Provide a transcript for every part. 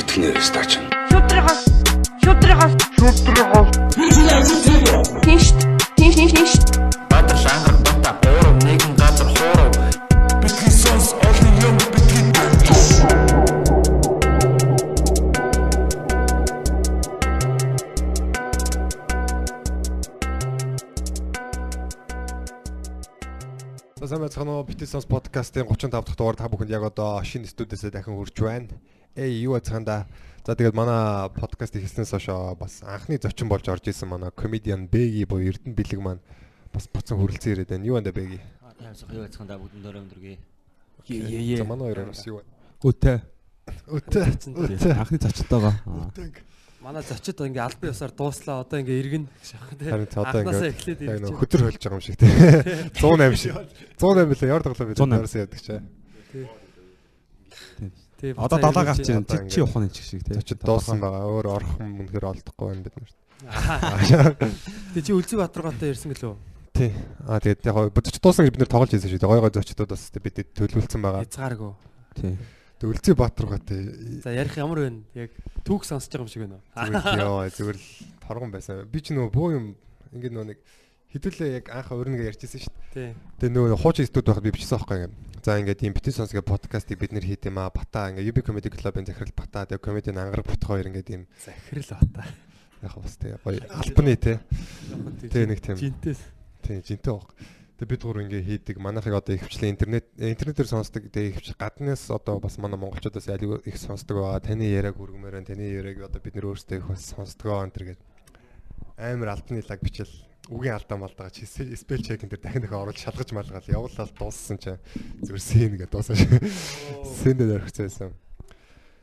итгэнэ стач. Шүтрихас шүтрихас шүтрихас Тинш тинш тинш тинш Баатар шангар бата буурав нэгэн газар хуурав. Бидний сонс олон юм бидний сайн байцгаана уу? Битсонс подкастын 35 дахь дугаар та бүхэнд яг одоо шинэ студиэсээ дахин хүрч байна. Эй юу яцгаанда. За тэгээд манай подкаст ихснээс хойш бас анхны зочин болж орж исэн манай комедиан Бэги буюу Эрдэнэ бэлэг маань бас буцан хүрэлцэн ирээд байна. Юу байна Бэги? Яасан юу яцхан да бүгд өндөр өндөргий. За манай хоёр бас юу байна? Үтэ. Өтө. Анхны зочтойгоо. Манай зочид ингээ албан ёсоор дууслаа одоо ингээ иргэн байна тий. Харин ч одоо ингээд эхлээд ирж байна. хөдөр хөлж байгаа юм шиг тий. 108 шиг. 108 билээ ямар тоглоо бид 108. нэрсэн яадаг чаа. Тий. Одоо буцаа далаа ирж гарч байна. байна. Чи ухааны чиг шиг тий. Зочид дуусан байгаа. Өөр орхон үнэхээр олдохгүй байна бид нар. Тий чи Үлзий Баатаргаатай ирсэн гэлөө. Тий. Аа тэгээд яг зочид дуусан гэж бид нэр тоглож ирсэн шүү дээ. Гой гой зочдод бас бид төлөвлөсөн байгаа. Хязгааргүй. Тий. Тэг Үлзий Баатаргатай За ярих ямар вэ? Яг түүх сонсож байгаа юм шиг байна. зүгээр яа зүгээр л торгон байсан. Би ч нөгөө бөө юм ингэ нөгөө нэг хэдүүлээ яг анхаа өөрнөгөө ярьчихсан шүү Тий. дээ. Тэгээ нөгөө хуучин студ байхад би бичсэн байхгүй юм. За ингээд ийм битэн сонсгээ подкастыг бид нэр хийд юм аа. Бата ингээ UB Comedy Club-ын захирал Бата тэгээ комедийн ангараг бот хоёр ингээд ийм Захирал бата. яг бас тэгээ гоё албаны те. Тэгээ нэг тийм Жинтээс. тий жинтэй баг. Тэгээ бид гур ингээ хийдэг. Манайхыг одоо ихвчлэн интернет интернетээр сонсдог. Тэгээ ихвч гаднаас одоо бас манай монголчуудаас аль их сонсдог байгаа. Таны яриаг байна. Таны яриаг одоо бид нэр өөрсдөө их бас сонсдог байгаа энэ гээд амар альбаны лаг бичил үгийн алдаа малдаа чи спел чек энэ дахин дахин оруулж шалгаж малгаал явуулаад дууссан чи зүгээр син гэдэг дуусаа шүү. Син дээр орчихсан.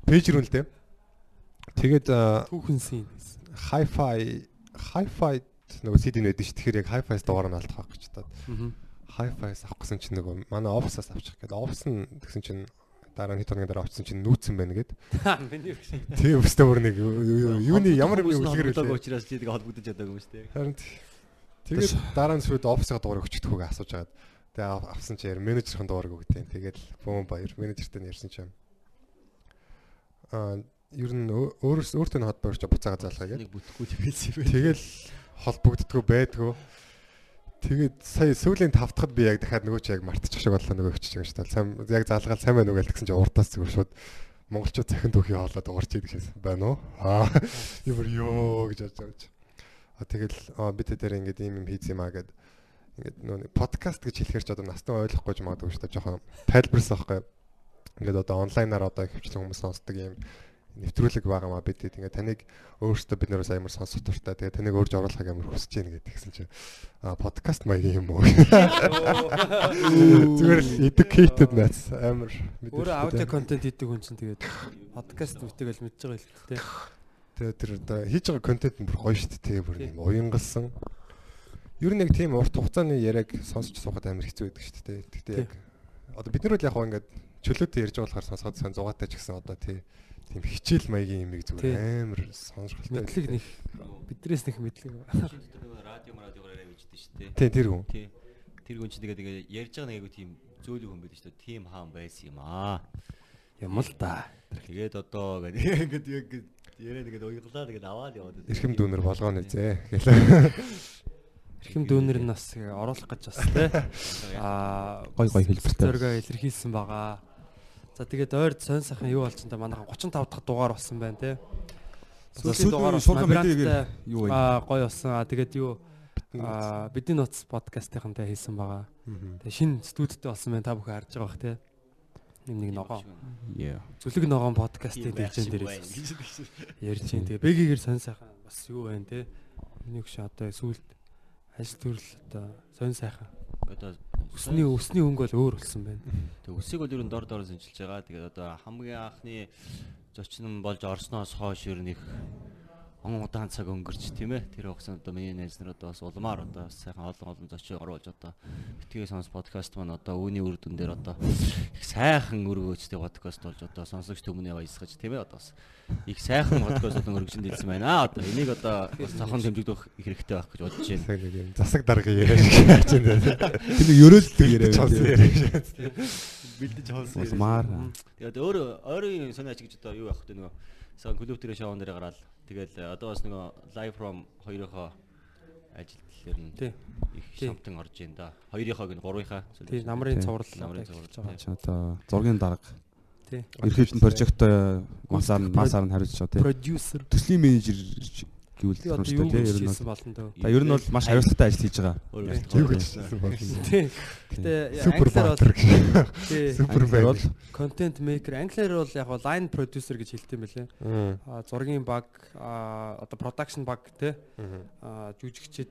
Пэйж рүү л дээ. Тэгээд Түүхэн син. hi-fi hi-fi нөгөө CD нэдэг ш. Тэгэхээр яг hi-fi-с дугаар нь алдах гэж таад. Аа. Hi-fi-с авах гэсэн чинь нөгөө манай офсаас авчих гэдэг. Офс нь тэгсэн чинь дараа нь хэд хоногийн дараа очсон чинь нүүцсэн байна гэд. Миний үг шиг. Тэгээ өстө бүр нэг юуны ямар юм үлгэр үлгэр вэ? учраас чи тэгээ холбогдож чадаагүй юм шүү дээ. Харин тэгээд дараа нь офсоо дугаар өгчдөг хүүгээ асууж агаад тэгээ ав- авсан чинь яар менежерхэн дугаарыг өгдөө. Тэгээд бүүн баяр менежертэй нь ярьсан чинь аа ер нь өө- өөрөөс өөртөө нь хот барьж буцаага заалгаа гэдэг. Нэг бүтэхгүй тэгэлсэн юм. Тэгэл холбогддгоо байдгүй. Тэгээд сая сүүлийн тавтахад би яг дахиад нөгөө чи яг мартчих шиг боллоо нөгөө өччих шиг тал. Сайн яг залгаал сайн байна уу гэж тэгсэн чи урдаас зүгээр шууд монголчууд захин түүхий хоолоод угарч идэх гэсэн байна уу? Аа ямар ёо гэж бодож байгаа чи. Тэгэл аа бид тэр ингээд ийм юм хийц юм аа гэд ингээд нэг подкаст гэж хэлэхэр ч одоо настан ойлгохгүй ч магадгүй шүү дээ. Жоохон тайлбарсан байхгүй. Ингээд одоо онлайнаар одоо хөвчлэн хүмүүс сонсдог юм нэвтрүүлэг байгаа маа бид ингээд таныг өөрөөсөө бид нараас амар сонсох туртай тэгээ таныг өөрж оруулахыг амар хүсэж байна гэдэг гэсэн чинь а подкаст маягийн юм уу? Зүгээр л educated нас амар Өөрөө аудио контент хийдэг хүн чинь тэгээд подкаст мэтэгэл мэдж байгаа л тий. Тэгээ тэр одоо хийж байгаа контент нь бүр гоё шүү дээ бүр юм уянгалсан ер нь яг тийм урт хугацааны яриаг сонсч суухад амар хэцүү байдаг шүү дээ тэгтээ яг одоо бид нар бол яг хаа ингээд чөлөөтэй ярьж байгаа болохоор сонсоход сан зугаатай ч гэсэн одоо тий тийм хичээл маягийн юмыг зүгээр амар сонирхолтой Мэдлэг нэг бидрээс нэг мэдлэг. Радио радиогоор яриа бичдэг шүү дээ. тий тэр хүн Тий. Тэр хүн чинь тэгээ тэгээ ярьж байгаа нэг айгу тийм зөөлөг хүн байдаг шүү дээ. Тим хаан байсан юм аа. Юм л да. Тэгээд одоо гэдэг ингээд яриа нэгэд уйглаа тэгээд аваад яваад. эрхэм дүүнер зэ гэлээ Эрхэм дүүнер нь бас оруулах гэж бас тий. Аа Гой гой хэлбэртэй. Зоргоо илэрхийлсэн байгаа. За тэгээд ойрд сонь сайхан юу болчихсон та манайхан 35 дахь дугаар болсон байна тий. Сүүлийн дугаар Мабранттай мэдээгээр юу вэ? аа гоё болсон. Аа тэгээд юу аа бидний ноц подкастынхантай хийсэн байгаа. Тэгээд шинэ студидтэй болсон байна та бүхэн харж байгаа бах тий. Юм нэг ногоо. Зүлэг ногоон подкастын дэлжэн дээрээс ярьж чинь тэгээ бэгээр сонь сайхан бас юу байна те? Миний хөш одоо сүулт ажил төрөл одоо сонь сайхан. Одоо өсний өсний өнгө бол өөр болсон байна. Тэг үсийг бол ер нь дор дор зэнчилж байгаа. Тэгээд одоо хамгийн анхны зочин болж орсноос хойш ер нь их он удаан цаг өнгөрч тийм ээ. Тэр хугацаанд одоо миний найз нар одоо бас улмаар одоо сайхан олон олон зочин оруулж одоо битгий сонс подкаст маань одоо үүний үр дүн дээр одоо их сайхан өргөөжтэй подкаст болж одоо сонсогч төмнөө баясгаж тийм ээ одоо бас их сайхан подкаст болон өргөжинд хэлсэн байна. Одоо энийг одоо бас цохон дэмжигдэх их хэрэгтэй байх гэж бодож байна. Засаг даргын яриа шиг яаж? Тэр нэг ерөөлдөг яриа. Бэлдэж холсон. Улмаар. Тэгээд өөр ойрын сониач гэж одоо юу явах вэ нөгөө Сон клуб дээр шоун дээр гараад тэгэл э, одоо бас нөгөө live from хоёрынхоо ажил дээр нь их шамтан орж ийн да. Хоёрынхоо гин гурвынхаа. Тий, намрын цуврал Намрын цуврал. Чи одоо зургийн дарга. Тий. Ерхийдэн прожектой масаар нь масаар нь хариуцж байгаа тий. Продюсер. Төслийн менежер гэвэл Би одоо сонсдог юу тий. гэж Ер нь бол болно. За ер нь бол маш хариуцлагатай ажил хийж байгаа. Юу гэж хэлсэн бол Тий. Гэтэ англиар бол гэх. тий. Супер Англиар бай. бол Content maker англиар бол яг line producer гэж хэлдэг юм байлээ. Мм. А зургийн баг одоо production баг те а жүжигчд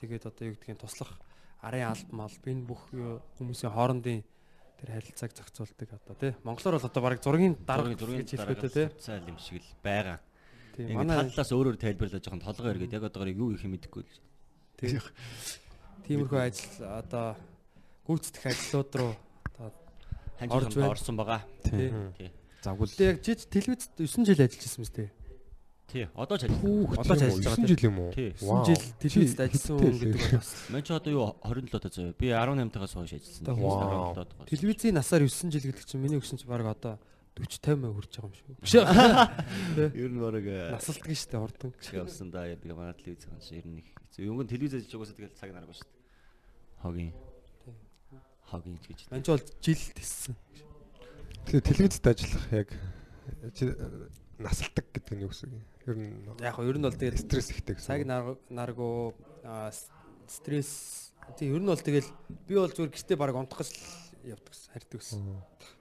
тэгээд одоо юу гэдгийг туслах арын альбом алб энэ бүх хүмүүсийн хоорондын тэр харилцааг зохицуулдаг одоо тий Монголоор бол одоо баг зургийн дарга зургийн гэж хэлэхэд тий цаал юм шиг л байгаа. Тий Ингээд манай талаас өөрөөр тайлбарлаж жоохон толгой эргээд яг одоогоор юу их юм мэдэхгүй л. тий тиймэрхүү ажил одоо гүйцэтгэх ажлууд руу Орж орсон байгаа. тий Тий. загвал Гэтэ яг жиж телевизэд 9 жил ажиллаж байсан мэт тий Тий. Одоо ч ажиллаж. Одоо ч ажиллаж байгаа 9 жил юм уу? Тий. 9 жил телевизэд ажилласан гэдэг бол бас Мэн ч одоо юу 27 таа заяа. Би 18 тагаас хойш ажилласан. Одоо Вау. 17 тагаас. телевизийн насаар 9 жил гэдэг чинь миний өгсөн чинь баг одоо 40 50 хүрч байгаа юм шүү. Биш ээ. Ер нь бараг Насалтдаг шүү дээ урдан. явсан да. Яг манай телевиз шиг ер нь их. Юу гэн телевиз ажиллаж угаасаа тэгэл цаг нараагүй шүү дээ. Хогийн. Хогийн ч гэж. Манч бол жил тессэн. Тэгээ телевизэд ажиллах яг чи насалдаг гэдэг нь юу гэсэн юм? Ер нь Яг нь ер нь бол тэгэл стресс ихтэй гэсэн. цаг нар- наргуу аа, с- стресс тий ер нь бол тэгэл би бол зүгээр гэртээ баг унтах гэж явдаг гэсэн харьдаг гэсэн.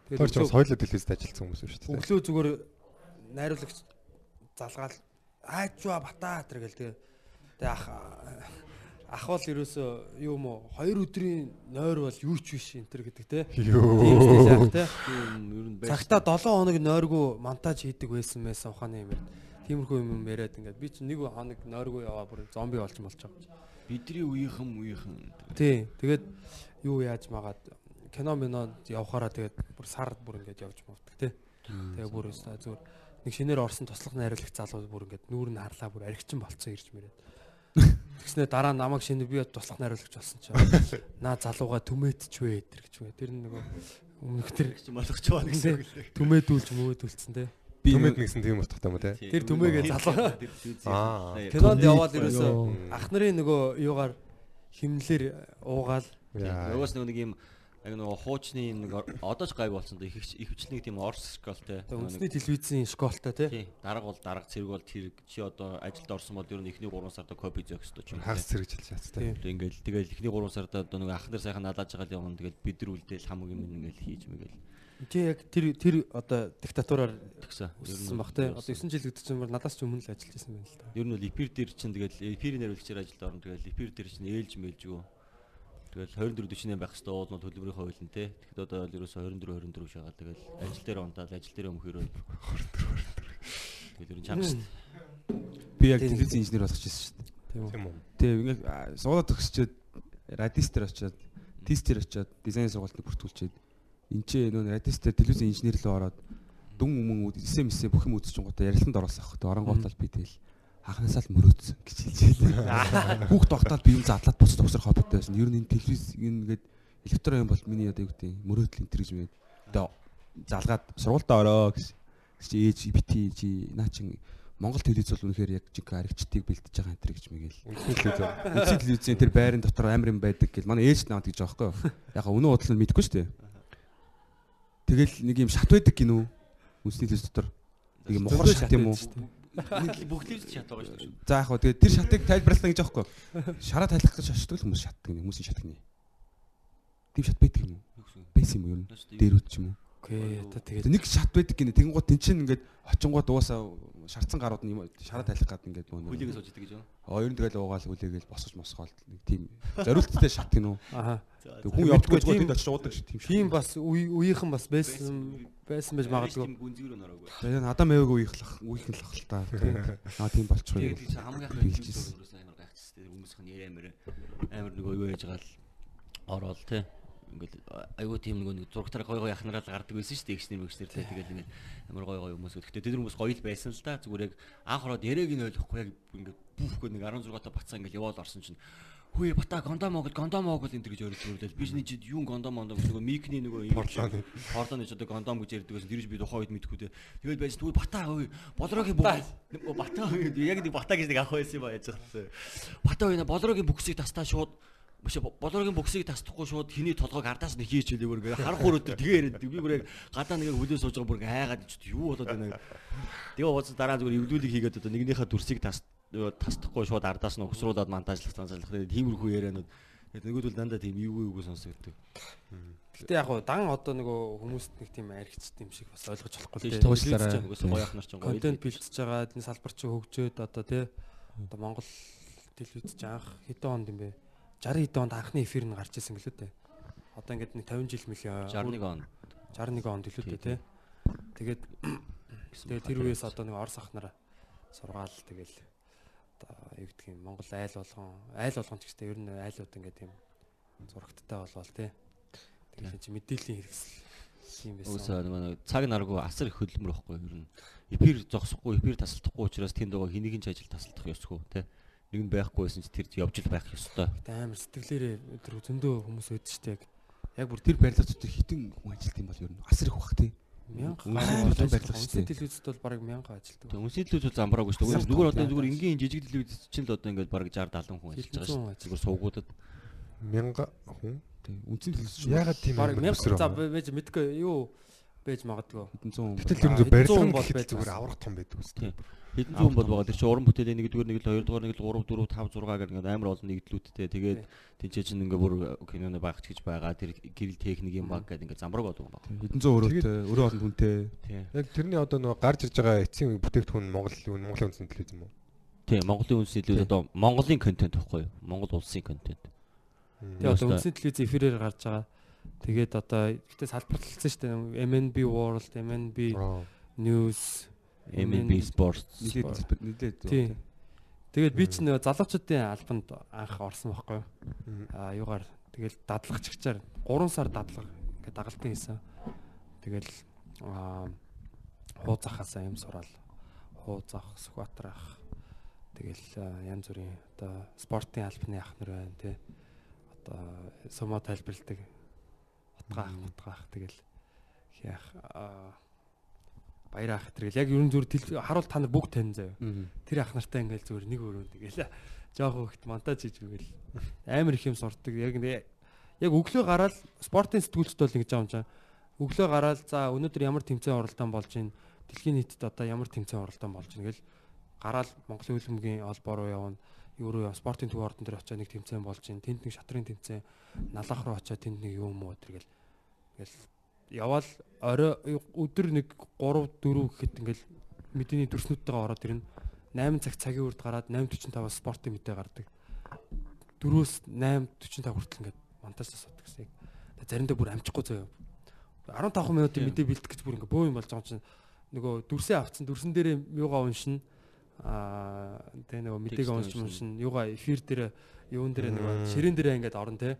Тэр ч бас хоёулаа телевизэд ажилласан хүмүүс шүү дээ. өглөө зүгээр найруулагч залгаал айчва бата тэр гэл тэгээ тэгээ ах ах бол ерөөсөө юу юм уу хоёр өдрийн нойр бол юу ч биш энэ төр гэдэг те байж. цагта 7 хоног нойргүй монтаж хийдэг байсан байсан ухааны юм тиймэрхүү юм яриад ингээд би чи нэг хоног нойргүй яваа бүр зомби болж молж байгаа. бидний үеийнхэн үеийнхэн. Тий. Тэгээд юу яаж магаад кино минод явхаараа тэгээд бүр сар бүр ингээд явж мовдөг тий. Тэгээ бүр өстой зүгээр нэг шинээр орсон туслах найруулагч залуу бүр ингээд нүүр нь харлаа бүр аригчин болцсон ирж мэрээд. Тэгснэ дараа намайг шинэ би туслах найруулагч болсон чинь наа залууга түмэтч вэ тэр гэж вэ. Тэр нөгөө өмнөх тэр малгч байгаа гэсэн үг л. түмэдүүлж мөөдүүлсэн тий. би Түмэд нэгсэн тийм утгатай юм уу те? Тэр түмээгээ залуу. Аа. Кинонд яваад ерөөсөө ах нарын нөгөө юугаар химнэлэр уугаал. Угаас нэг юм яг нөгөө хуучны нэг одоо ч гайг болсон да их ихвчлэн тийм орс школтой. Тэгээ үндэсний телевизийн школтой тий. Тий. Дарга бол дарга зэрэг бол тэр чи одоо ажилд орсон бол ер нь эхний 3 сарда копи зөөх ёстой ч юм. Хагас зэрэгжилж яцтай. Тий. Ингээл тэгэл эхний 3 сарда одоо нэг ах нар сайхан налааж байгаа юм тэгэл бид нар үлдээл хамаг юм ингээл хийж мэгэл Чи яг тэр тэр одоо диктатураар тэгсэн. өссөн баг тий. Одоо 9 жил гэдэг чинь надаас ч өмнө л ажиллаж байсан байна л да. Ер нь бол эпир дээр чинь тэгэл эпирийн хариуцлагчаар ажилд орно тэгэл эпир дээр чинь ээлж мэлжгүй. Тэгэл 24 48 байх хэвээр уул нь төлбөрийнхөө хууль нь те. Тэгэхэд одоо бол ерөөсө 24 24 шагаад тэгэл ажил дээр унтаад ажил дээр өмхөрөө 24 24. Тэгэл ер нь чамс. би яг Тийм. телевизийн инженер болох гэсэн шүү дээ. Тийм үү. Тийм ингээд суулаад төгсчөөд радистер очиод тестер очиод дизайн сургалтыг бүртгүүлчихэд энэ ч нөө радистер телевизийн инженер рүү ороод дүн өмнө эсэм эсэ бүх юм үзэж гоо ярилцланд оролцох ах. Тэгээ оронгоотол би тэгэл анханасаа л мөрөөдсөн гэж хэлжээ. Хүүхд тогтоод би юм задлаад бус төгсөр хоббитой байсан. Ер нь энэ телевиз ингээд электрон юм бол миний одоо юу гэдэг мөрөөдөл энэ гэж мэд. Тэгээ залгаад сургуультаа ороо гэж чи ээж бити чи наа чин Монгол телевиз бол үнэхээр яг жиг аригчдыг бэлдэж байгаа энэ гэж мэгэл. Үнэхээр телевизийн тэр байрын дотор амар юм байдаг гэл манай ээж наваад гэж байхгүй юу. Яг өнөө бодлоо мэдэхгүй шүү дээ. Тэгэл нэг юм шат байдаг гинүү. Үнсний телевиз дотор. Нэг юм мохор шат юм уу? Телевиз шат байгаа шүү дээ. За яг хөө тэгээ тэр шатыг тайлбарлана гэж аахгүй. Шараа тайлах гэж шашдаг л хүмүүс шатдаг нэг хүмүүсийн шатдаг нэ. Тийм шат байдаг юм уу? Байсан юм уу юу? Дээрүүд ч юм уу? Окей. Одоо тэгээд Тэгээ нэг шат байдаг гинэ. Тэгэн гот тэн чинь ингээд очингууд уусаа шарцсан гарууд нь юм шараа тайлах гад ингээд Хүлээгээ мөн. сууж идэг гэж юу? Хоёр нь тэгэл уугаал хүлээгээл босож мосгоол нэг тийм зориулттай шат гинүү. аха. Тэг хүн явдаггүй Тийм- зүгээр тэнд очиж уудаг шүү тийм шат. Тийм бас үе- үеийнхэн бас байсан байсан байж магадгүй. Тийм гүнзгийрөө нөрөөгүй. Тэгээ надаа мэйг үеийнхлах үеийнх л та. Аа тийм болчихгүй. Тэгээд чи хамгийн их хэлжсэн амар гайхчихсан. Тэр хүмүүсийнх нь яриа мэрэ амар нөгөө юу яж байгаа л ороод те. Ингээл айгуу тийм нөгөө нэг зургатаар гой гой ахнараа л гардаг байсан шүү дээ. Игчнэр мэгчнэр те. Тэгээд ингээд амар гой гой хүмүүс. Гэхдээ тэд хүмүүс гоё л байсан л да. Зүгээр яг анх ороод яриаг нь ойлгохгүй яг ингээд бүхгүй нэг 16 та бацаа ингээд яваал орсон чинь Хөөе бата гондом Монгол гондом Монгол энэ гэж өөрөлдөл би чинь чи юу гондом гэж нөгөө микний нөгөө юм Портлооны. Портлооны ч одоо гондом гэж ярьдаг гэсэн тэрж би тухайн үед мэдхгүй те. Тэгэл байж тэгвэл бата хөөе болрогийн бүх бата хөөе яг нэг бата гэж нэг авах байсан юм яаж хэлсэн. Бата хөөе болрогийн бүксийг тастаа шууд Биш болрогийн бүксийг тасдахгүй шууд хиний толгойг ардаас нь хийч хэлээ бүр ингээ харах өрөөдөр тэгээ яриад би бүр яг гадаа нэг хүлээ сууж байгаа бүр хайгаад ч юу болоод байна. Тэгээ ууц дараа зүгээр эвлүүлэг хийгээд одоо нэгнийхээ дүрсийг тас тасдахгүй шууд ардаас нь угсруулад монтажлах цанцлах тиймэрхүү ярианууд нөгөөдөл дандаа тийм юу юу сонсогддог. Гэтэ яг гоо дан одоо нөгөө хүмүүст нэг тийм аригчт юм шиг бас ойлгож Тийм болохгүй туушлаараа угсаа гоё ахнаар ч гоё. контент бэлтэж байгаа энэ салбар чи хөгжөөд одоо тий. Одоо Монгол телевиз ч анх хэдэн онд юм бэ? 60 хэдэн онд анхны эфир нь гарч ирсэн гэлээ дээ одоо ингээд нэг 50 жил мөлий 61 он 61 онд илүү дээ тий. Тэгээд тэгээд тэр үеэс одоо нэг Орос ахнараа сургаал тэгэл одоо юу гэдэг юм Монгол айл болгон айл болгон ч гэхдээ ер нь айлууд ингээд юм зурагттай болвол тий. Тэгэхээр чи мэдээллийн хэрэгсэл юм байсан. Үгүй манай цаг наргүй асар их хөдөлмөр واخгүй ер нь. Эпир зогсохгүй, эпир тасалдахгүй учраас тэнд байгаа хэнийг ч ажил тасалдах ёсгүй тий. Нэг нь байхгүйсэн чи тэр явж л байх ёстой. Амар сэтгэлээрээ өдөр зөндөө хүмүүс өдөрт яг яг бүр тэр барилгач өдөр хитэн хүн ажилт юм бол ер нь асар их бах тий мянга Үнэхээр гаруй барилга барилга штэ. телевизэд бол бараг мянга ажилтдаг. Тэг үнсэл телевиз замбраагүй шүү дээ. Зүгээр одоо зүгээр энгийн жижиг телевиз чинь л одоо ингээд бараг 60 70 хүн ажиллаж байгаа шүү. Зүгээр суугуудад Мянга хүн. Тий. Үнцэн төлөс шүү. Ягаад тийм Бараг амар мянга төсрөө за байна? байж мэдгүй юу байж магадгүй. Хэдэн зуун. Гэтэл юм зөв бол гэхэд зүгээр аврах том байдаг үстэй. Хэдэн зуун бол байгаа. Тэр чинь уран бүтээлийн нэгдүгээр нэг л хоёрдугаар нэг л 3 4 5 6 гэх ингээд амар олон нэгдлүүдтэй. Тэгээд тэнцээ чинь ингээ бүр киноны багч гэж байгаа. Тэр гэрэл техникийн баг гэдэг ингээ замбраг болов баг. Хэдэн зуун өрөөтэй, өрөө олон хүнтэй. Яг тэрний одоо нөгөө гарч ирж байгаа эцсийн бүтээгдэхүүн Монгол Монголын үндсэн телевиз юм уу? Тийм. Монголын үнс илүү одоо Монголын контент байхгүй юу? Монгол улсын контент. Тэгээ одоо үндсэн телевиз эфирээр гарч байгаа. Тэгээд одоо гэтээ салбарлалсан шүү дээ. MNB World, MNB. News, MNB Sports. Нилээд нилээд. Тийм. Тэгээд би ч нэг залуучуудын албанд анх орсон байхгүй юу? Аа юугаар тэгэл дадлагчгчаар 3 сар дадлага ингээд дагалдан хийсэн. Тэгэл аа хуу захаасаа юм сураал. Хуу зах, Сүхбаатар ах. Тэгэл аа, янз бүрийн одоо спортын албаны ах нар байна тий. Одоо сумо тайлбарладаг. Утгаах, утгаах тэгэл яах баяр ах тэгэл яг ерөн зүр тэл- харуул та нар бүгд тань заяа. Тэр ах нартай ингээл зүгээр нэг өрөөнд тэгэл жоох хөхт монтаж хийж үгээл амар их юм сурдаг. Яг яг өглөө гараад спортын сэтгүүлчд бол ингэж байгаа юм чам. Өглөө гараад за өнөөдөр ямар тэмцээн оролдоон болж байна. Дэлхийн нийтэд одоо ямар тэмцээн оролдоон болж байна гэл гараад Монголын хөлбөмбөгийн холбоо руу явна. Юу руу спортын төв ордон дээр очиад нэг тэмцээн болж байна. Тэнд нэг шатрын тэмцээн налах руу очиад тэнд нэг юм уу тэргээл ингээл яваал орой өдөр нэг 3 4 гэхэд ингээл мэдээний төрснүүдтэйгээ ороод ирнэ. 8 цаг цагийн үрд гараад 8:45-аас спортын мэдээ гардаг. 4-өөс 8:45 хүртэл ингээд монтажлаа суудаг гэсэн. Тэгээ заримдаа бүр амжихгүй заяа. 15 минутын мэдээ бэлдэх гэж бүр ингээд бөө юм болж байгаа чинь нөгөө дүрсээ авцсан дүрсэн дээрээ юугаа уншина. Аа тэгээ нөгөө мэдээг Текст уншин уншина. уншин юугаа эфир дээр юун дээр нөгөө ширээн дээр ингээд орно те.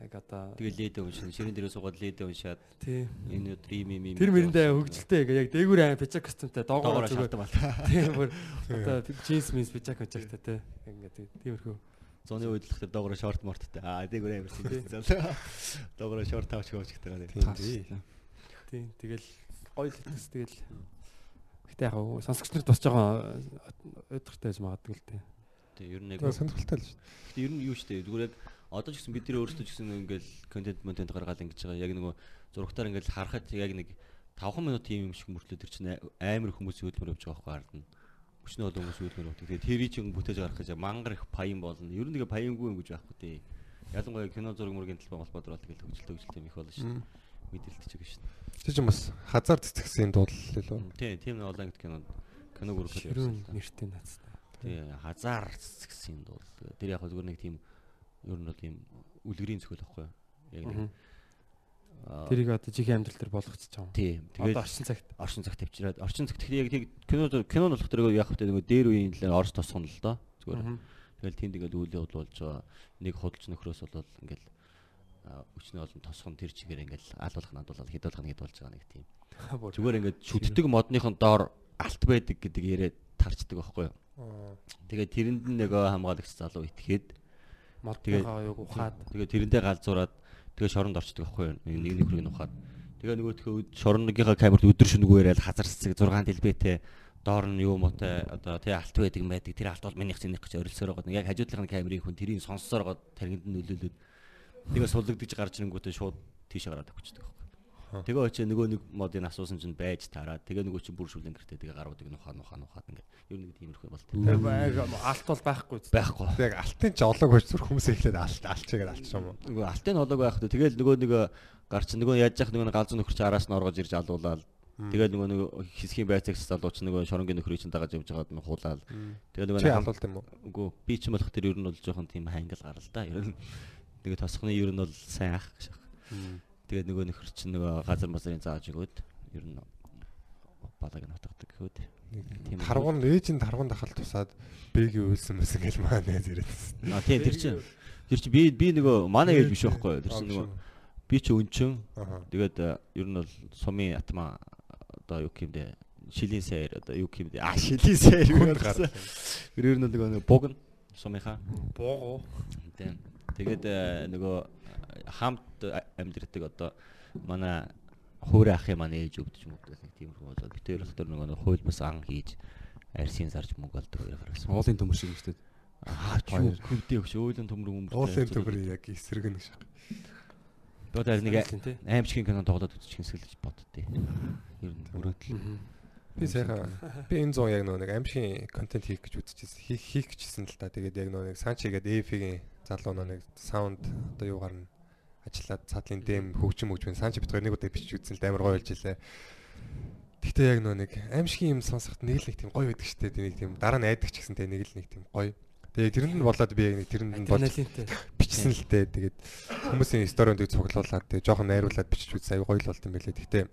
Яг одоо Тэгээ ледэ уншин, ширэн дээрээ суугаад ледэ уншаад тий. энэ өдөр ийм ийм. Тэр мэрэндээ хөгжилтэй яг дээгүүр аймаа пичак костюмтай доогоор шалтгаан бал. тийм бүр одоо джинс минс пичак пичактай те. Ингээд тиймэрхүү. Зуны үед л ихтэй доогоор шорт морттой. Аа дээгүүр амар Тий. Доогоор шорт тавч байгаа. Тийм тий. Тийм тэгэл гоё л тэгэл. Гэтэ яг сонсогч нарт босч байгаа өдөртэй байж магадгүй л тий. Тэг ер нь яг сонирхолтой л шүү. Гэтэ ер нь юу штэ зүгээр яг одоо ч гэсэн бид нэр өөрсдөө ч гэсэн ингээл контент монтент гаргаад ингэж байгаа. Яг нөгөө зурагтаар ингээл харахад яг нэг 5 минут юм шиг мөртлөө тэр чинь амар хүмүүсийн хөдөлмөр явж байгаа байхгүй хардна. Өчнөө олон хүмүүс хөдөлмөр явдаг. Тэгээ тэрий чинь бүтээж гарах гэж мангар их паян болно. Ер нь тэгээ паянгүй юм гэж байхгүй тий. Ялангуяа кино зураг мөргийн талбай холбоодор бол тэгэл хөгжил хөгжилтэй их болно шүү. Мэдээлэлт чиг шүү. Чи ч юм бас хазар цэцгсэн дуудал лөө. Тий, тийм нэг олон кино кино гүрэг Ширүүн нэртэй нацтай. Тий, хазар гэсэн дуу. Тэр яг зүгээр нэг тийм ер нь бол тийм үлгэрийн зөвхөл байхгүй юу? Яг нэг Тэрийг одоо жихэн амьдрал дээр болгочихж байгаа. тий. Одоо Тэгээд орчин цагт. орчин цагт тавьчираад орчин цагт яг тийм кино кино болох тэр яг хөтэ нөгөө дээр үеийн л орс тосгоно л доо. Зүгээр. Тэгэл тэнд ингээд үйл явдал болж байгаа. Нэг худалч нөхрөөс бол ингээд аа, өчнөө олон тосгон тэр чигээр ингээд алуулах надуулаад хідүүлэх нэг болж байгаа нэг тийм. Зүгээр ингээд шүтдэг модныхон доор алт байдаг гэдэг яриад тарчдаг байхгүй юу? Тэгээд тэрэнд нь нөгөө хамгаалагч залуу итгээд модныхаа юг ухаад Тэгээ тэрэндээ галзуураад тэгээ шоронд орчдөг байхгүй юу? Нэг нэг нь ухаад. Тэгээ нөгөө тхөө шорондгийнхаа камерт өдөр шөнөгүй яриад хазар цэцэг 6 дэлбэтэй доор нь юу мотой одоо тий алт байдаг байдаг тэр алт бол минийх зинийх гэж орилсоор байгаа. Яг хажуудлын камерын хүн тэрийг сонссоор байгаа тархинд нь нөлөөлөд тэгээ суллагдаж гарч ирэнгүүтээ шууд тийш гараад өгчдөг байхгүй. Тэгээ очиж нөгөө нэг модын асуусан чинь байж тараад тэгээ нөгөө чинь бүр шүлэн гэртээ тэгээ гаруудыг нухаа нухаа нухаад ингээ ер нь тиймэрхүү бол тэр байг алт бол байхгүй байхгүй. Яг алтын ч олоог байж зүр хүмүүс эхлээд алт алчаагаар алчих юм уу? Нөгөө алтын олоог байх дээ. Тэгэл нөгөө нэг гарч нөгөө яаж яах нөгөө галзуу нөхөр чи араас нь оргож ирж алуулаад Тэгээд нөгөө нэг хэсгийн байцаагч залууч нөгөө шоронгийн нөхрийг чинь дагаж явж байгаад нь хуулаад. Тэгээд нөгөө Чи алуулт юм уу? Үгүй би ч юм болох тэр ер нь бол жоохон тийм хангал гарал та. Ер нь тэгээд тосхны ер нь бол сайн ах гэж. Тэгээд нөгөө нөхөр чинь нөгөө газар мазарын зааж өгөөд ер нь балаг нь утгадаг гэхүүд. Тийм. Таргуун ээжийн таргуун дахал тусаад бэгийн үйлсэн мэс ингээл маа нэ зэрэг. А тий тэр чинь тэр чинь би би нөгөө манай ээж биш байхгүй. Тэр чинь нөгөө би ч өнчин. Аха. Тэгээд э, ер нь бол сумын атма одоо юу гэмдэ шилийн сайр одоо юу гэмдэ а шилийн сайр Хүнд гарсан. Тэр ер нь нөгөө буг нь сумынхаа. Буугу. Тийм. Тэгээд э, нөгөө хамт амьдрдаг одоо манай хуурай ахын манай ээж өгдөж мөгдөг нэг тиймэрхүү болоод бид хоёр дотор нөгөө хууль бас ан хийж арсын зарж мөнгө олдог хоёр гарсан. Уулын төмөр шиг дээ. Аа чүү хөвдөө өгч өөлөн төмөр өмөр. Уулын төмөр яг эсрэг нэг шах. Одоо нэг аимшигын кино тоглоод үзчих юмсэл гэж боддتي. Ер нь өрөөдөл. Би сайхан би энэ зүүн яг нөгөө нэг амшигын контент хийх гэж үзчихсэн. Хийх хийх гэжсэн л та. Тэгээд яг нөгөө нэг Санчи гэдэг EF-ийн залуу нэг саунд одоо юугаар нь ажиллаад цаатлын дэм хөгжим хөгжим Санчи битгаар нэг удаа бичиж үзсэн л амар гоё болж илээ. Гэхдээ яг нөгөө нэг аимшигын юм сонсоход нэг л нэг тийм гоё байдаг штэ. Нэг тийм дараа нь айдаг ч гэсэн тэ нэг л нэг тийм гоё. Тэгээ тэрэнд нь болоод би яг нэг тэрэнд нь болж бичсэн л дээ. Тэгээд хүмүүсийн сториндыг цуглуулад тэгээ жоохон найруулад бичиж үзсэн аюу гоё л болт юм байлээ. Гэхдээ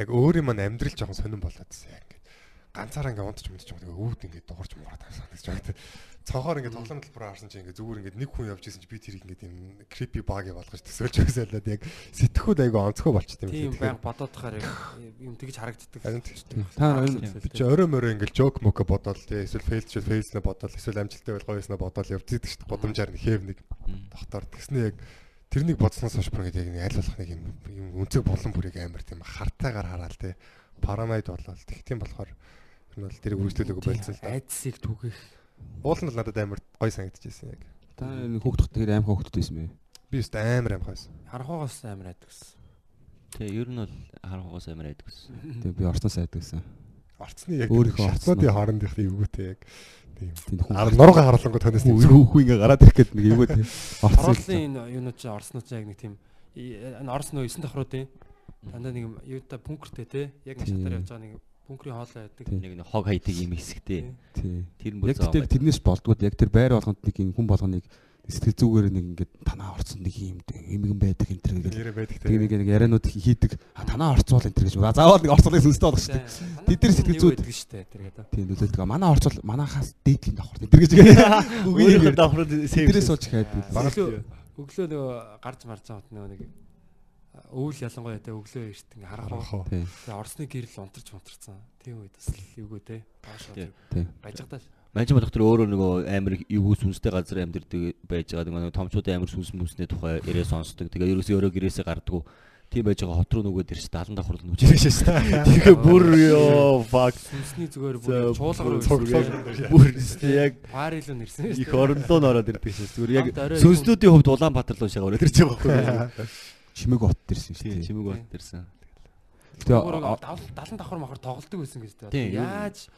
яг өөрийн маань амьдрал жоохон сонирн болоод байсан яг ингээд ганцаараа ингээд унтч мэдчих юм тэгээ өвд ингээд дуурч муураад байсан гэж байна. Цонхоор ингээд тоглоом төлбөрөөр харсан чинь ингээд зүгээр ингээд нэг хүн явж исэн чи би тэрийг ингээд юм крипи баг болгож төсөөлж байсаалаад яг сэтгхүүд аюу онцгой болчт юм Тийм байг бодоод тахаар юм тэгж харагддаг. Та. Би чи орой морой ингээл жок моко бодоол тий эсвэл фейл чи фейлснэ бодоол эсвэл амжилттай байл гоёснэ бодоол явдаг шүү дээ. Годамжаар нэг хэв нэг доктор тэгснэ яг тэрнийг бодсноос хойш бүр нэг аль болох нэг юм юм үнцэг болон бүрийг амар тийм хартаагаар хараал тий параноид болоод тэг тийм болохоор нь бол тэрийг үргэлжлүүлээгүй байлцсан л да. Айдсыг түгэх. Уул нь л надад амар гоё санагдчихсэн яг. та хөөгдөх тэр аим хөөгддөг байсан бэ? Би өст амар аим хайсан. Харахугаас амар айдаг гэсэн. Тэгээ ер нь бол харанхугаас амар айдаг гэсэн. Тэгээ би орцноос айдаг гэсэн. Орцны яг шатнуудын орцноо. хоорондынх эвгүй тий яг тийм Тийм нурга тонос тийм хүү хүү ингээ гараад ирэх гээд нэг тийм. Орцсон. Оролын энэ юунууд чи орснууд яг нэг тийм энэ орс нөө 9 давхруудын дандаа нэг юм юутай бункертэй те яг нэг Тийм. шатаар явж байгаа нэг бункерийн хоолой байдаг. Тийм. Нэг нэг хог хайдаг юм хэсэгтэй. Тий. Тэр мөр Яг тэр тэрнээс болдгоо яг тэр байр болгонд нэг хүн болгоныг сэтгэл зүгээр нэг ингээд танаа орцсон нэг юм эмгэн байдаг энэ төр гэдэг. нэрэ байдаг Тэгээ тий. нэг нэг ярианууд хийдэг. А танаа орцуул энэ төр гэж. Заавал нэг орцуулыг сүнстэй болох шүү дээ. Тэд нар сэтгэл зүйд- байдаг шүү дээ тэр гэдэг. Тийм нөлөөлдөг. Манай орцуул манахаас дээдлийн давхар. Тэр гэж байгаа. Үгүй давхрууд Тэрээс болж хайд. Өглөө өглөө нөгөө гарч марж байгаа нөгөө нэг өвөл ялангуяа те өглөө эрт ингээ харах уу. Харах уу. Тийм. Тэгээ орсны гэрэл унтарч унтарсан. Тийм үед бас л эвгүй те. Баашаа баяжгадаа. Манчин болох тэр өөрөө нөгөө амар эвгүй сүнстэй газар амьдэрдэг байж байгаа нөгөө томчуудын амар сүнс мүснээ тухай яриа сонсдог. Тэгээ ерөөсөө өөрөө гэрээсээ гардггүй. Тийм байж байгаа хот руу нөгөөд ирж 70 давхар л нүж ирэж шээ. Тэгээ бүр ёо fuck. Сүнсний зүгээр бүр чуулгаар үргэлжлүүлээ. Бүр яг Парилуу нэрсэн шүү их орондоо н ороод ирдэг шээ. Зүгээр яг сүнслүүдийн хувьд Улаанбаатар руу шагаар ирж байгаа байхгүй. Чимэг бот дэрсэн шүү дээ. чимэг бат дэрсэн. Тэгээ 70 давхар махар тоглолдог байсан гэж дээ. Яаж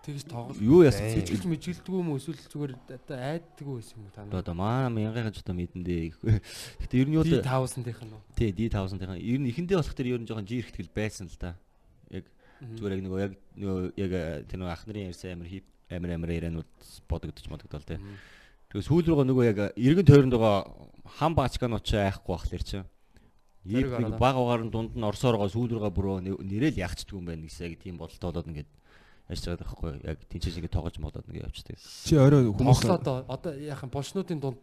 тэгж тоглолт Юу яасан чи Сэжилж мэжилдэггүй юм уу эсвэл зүгээр одоо айддаггүй байсан юм уу та Одоо одоо маа мянган ч одоо мэдэндээ. Гэтэ ер нь юу D л 5000-ийнх нь үү? тий D5000-ийн ер нь эхэндээ болох тэр ер нь жоохон жир ихтгэл байсан л да. Яг зүгээр яг нөгөө яг нөгөө яг э, тэр нөгөө ах нарын ярьсан амар хип амар амар ярианууд бодогдож модогдол тий. Тэгээ сүүл рүүгээ нөгөө яг эргэн тойронд байгаа хам баачганууд ч айхгүй бахлаар чи. Яг хараад. баг угаар нь дунд нь орсоор байгаа сүүл рүүгээ бүрөө нэрэл ягчдгүй юм байна гэсэн яг тийм бодолтой болоод ингээд яж байгаа байхгүй яг тэнцэж ингээд тоогож молоод ингээд явчихдаг. чи орой хүмүүс Тоглоод одоо яахан булшнуудын дунд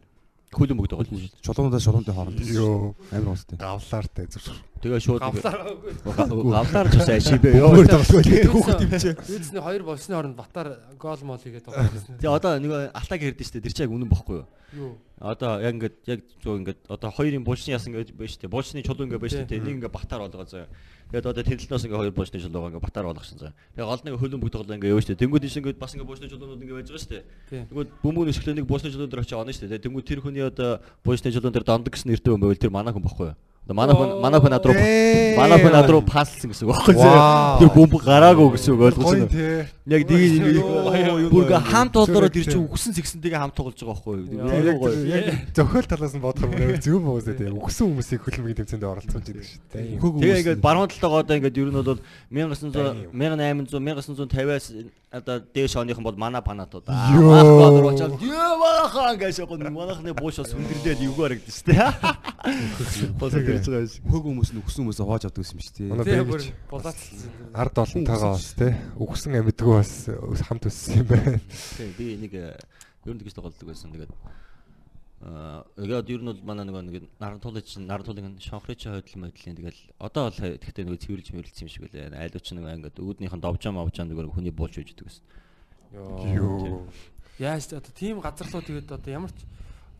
Хөлөн бүгд тоглож шүү. Чулуунаас чулуунтай хооронд. Йоо. Амар гонстой. Гавлаартай зүр. Тэгээ шууд Гавлаар ч бас ашиг бай. Өөр тоглохгүй тэгээд хүүхд тэмчээ. Юудсны хоёр болсны оронд батар гол мол хийгээд тоглосон. Тэгээ одоо нэг алтаг хэрдэн штэ тэр чиг үнэн бохгүй юу? Юу? Одоо яг ингээд яг зөв ингээд одоо хоёрын булшны яс ингээд байна штэ. Булшны чулуу ингээд байна штэ. Нэг ингээд батар болгоо заа. Тэгээд одоо тэрэлтнээс ингээд хоёр булшны чулуугаа ингээд батар болгосон заа. Тэгээ гол нэг хөлөн бүгд тоглоо ингээд яваа штэ. Тэнгүүд иш ингээд бас ингээд булшны чулуунууд ингээд байж байгаа штэ. Тэнгүүд бөмбөг өсгөлөө нэг булшны чулуун дээр очиж оно штэ. Тэнгүүд тэр хүний одоо булшны чулуун дээр дондог гэсэн нэртэй юм байвал тэр манай хүн бохгүй юу? Манай хүн манай хүн над руу манай хүн над руу паслсан гэсэн үг байхгүй зөө. Тэр бөмбөг гараагүй гэсэн үг ойлгож Гоё байна. тий. Яг Йоо, бүр юу хамт болоороо тэр чинь тий. үгсэн зэгсэнтэйгээ хамт тоглож байгаа байхгүй юу? Зөхөөл талаас нь бодохоор мөр зөв боосоо тий. Үгсэн хүмүүсийг хөлбөмбөгийн тэмцээнд оролцуулж идэг шүү дээ. Тэгээ ингээд баруун талтайгаа одоо ингээд ер нь бол 1900 1800 1950-аас одоо дээш оныхон бол мана панатууд аа бадар очоод ёо маахан гэж яг манахны бууш бас хүндрэлээд эвгүй харагдаж шүү дээ. Тэрж байгаа юм. Хөг хүмүүс нь өгсөн хүмүүс хоож авдаг юм шүү Манай дээ. Тэгээ бүр булаацсан. ард олонтойгоо бас тий. Үгсэн амьдгүй бас хамт өссөн юм байна. Тийм би нэг э, ер нь тэгж тоглодог байсан. Тэгээд аа яг ер нь бол манай нөгөө нэг наран туулын чинь наран туулын шонхрычийн хойдол модлын тэгэл одоо бол тэгтээ нөгөө цэвэрлж мэрэлсэн юм шиг үлээ. Айлууч нэг ингээд өвднийхэн довжоо мовжоо нөгөө хүний буулж үйж идэг гэсэн. Йоо. Яаж ч одоо тийм газар руу тэгээд одоо ямар ч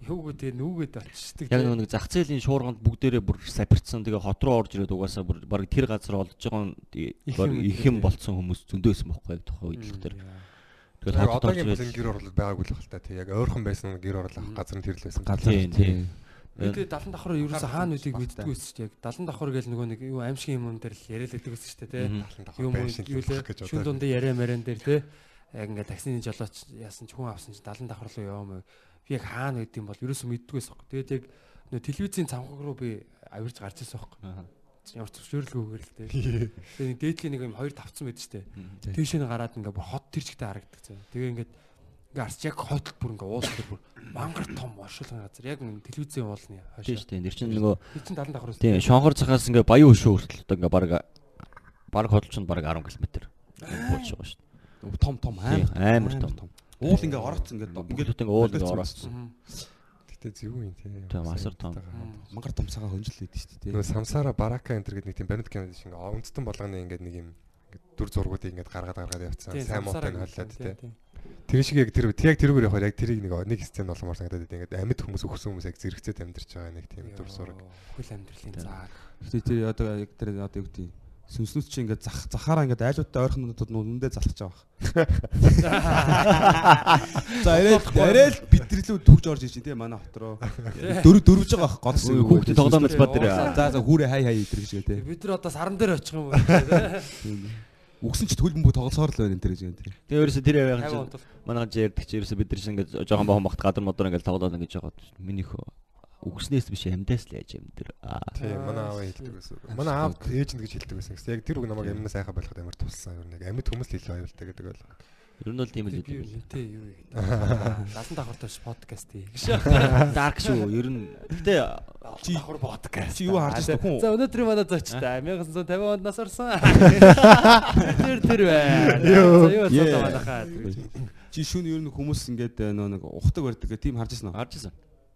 хөвгөө тэгээ нүгэд очиждаг. Яг нэг зах зээлийн шуурганд бүгдээрээ бүр сапирцсан тэгээ хот руу орж ирээд угаасаа бүр баг тэр газар олж байгаа нь Их юм их юм болцсон хүмүүс зөндөөсөн байхгүй яг тухайн үед л тэр. Орж одоогийн ирээд гэр орлол байгаагүй л байна та тий. Яг ойрхон байсан гэр орлол газар нь тэр л байсан. тийм тийм. Тэгээд 70 давхар ерөөсө хаана үдийг мэддэггүй байсан шүү дээ. Яг 70 давхар гэл нөгөө нэг юу аимшиг юм дээр л яриалдаг байсан шүү дээ, тий. Юм юу лээ шүн дундын яриа маран дээр тий. Яг ингээд таксины жолооч яасан ч хүн авсан чи 70 давхар руу яваа мэй. Би яг хаана гэдэм бол ерөөсө мэддэггүй байсан. Тэгээд яг нөгөө телевизийн цамхаг руу би авирж гарч ирсэн байхгүй. Ямар ч зөвшөөрлгүйгээр л тий. Тэгээд нэг дээдлийн нэг юм хоёр тавцсан байдаг шүү дээ. Тийшээ нь гараад ингээ бүр хот тэр чигтээ харагдаг заа. Тэгээ ингээд ингээ арч яг хойдол бүр ингээ уул тэр бүр мангар том оршуулгын газар яг нэг телевизийн уулны Тийм хойшоо. шүү дээ. Тэр чинь нөгөө чинь 70 давхар тийм шонхор цахаас ингээ баян өшөө хүртэл одоо ингээ баг баг хөдөлч нь баг 10 км болж байгаа дээ. Том том Тийм, амар амар том. Уул ингээ орооцсон ингээ ингээ уул ингээ ороодсон. Гэтэ зөв юм тий. Тийм, асар том. мангар том цагаан хөнжил лээд шүү дээ. Нөгөө самсара барака энэ төр гэдэг нэг тийм баримт кинод шиг ингээ үндэстэн болгоны ингээд нэг юм дүр зургуудыг ингээд гаргаад гаргаад явцсан. Сайн муутай нь хойлоод тий. Тэр шиг яг тэр яг тэрүүгээр явахаар яг тэрийг нэг нэг сцен болгомоор санагдаад байдаг. Ингээд амьд хүмүүс өгсөн хүмүүс яг зэрэгцээд амьдарч байгаа нэг тийм дүр зураг. Хөл амьдралын заа. Гэтэ тэр одоо яг тэр одоо юу гэдэг сүнснүүд чи ингээ зах захаараа ингээ айлуудтай ойрхон нүдэд нүдэндээ залхаж байгаа. За арай л бидрэлүү төгж орж иж тийм манай хот руу. Дөрөв дөрвж байгаа бах гол хэсэг. Хүүхдээ тоглоомоос ба тэр За за хүүрэ хай хай идэр гэж гээ Бид нар одоо саран дээр очих юм уу? Үгсэн ч төлбөмбөг тоглосоор л байна энэ тэр гэж тийм. Тэгээ ерөөсө тэр яваа унтал. манай чи ярддаг чи ерөөсө бид нар чинь ингээ жоохон бахан багт гадар модор ингээ тоглоод ингээ жагаад минийх үгснээс биш амьдаас л яаж амьдэр. Аа. Тийм манай аав хэлдэг байсан. Манай аав ээж нь гэж хэлдэг байсан. Гэхдээ яг тэр үг намайг амьнаас сайхан болоход амар туссан. Ер нь яг амьд хүмүүс л илүү аюултай гэдэг бол. Ер нь бол тийм л үү. үнтэй юу юм. 70 давхартай подкаст хий. Дарк шүү. Ер нь гэтээ Чи давхар подкаст. Чи юу харж байна хүн? За өнөөдрийн манай зочтой 1950 онд нас орсон. Тэр тэр байна. За юу цаа манайхаа. Чи шүн ер нь хүмүүс ингээд э, нөө нэг ухдаг барьдаг гэх тийм харж ирсэн үү? харж ирсэн.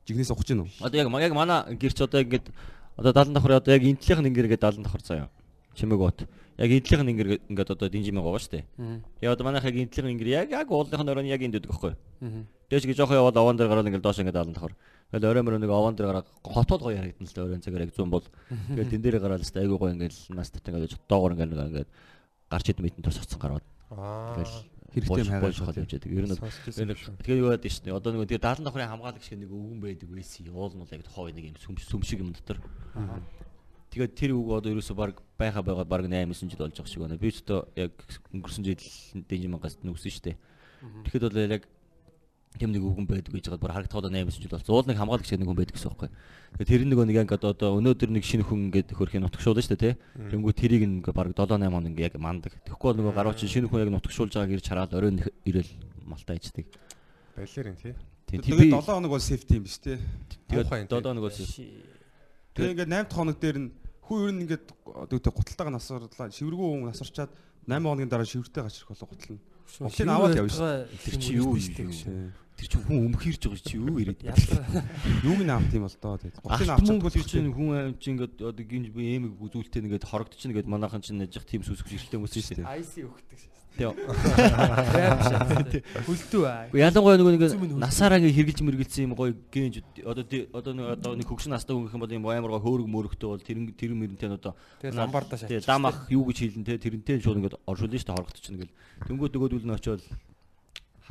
Жигнээс ухаж гин үү? Одоо яг яг манай гэрч одоо ингээд одоо 70 давхар одоо яг энтлийнх нь ингээд 70 давхар заяа. Чимэг бот. Яг энтлийнх нь ингээд ингээд одоо динжимэг байгаа шүү дээ. Тэгээ одоо манайх яг энтлийнх нь ингээд яг яг уулынх нь оройн яг энд өгдөг байхгүй. Дээш гэж жоохоо яваад овоон дээр гараад ингээд доош ингээд 70 давхар. Тэгэл орой мөрөө нэг овоон дээр гараад хотод гоё харагдана л да оройн цагаар яг 100 бол. Тэгээд тэн дээр гараад л айгуу гоё ингээд нас татан ингээд доогоор ингээд ингээд гарч идэм итэн тус цоцсон гараад. Аа. Тэгэл Хэрэгтэй юм шахал явж байдаг. Ер нь тэгээ юу яадаг шнэ. Одоо нэг тэгээ 70 давхрын хамгаалагч гэх нэг өвгөн байдаг байсан. Уул нь бол яг хоо нэг юм сүм шиг юм дотор. Тэгээд тэр үг одоо ерөөсө баг байха байгаа баг 8 9 жил болж байгаа шиг байна. Би ч одоо яг өнгөрсөн жил дэнжимангаас нүгсэн шүү дээ. Тэгэхэд бол яг тэм нэг үгэн байдаг гэж байгаа бүр харагдахад 8 9 жил болсон. Уул нэг хамгаалагч нэг хүн байдаг гэсэн байхгүй. Тэгээд тэр нөгөө нэг яг одоо өнөөдөр нэг шинэ хүн ингээд хөрхийн нутгшуулна шүү дээ тий. Тэнгүү тэрийг ингээ баг 7 8 хоног ингээ яг мандаг. Тэгэхгүй бол нөгөө гарууч шинэ хүн яг нутгшуулж байгааг ирж хараад оройн ирээл малтаа ичдэг. Балерин тий. Тэгээд 7 хоног бол сейфти юм биш тий. Тэгээд юм, 7 нөгөө Тэгээ ингээд 8 дахь хоног дээр нь хүү ер нь ингээд дүүтэй гуталтайгаа насарлаа шивэргүй хүн насарчаад 8 хоногийн дараа шивэртэй гачрах болоо гутал Гутлыг аваад шүү. Тэр чи юу юм Тий. Тэр чинь хүн өмхирж байгаа чи юу ирээд. Юуг нь авт юм бол доо тэгээд. Гутыг авч мөнгө тэр чинь хүн аим чи ингээд одоо гинж би эмэг үзүүлэлтээ нэгээд хорогдчихно гэд манайхан чинь нэж тийм сүсгэж ирэлтэй хүмүүс шүү дээ. IC өгдөг шээ. Тэгээ. Хөлтөө аа. Ялангуяа нөгөө нэг насаараа ингээ хэрглэж мэргэлсэн юм гоё гинж одоо одоо нэг одоо нэг хөгшин настай хүн гэх юм бол юм амар гоё хөөрөг мөрөгтэй бол тэр тэр мөрөнтэй нь одоо ламбардаа шатчих. Тэгээ дам ах юу гэж хэлэн те тэрнтэй шууд ингээд оршуулна шүү дээ хорогдчихно гэл. Тэнгүүд нөгөөдөл нь очиод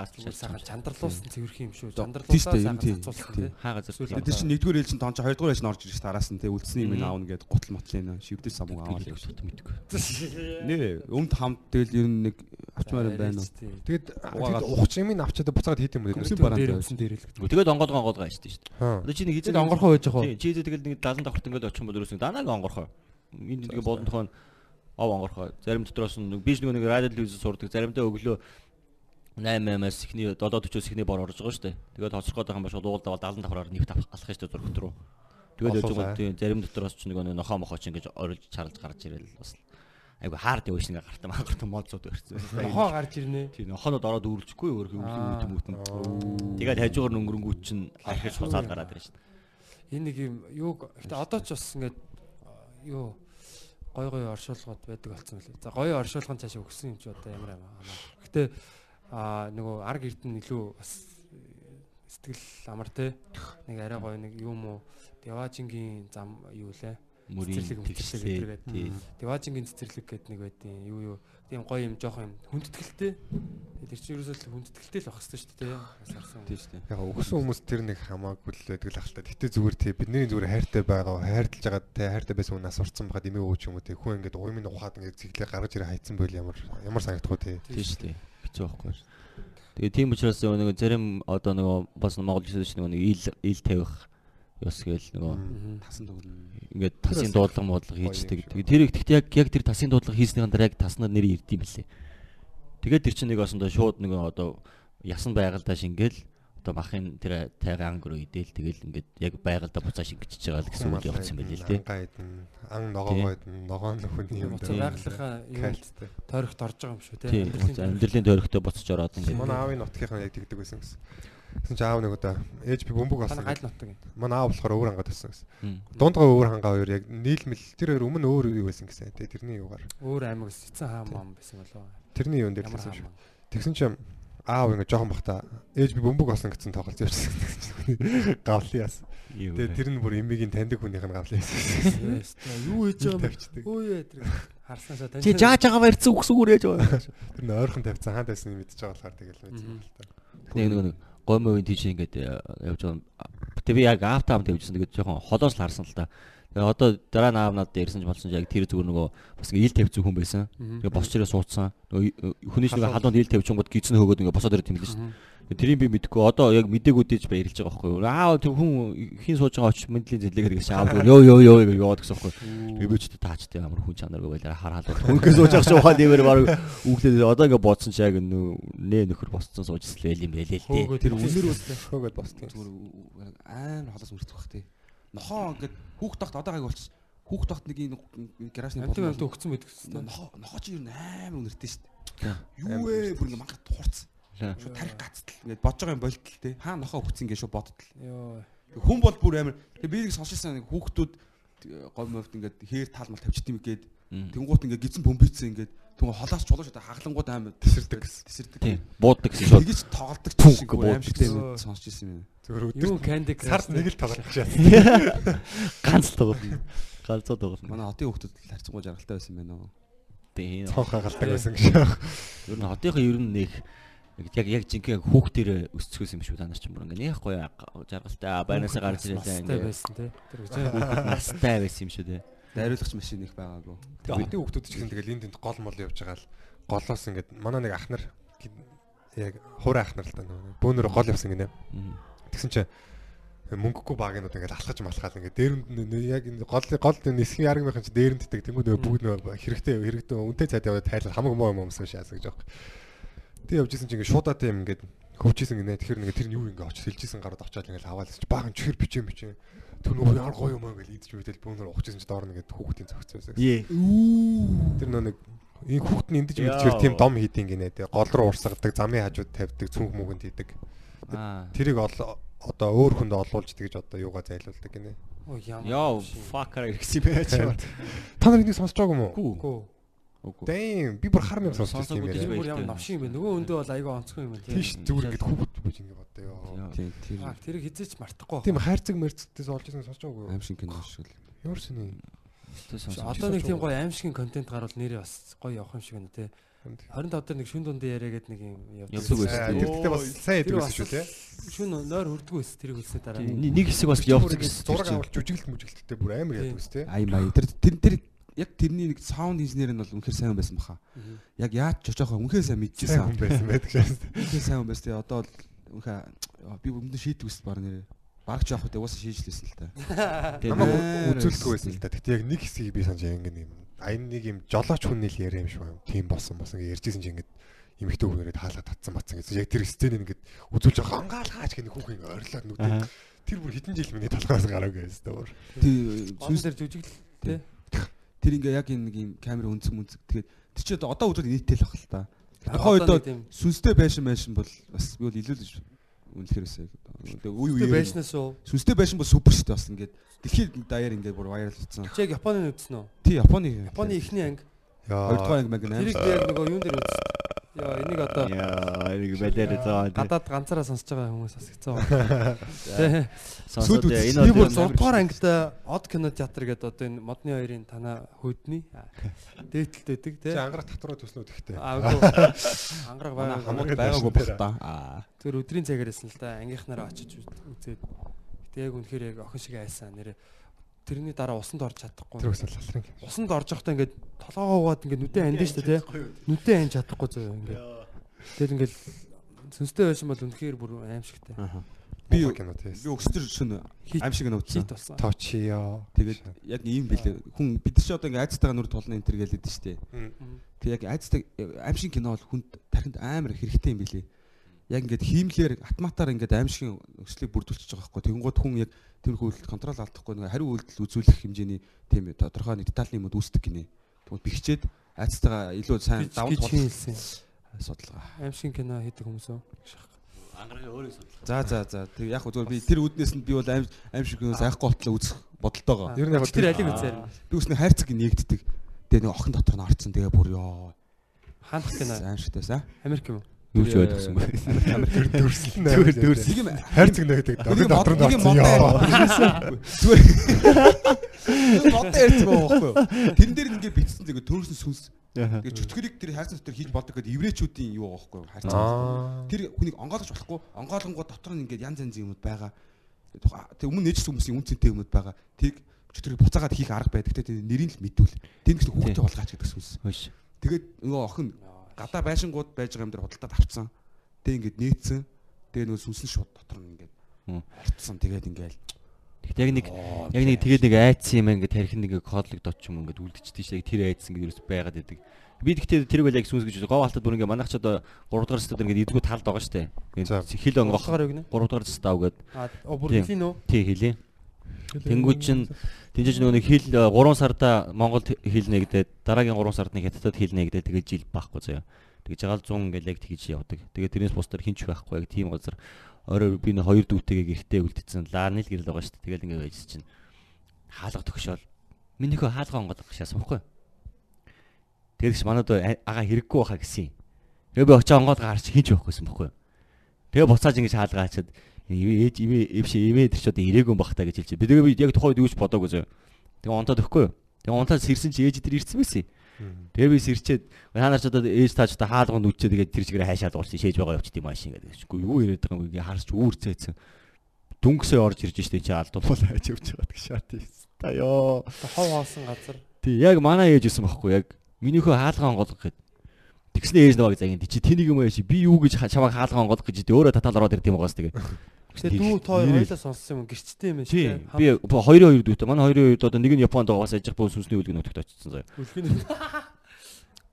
хаалтал сайхан чандарлуулсан цэвэрхэн юм шүү. Чандарлуулсаа Тийм. тий. хаа газар Тэр чинь нэгдүгээр ээлжин тоон чи хоёрдугаар ээлжин орж ирж тараас нь тэгээ үлдсэн юм аавна гээд гутал мотлын шивдэж самууг аваад явж. шууд мэдгүй. Нэ өмд хамт тэгэл ер нь нэг авчмаар юм байна уу? Тэгэд тэгэд ухч юм ин авчаад буцаад хийд юм уу дээр өмсөн дээр хэлдэг. Тэгээд онгод онгод гай штэ шүү дээ. Одоо чи нэг хизээ онгорхоо байж байгаа чи хизээ тэгэл нэг 70 давхарт ингээд очих юм бол ерөөсөө данааг онгорхоо. Энд нэг болон тохоо ов онгорхоо. Зарим дотроос нь биш нэг нэг радио телевиз сурдаг. Заримдаа өглөө 8-8-аас ихний 7:40-оос ихний бор орж байгаа шүү дээ. Тэгээд хоцроход байгаа юм ба шууд уулдаа бол 70 давхраар нэвт алах шүү дээ зургт руу. Тэгээд байгаа тийм зарим дотроос ч нэг нэг нохоо мохоо ч ингэж орилж чарлж гарч ирэл бас айгу хаард явж ингээ гартаа мангартаа модцууд барьсан. Нохоо гарч ирнэ. Тийм нохонод ороод үржихгүй өөр Аа. хөвлөм үтм үтм. Тэгээд хажуугаар нь өнгөрөнгүүд чинь архиж хуцаад гараад ирж дээ. Энэ нэг юм юу гэтээ одоо ч бас ингээд юу гой гой оршуулгууд байдаг болсон мөлий. За гоё оршуулгын цааш өгсөн юм чи одоо ямар аа. Гэтээ аа нөгөө арг эрдэнэ илүү бас сэтгэл амар те. Нэг арай гоё нэг юм уу Деважингийн зам юу лээ. Цэцэрлэг, мэтчлэг гэдэг. Тийм. Деважингийн цэцэрлэг гэдэг нэг байдیں۔ Юу юу тийм гоё юм жоох юм хүндэтгэлтэй. Тэр чинь ерөөсөө л хүндэтгэлтэй л байх хэрэгтэй шүү дээ. Сарсан. Тийм шүү дээ. Яг өгсөн хүмүүс тэр нэг хамаагүй л байдаг л ахalta. Гэтэ зүгээр тий бидний зүгээр хайртай байгаа хайрлаж байгаа те хайртай байсан хүн нас урцсан байгаад имээ өөч юм уу те хүн ингээд уймын ухаад ингээд цэглээ гаргаж ирээ хайцсан байл ямар ямар санагдах вэ те. Тийм шүү дээ. Хэцүү байхгүй. Тэгээ тийм учраас нөгөө зарим одоо нөгөө бас Монгол хэлсэн чинь нөгөө ил ил тавих ёс гээл нөгөө Тасан төгөрнө. ингээд тасын дуудлага муудлага хийждэг. Тэгээ тэр их гэхдээ яг яг тэр тасын дуудлага хийснийхэн дараа яг таснаар нэр ирд юм бэлээ. Тэгээд тэр чинь нэг осондоо шууд нөгөө одоо ясан байгальдаа шингээл одоо махын тэр тайга анг руу идээл тэгэл ингээд яг байгальдаа буцаа шингэчихэж байгаа л гэсэн үг явуулсан байл л дээ. Ангай эдэн ан ногоогоо эдэн ногоон л хүний юм даа. байгалийнхаа юм Кайлттай. тойрогт орж байгаа юм шүү те. Амьдралын тойрогтой буцаж ороод ингээд Манай аавын нутгийнхан яг тэгдэг байсан гэсэн. Гэсэн чи аав нэг удаа ээж би бөмбөг Манай болсон. гал нутаг. Манай аав болохоор өөр хангаад байсан гэсэн. Мм. Дундгаа өөр хангаа хоёр яг нийлмэл тэр хоёр өмнө өөр юу байсан гэсэн. Тэгээ тэрний юугаар. Өөр аймаг эцэн хаа мам байсан болоо. Тэрний юун дээр хэлсэн шүү. Тэгсэн чи аав ингээ жоохон бахта ээж би бөмбөг болсон гэсэн тоглож явчихсан. Гавлын яс. Тэгээ тэр нь бүр эмигийн таньдаг хүнийх нь гавлын яс. Юу хийж байгаа юм. Өөе тэр харснасаа тань. Чи жааж байгаа барьцсан үгс үгүрээж байгаа. Тэр нь ойрхон тавьсан хаан тайсан мэдчихэж байгаа болохоор тэгэл мэдсэн л та. Нэг нэг нэг гой мовын тийш ингээд э, явж байгаа. Тэг би яг автаа хамт явжсэн. Тэгээд жоохон холоос л харсан л та. Тэгээ одоо дараа наав надад ирсэн ч болсон ч яг тэр зүгээр нөгөө бас ингээд ил тавьсан хүн байсан. Тэгээ босч ирээ суудсан. Нөгөө хүний шиг халуунд ил тавьчихгод гизэн хөөгөөд ингээд босоод ирээ тэмлээ шүү. Тэгээ тэрийг би мэдэхгүй одоо яг мдэгүүдэж баярлж байгаа байхгүй юу. Аа тэр хүн хин сууж байгаа очиж мэдлийн зэлээгээд гэсэн аав ёо ёо ёо гэж яваад гэсэн байхгүй юу. Тэгээ би ч таачтай амар хүн чанаргүй байлаа хараад хүнээс сууж байгаа шүү хаа нэмэр баг үглээд одоо ингээд бодсон чи яг нэ нөхөр босцсон сууж ирсэл юм байлээ л дээ. Тэр үнэр үстэй. Хөөгд босдгийн. Зүгээр амар холоос мөрдөх бах тий. Нохоо ингээд хүүхд тахт одоо гайг болчих. Хүүхд тахт нэг энэ гаражны Амтын амтын өгцөн байдаг гэсэн. нохоо нохоо чи юу амар үнэртэй шүү дээ. Юу вэ? Бүр ингээд мангад туурцсан. Тийм. Шууд тарих гацтал. Ингээд бодож байгаа юм болтол тий. Хаа нохоо өгцөн ингээд шууд бодтол. Йоо. Хүн бол бүр амар. Тэг би нэг сонсчихсан хүүхдүүд гой мовд ингээд хээр таалмал тавьчих юм гээд. Тэнгуут ингээд гизэн бөмбөцсөн ингээд түнго холоос чулууш одоо хаглангууд амар Тесэрдэг гэсэн. тесэрдэг. Тийм. Бууддаг гэсэн Пүнх шиг гэж бүр бууддаг. юм сонсч ирсэн юм. Зөвхөн Юу өдөр Candy сард Crush нэг л тоглох шээ. Ганц л тоглоно. Ганцоо тоглоно. Манай хотын хүүхдүүд харьцангуй жаргалтай байсан байна уу? Тийм. Цонхоо галдаг байсан гэж. Ер нь хотынхаа ер нь нэг яг яг жинхэнэ хүүхдээр өсцгөөс юм шүү та нар ч юм бүр ингээ гоё жаргалтай байнаасаа гарч ирэлээ Настай ингээ байсан те. Тэр гэж. настай байсан юм шүү дээ. Найруулгач машин их байгаагүй. Бидний хүмүүс ч гэсэн тэгэл энд тэнд гол мол явж байгаа л голоос ингээд манай нэг ахнар яг хуурай ахнар л та нөгөө бөөнөр гол явсан гинэ. Тэгсэн чинь мөнгөгүй багийнууд ингээд алхаж малхаал ингээд дээрэнд нь яг энэ гол гол нисхийн яргмынхан чи дээрэнд тэтг тэнгууд бүгд нөгөө хэрэгтэй хэрэгтэй үнтэй цайд яваад тайлал хамаг муу юм юмсан шаасаа гэж аахгүй. Тэг явж исэн чи ингээд шуудаа тийм ингээд хөвчээсэн гинэ. Тэгэхээр ингээд тэр нь юу ингээд очиж хэлжсэн гараад очиад ингээд аваад чи баахан чихэр бичээ бичээ. Тэр нөгөө ямар гоё юм аа гэж идэж мэдэл бөөнөр ухчихсан чи доор нэгэд хүүхдийн зөгцөөсөө. Ее. Тэр нөө нэг энэ хүүхд нь эндэж мэдчихэр тийм дом хийдин гинэ. Тэг гол руу урсгадаг, замын хажууд тавьдаг, цүнх мөнгөнд хийдэг. Тэрийг ол- одоо өөр хүнд олуулж тэгж одоо юугаа зайлуулдаг гинэ. Яа, fucker ирсэн байж. Та нар энийг сонсож байгаа юм уу? Гүү. Үгүй. Дэм би бүр хар юм сонсож байсан юм байна. Бүр ямар навшин юм бэ? Нөгөө өндөө бол айгаа онцгой юм байна. Тийш зүгээр ингэж хүүхэд бож ингэ бодоо ёо. Тийм тэр Аа тэрийг хизээч мартахгүй. Тийм хайрцаг мэрцдээс олж исэн сонсож байгаа юу? аим шиг кино шиг л. Ямар сони. Одоо нэг тийм гоё аимшигын контент гарвал нэрээ бас гоё явах юм шиг байна те. 25 дээр нэг шүн дундын яриагээд нэг юм Явдаг байсан тийм. Тэр тэгтээ бас сайн Тэр бас байсан шүү те. Шүн нойр хүрдгүү байсан тэрийг үлсээ дараа. Нэг хэсэг бас явдаг гэсэн. Зураг авалт жүжиглэлт мүжиглэлттэй бүр амар Тийм. ядаг ус те. Ай май тэр тэр тэр яг тэрний нэг саунд инженер нь бол үнэхээр сайн байсан баха. Яг яаж ч жоохоо үнэхээр сайн Сайн мэдчихсэн. хүн байсан байдаг шээс. Үнэхээр сайн байсан. Тэгээ одоо л үнэхээр би өмнө шийдэх үст баг нэр. Бараг ч явах үү уусаа шийдчихлээсэн л та. Намайг үзүүлдэггүй байсан л да. Тэгтээ яг нэг хэсгийг би санаж ингэ юм. Айн нэг юм жолооч хүн нэл яриа юм шиг байна. Тим болсон бас ингэ ярьжсэн чинь ингэ эмэгтэй хүнээрээ таалаад татсан батсан гэсэн. Яг тэр сценыг ингэ үзүүлж байгаа хангаалгаач гэх хүүхэн ингэ ойрлоод нүдээ. Тэр бүр хэдэн жил миний толгоос гараагүй байсан дээ. бүр. Тий Гон сүнс дээр жүжиглэл те. Тэр ингээ яг энэ нэг юм камер үнцэн мүнцэг тэгээд тэр чи одоо үзвэл нийтэл бах л та. Тухайн үед сүнстэй байшин байшин бол бас би бол илүү л байсан. Тэгээ үе үе байшнаас уу. сүнстэй байшин бол супер шүү дээ бас ингээд дэлхийд даяар ингээд бүр вайрал болсон. Чи яг Японы үзсэн үү? Тий Японы Японы ихний анги. Яа. хоёрдугаар анги Тэрийг нэ. би яг нөгөө юун дээр үзсэн. Яа энийг одоо Яа, энийг бэлээр заа. гадаад ганцаараа сонсож байгаа хүмүүс асгцсан байна. Тэ. Сонсоод Сүйд энэ бол 6 дугаар ангид Од кино театр гэдэг одоо энэ модны хоёрын танаа хүүдний дээдэлтэйдэг Чи те. ангарах татвараа төснөө тэгтээ. Аагүй. Ангараг байгаа. хамаг байгаагүй бах та. Аа. Тэр өдрийн цагаар ясан л да. Ангийнхнараа очиж үзээд. Гэтэ яг үнэхээр яг охин шиг айсан нэрэ. Тэрний дараа усанд орж чадахгүй. Тэр бас лалрын. Усанд орж явахдаа ингээд толгоогоод ингээд нүдэн анд штэ те. Нүдэн анд чадахгүй зөө ингээд. Тэр ингээд сүнстэй байсан бол үнэхээр бүр аимшигтай. Аха. Би кино тест. би шөнө Хит аим шиг болсон. Точио. Тэгээд яг ийм билээ. Хүн бид нар ч одоо ингээ айцтайгаа нүр тулна энэ төр гэлээд штэ. Тэг яг айцтай аим шиг кино бол хүнд тархинд амар хэрэгтэй юм билээ. Яг ингээд хиймлэр автоматар ингээд аим шиг өслийг бүрдүүлчихэж байгаа байхгүй. Тэгэнгუთ хүн яг тэрхүү үйлдэл контрол алдахгүй нэг хариу үйлдэл үзүүлэх хэмжээний тийм тодорхой нэг детальны юмуд үүсдэг гинэ. Тэгвэл бихчээд айцтайгаа илүү сайн даван хийлсэн. судалгаа. Аимшиг кино хийдэг хүмүүс үү? ангараг өөрөө судлаа. За за за. Тэг яг зүгээр би тэр үднээс нь би бол аим аим шиг киноос айхгүй ботлоо үзэх бодолтойгоо. Ер нь яг тэр алиг үзээр. Би үснэ хайрцаг нэгддэг. Тэгээ нэг охин дотор нь орцсон. Тэгээ бүр ёо. Хаанах кино? Аим шигтээс аа. Америк юм уу? Юу ч ойлгосонгүй. Тэр дөрслөн Зүгээр амар. дөрс. Нэг юм хайрцаг нөхдөг. Нэг дотор нь мод ёо. Зүгээр. Мод ярьж байгаа байхгүй юу? Тэрэн дээр ингээд бичсэн тэгээ төрсөн сүнс. Тэгээ чөтгөрийг тэр хайрцаг дотор хийж болдог гэдэг еврейчүүдийн юу байхгүй юу? Хайрцаг. Тэр хүнийг онгойлгож болохгүй. Онгойлгонгоо дотор нь ингээд янз янзын юмуд байгаа. Тэг өмнө нээжсэн хүмүүсийн үн цэнтэй юмуд байгаа. Тийг чөтгөрийг буцаагаад хийх арга байдаг. Тэгээ нэрийг л мэдүүл. Тэнд их хүүхдээ болгаач гэдэг сүнс. Хөөш. Тэгээд нөгөө охин гадаа байшингууд байж байгаа юм дээр худалдаад авцсан. Тэг ингээд нээцсэн. Тэгээ нөгөө сүнс нь шууд дотор нь ингээд орцсон. Тэгээд ингээд Тэгт яг нэг яг нэг тэгээд нэг айцсан юм ингээд тархин нэг кодлогдоод ч юм ингээд үлдчихдэг шээ. Тэр айцсан гэдэг юус байгаад байдаг. Би тэгтээ тэрийг бол яг сүнс гэж гов алтад бүр ингээд манайх ч одоо 3 дугаар стад ингээд эдгүү талд байгаа штэ. Ингээд хил онгох Болохоор юу гинэ? 3 дугаар став гээд А бүр хэлий нөө. тий хэлээ. Тэнгүүд чин тэнцэж нөгөө нэг хил 3 сарда Монголд хил нэгдээд дараагийн 3 сард нэг хятадд хил нэгдээд тэгээд жил байхгүй заяа. Тэгж жагаал 100 ингээд яг тэгж явдаг. Тэгээд тэрнээс бусдаар хинч байхгүй яг тийм газар орой би нэг хоёр дүүтэйгээ гэртээ үлдсэн. Лааны л гэрэл байгаа шүү дээ. Тэгээд ингээд байж чинь хаалга төгшөөл. Минийхөө хаалга онгойлгох шаасан байхгүй. Тэгээд ч манад ага хэрэггүй баха гэсэн. Тэгээ би очиж онгоолгоо харч хинч байхгүйсэн байхгүй. Тэгээ буцааж ингэж хаалгаачаад ээж имээ эвш имээ тэр ч одоо ирээгүй бах та гэж хэлчихэ. Би тэгээ би яг тухайд юу ч бодоогүй зөө. Тэгээ унтаад өгөхгүй. Тэгээ унтаад сэрсэн чи ээж тэр ирсэн байсан. Тэгээ би сэрчээд та нар ч одоо ээж тааж одоо хаалганд үчээ тэгээ тэр чигээр хайшаад уурч шээж байгаа явчих тийм машин гэдэг. Юу яриад байгаа юм гээ харч үүрцээсэн. Дүнгсээ орж ирж штэ чи алдуулбал хайж явж байгаа гэх шат юм. Та ёо. Хов хоосон газар. Тий яг манай ээж юусэн байхгүй яг минийхөө хаалгаа онгоолгох гэд. Тэгснэ ээж наваг загин чи тэнийг юм яаш би юу гэж чамайг хаалгаа онгоолгох гэж дээ өөрөө татаал ороод ирд юм байгаас тэгээ. Тэгээ дүү тоо хоёлаа сонссон юм гэрчтэй юм Тий шиг. би бо- хоёрын хоёр дүүтэй манай хоёрын хоёрд одоо нэг нь Японд байгаа бас ажих бөө сүнсний үлгэн нутагт очсон заяа. Үлгэн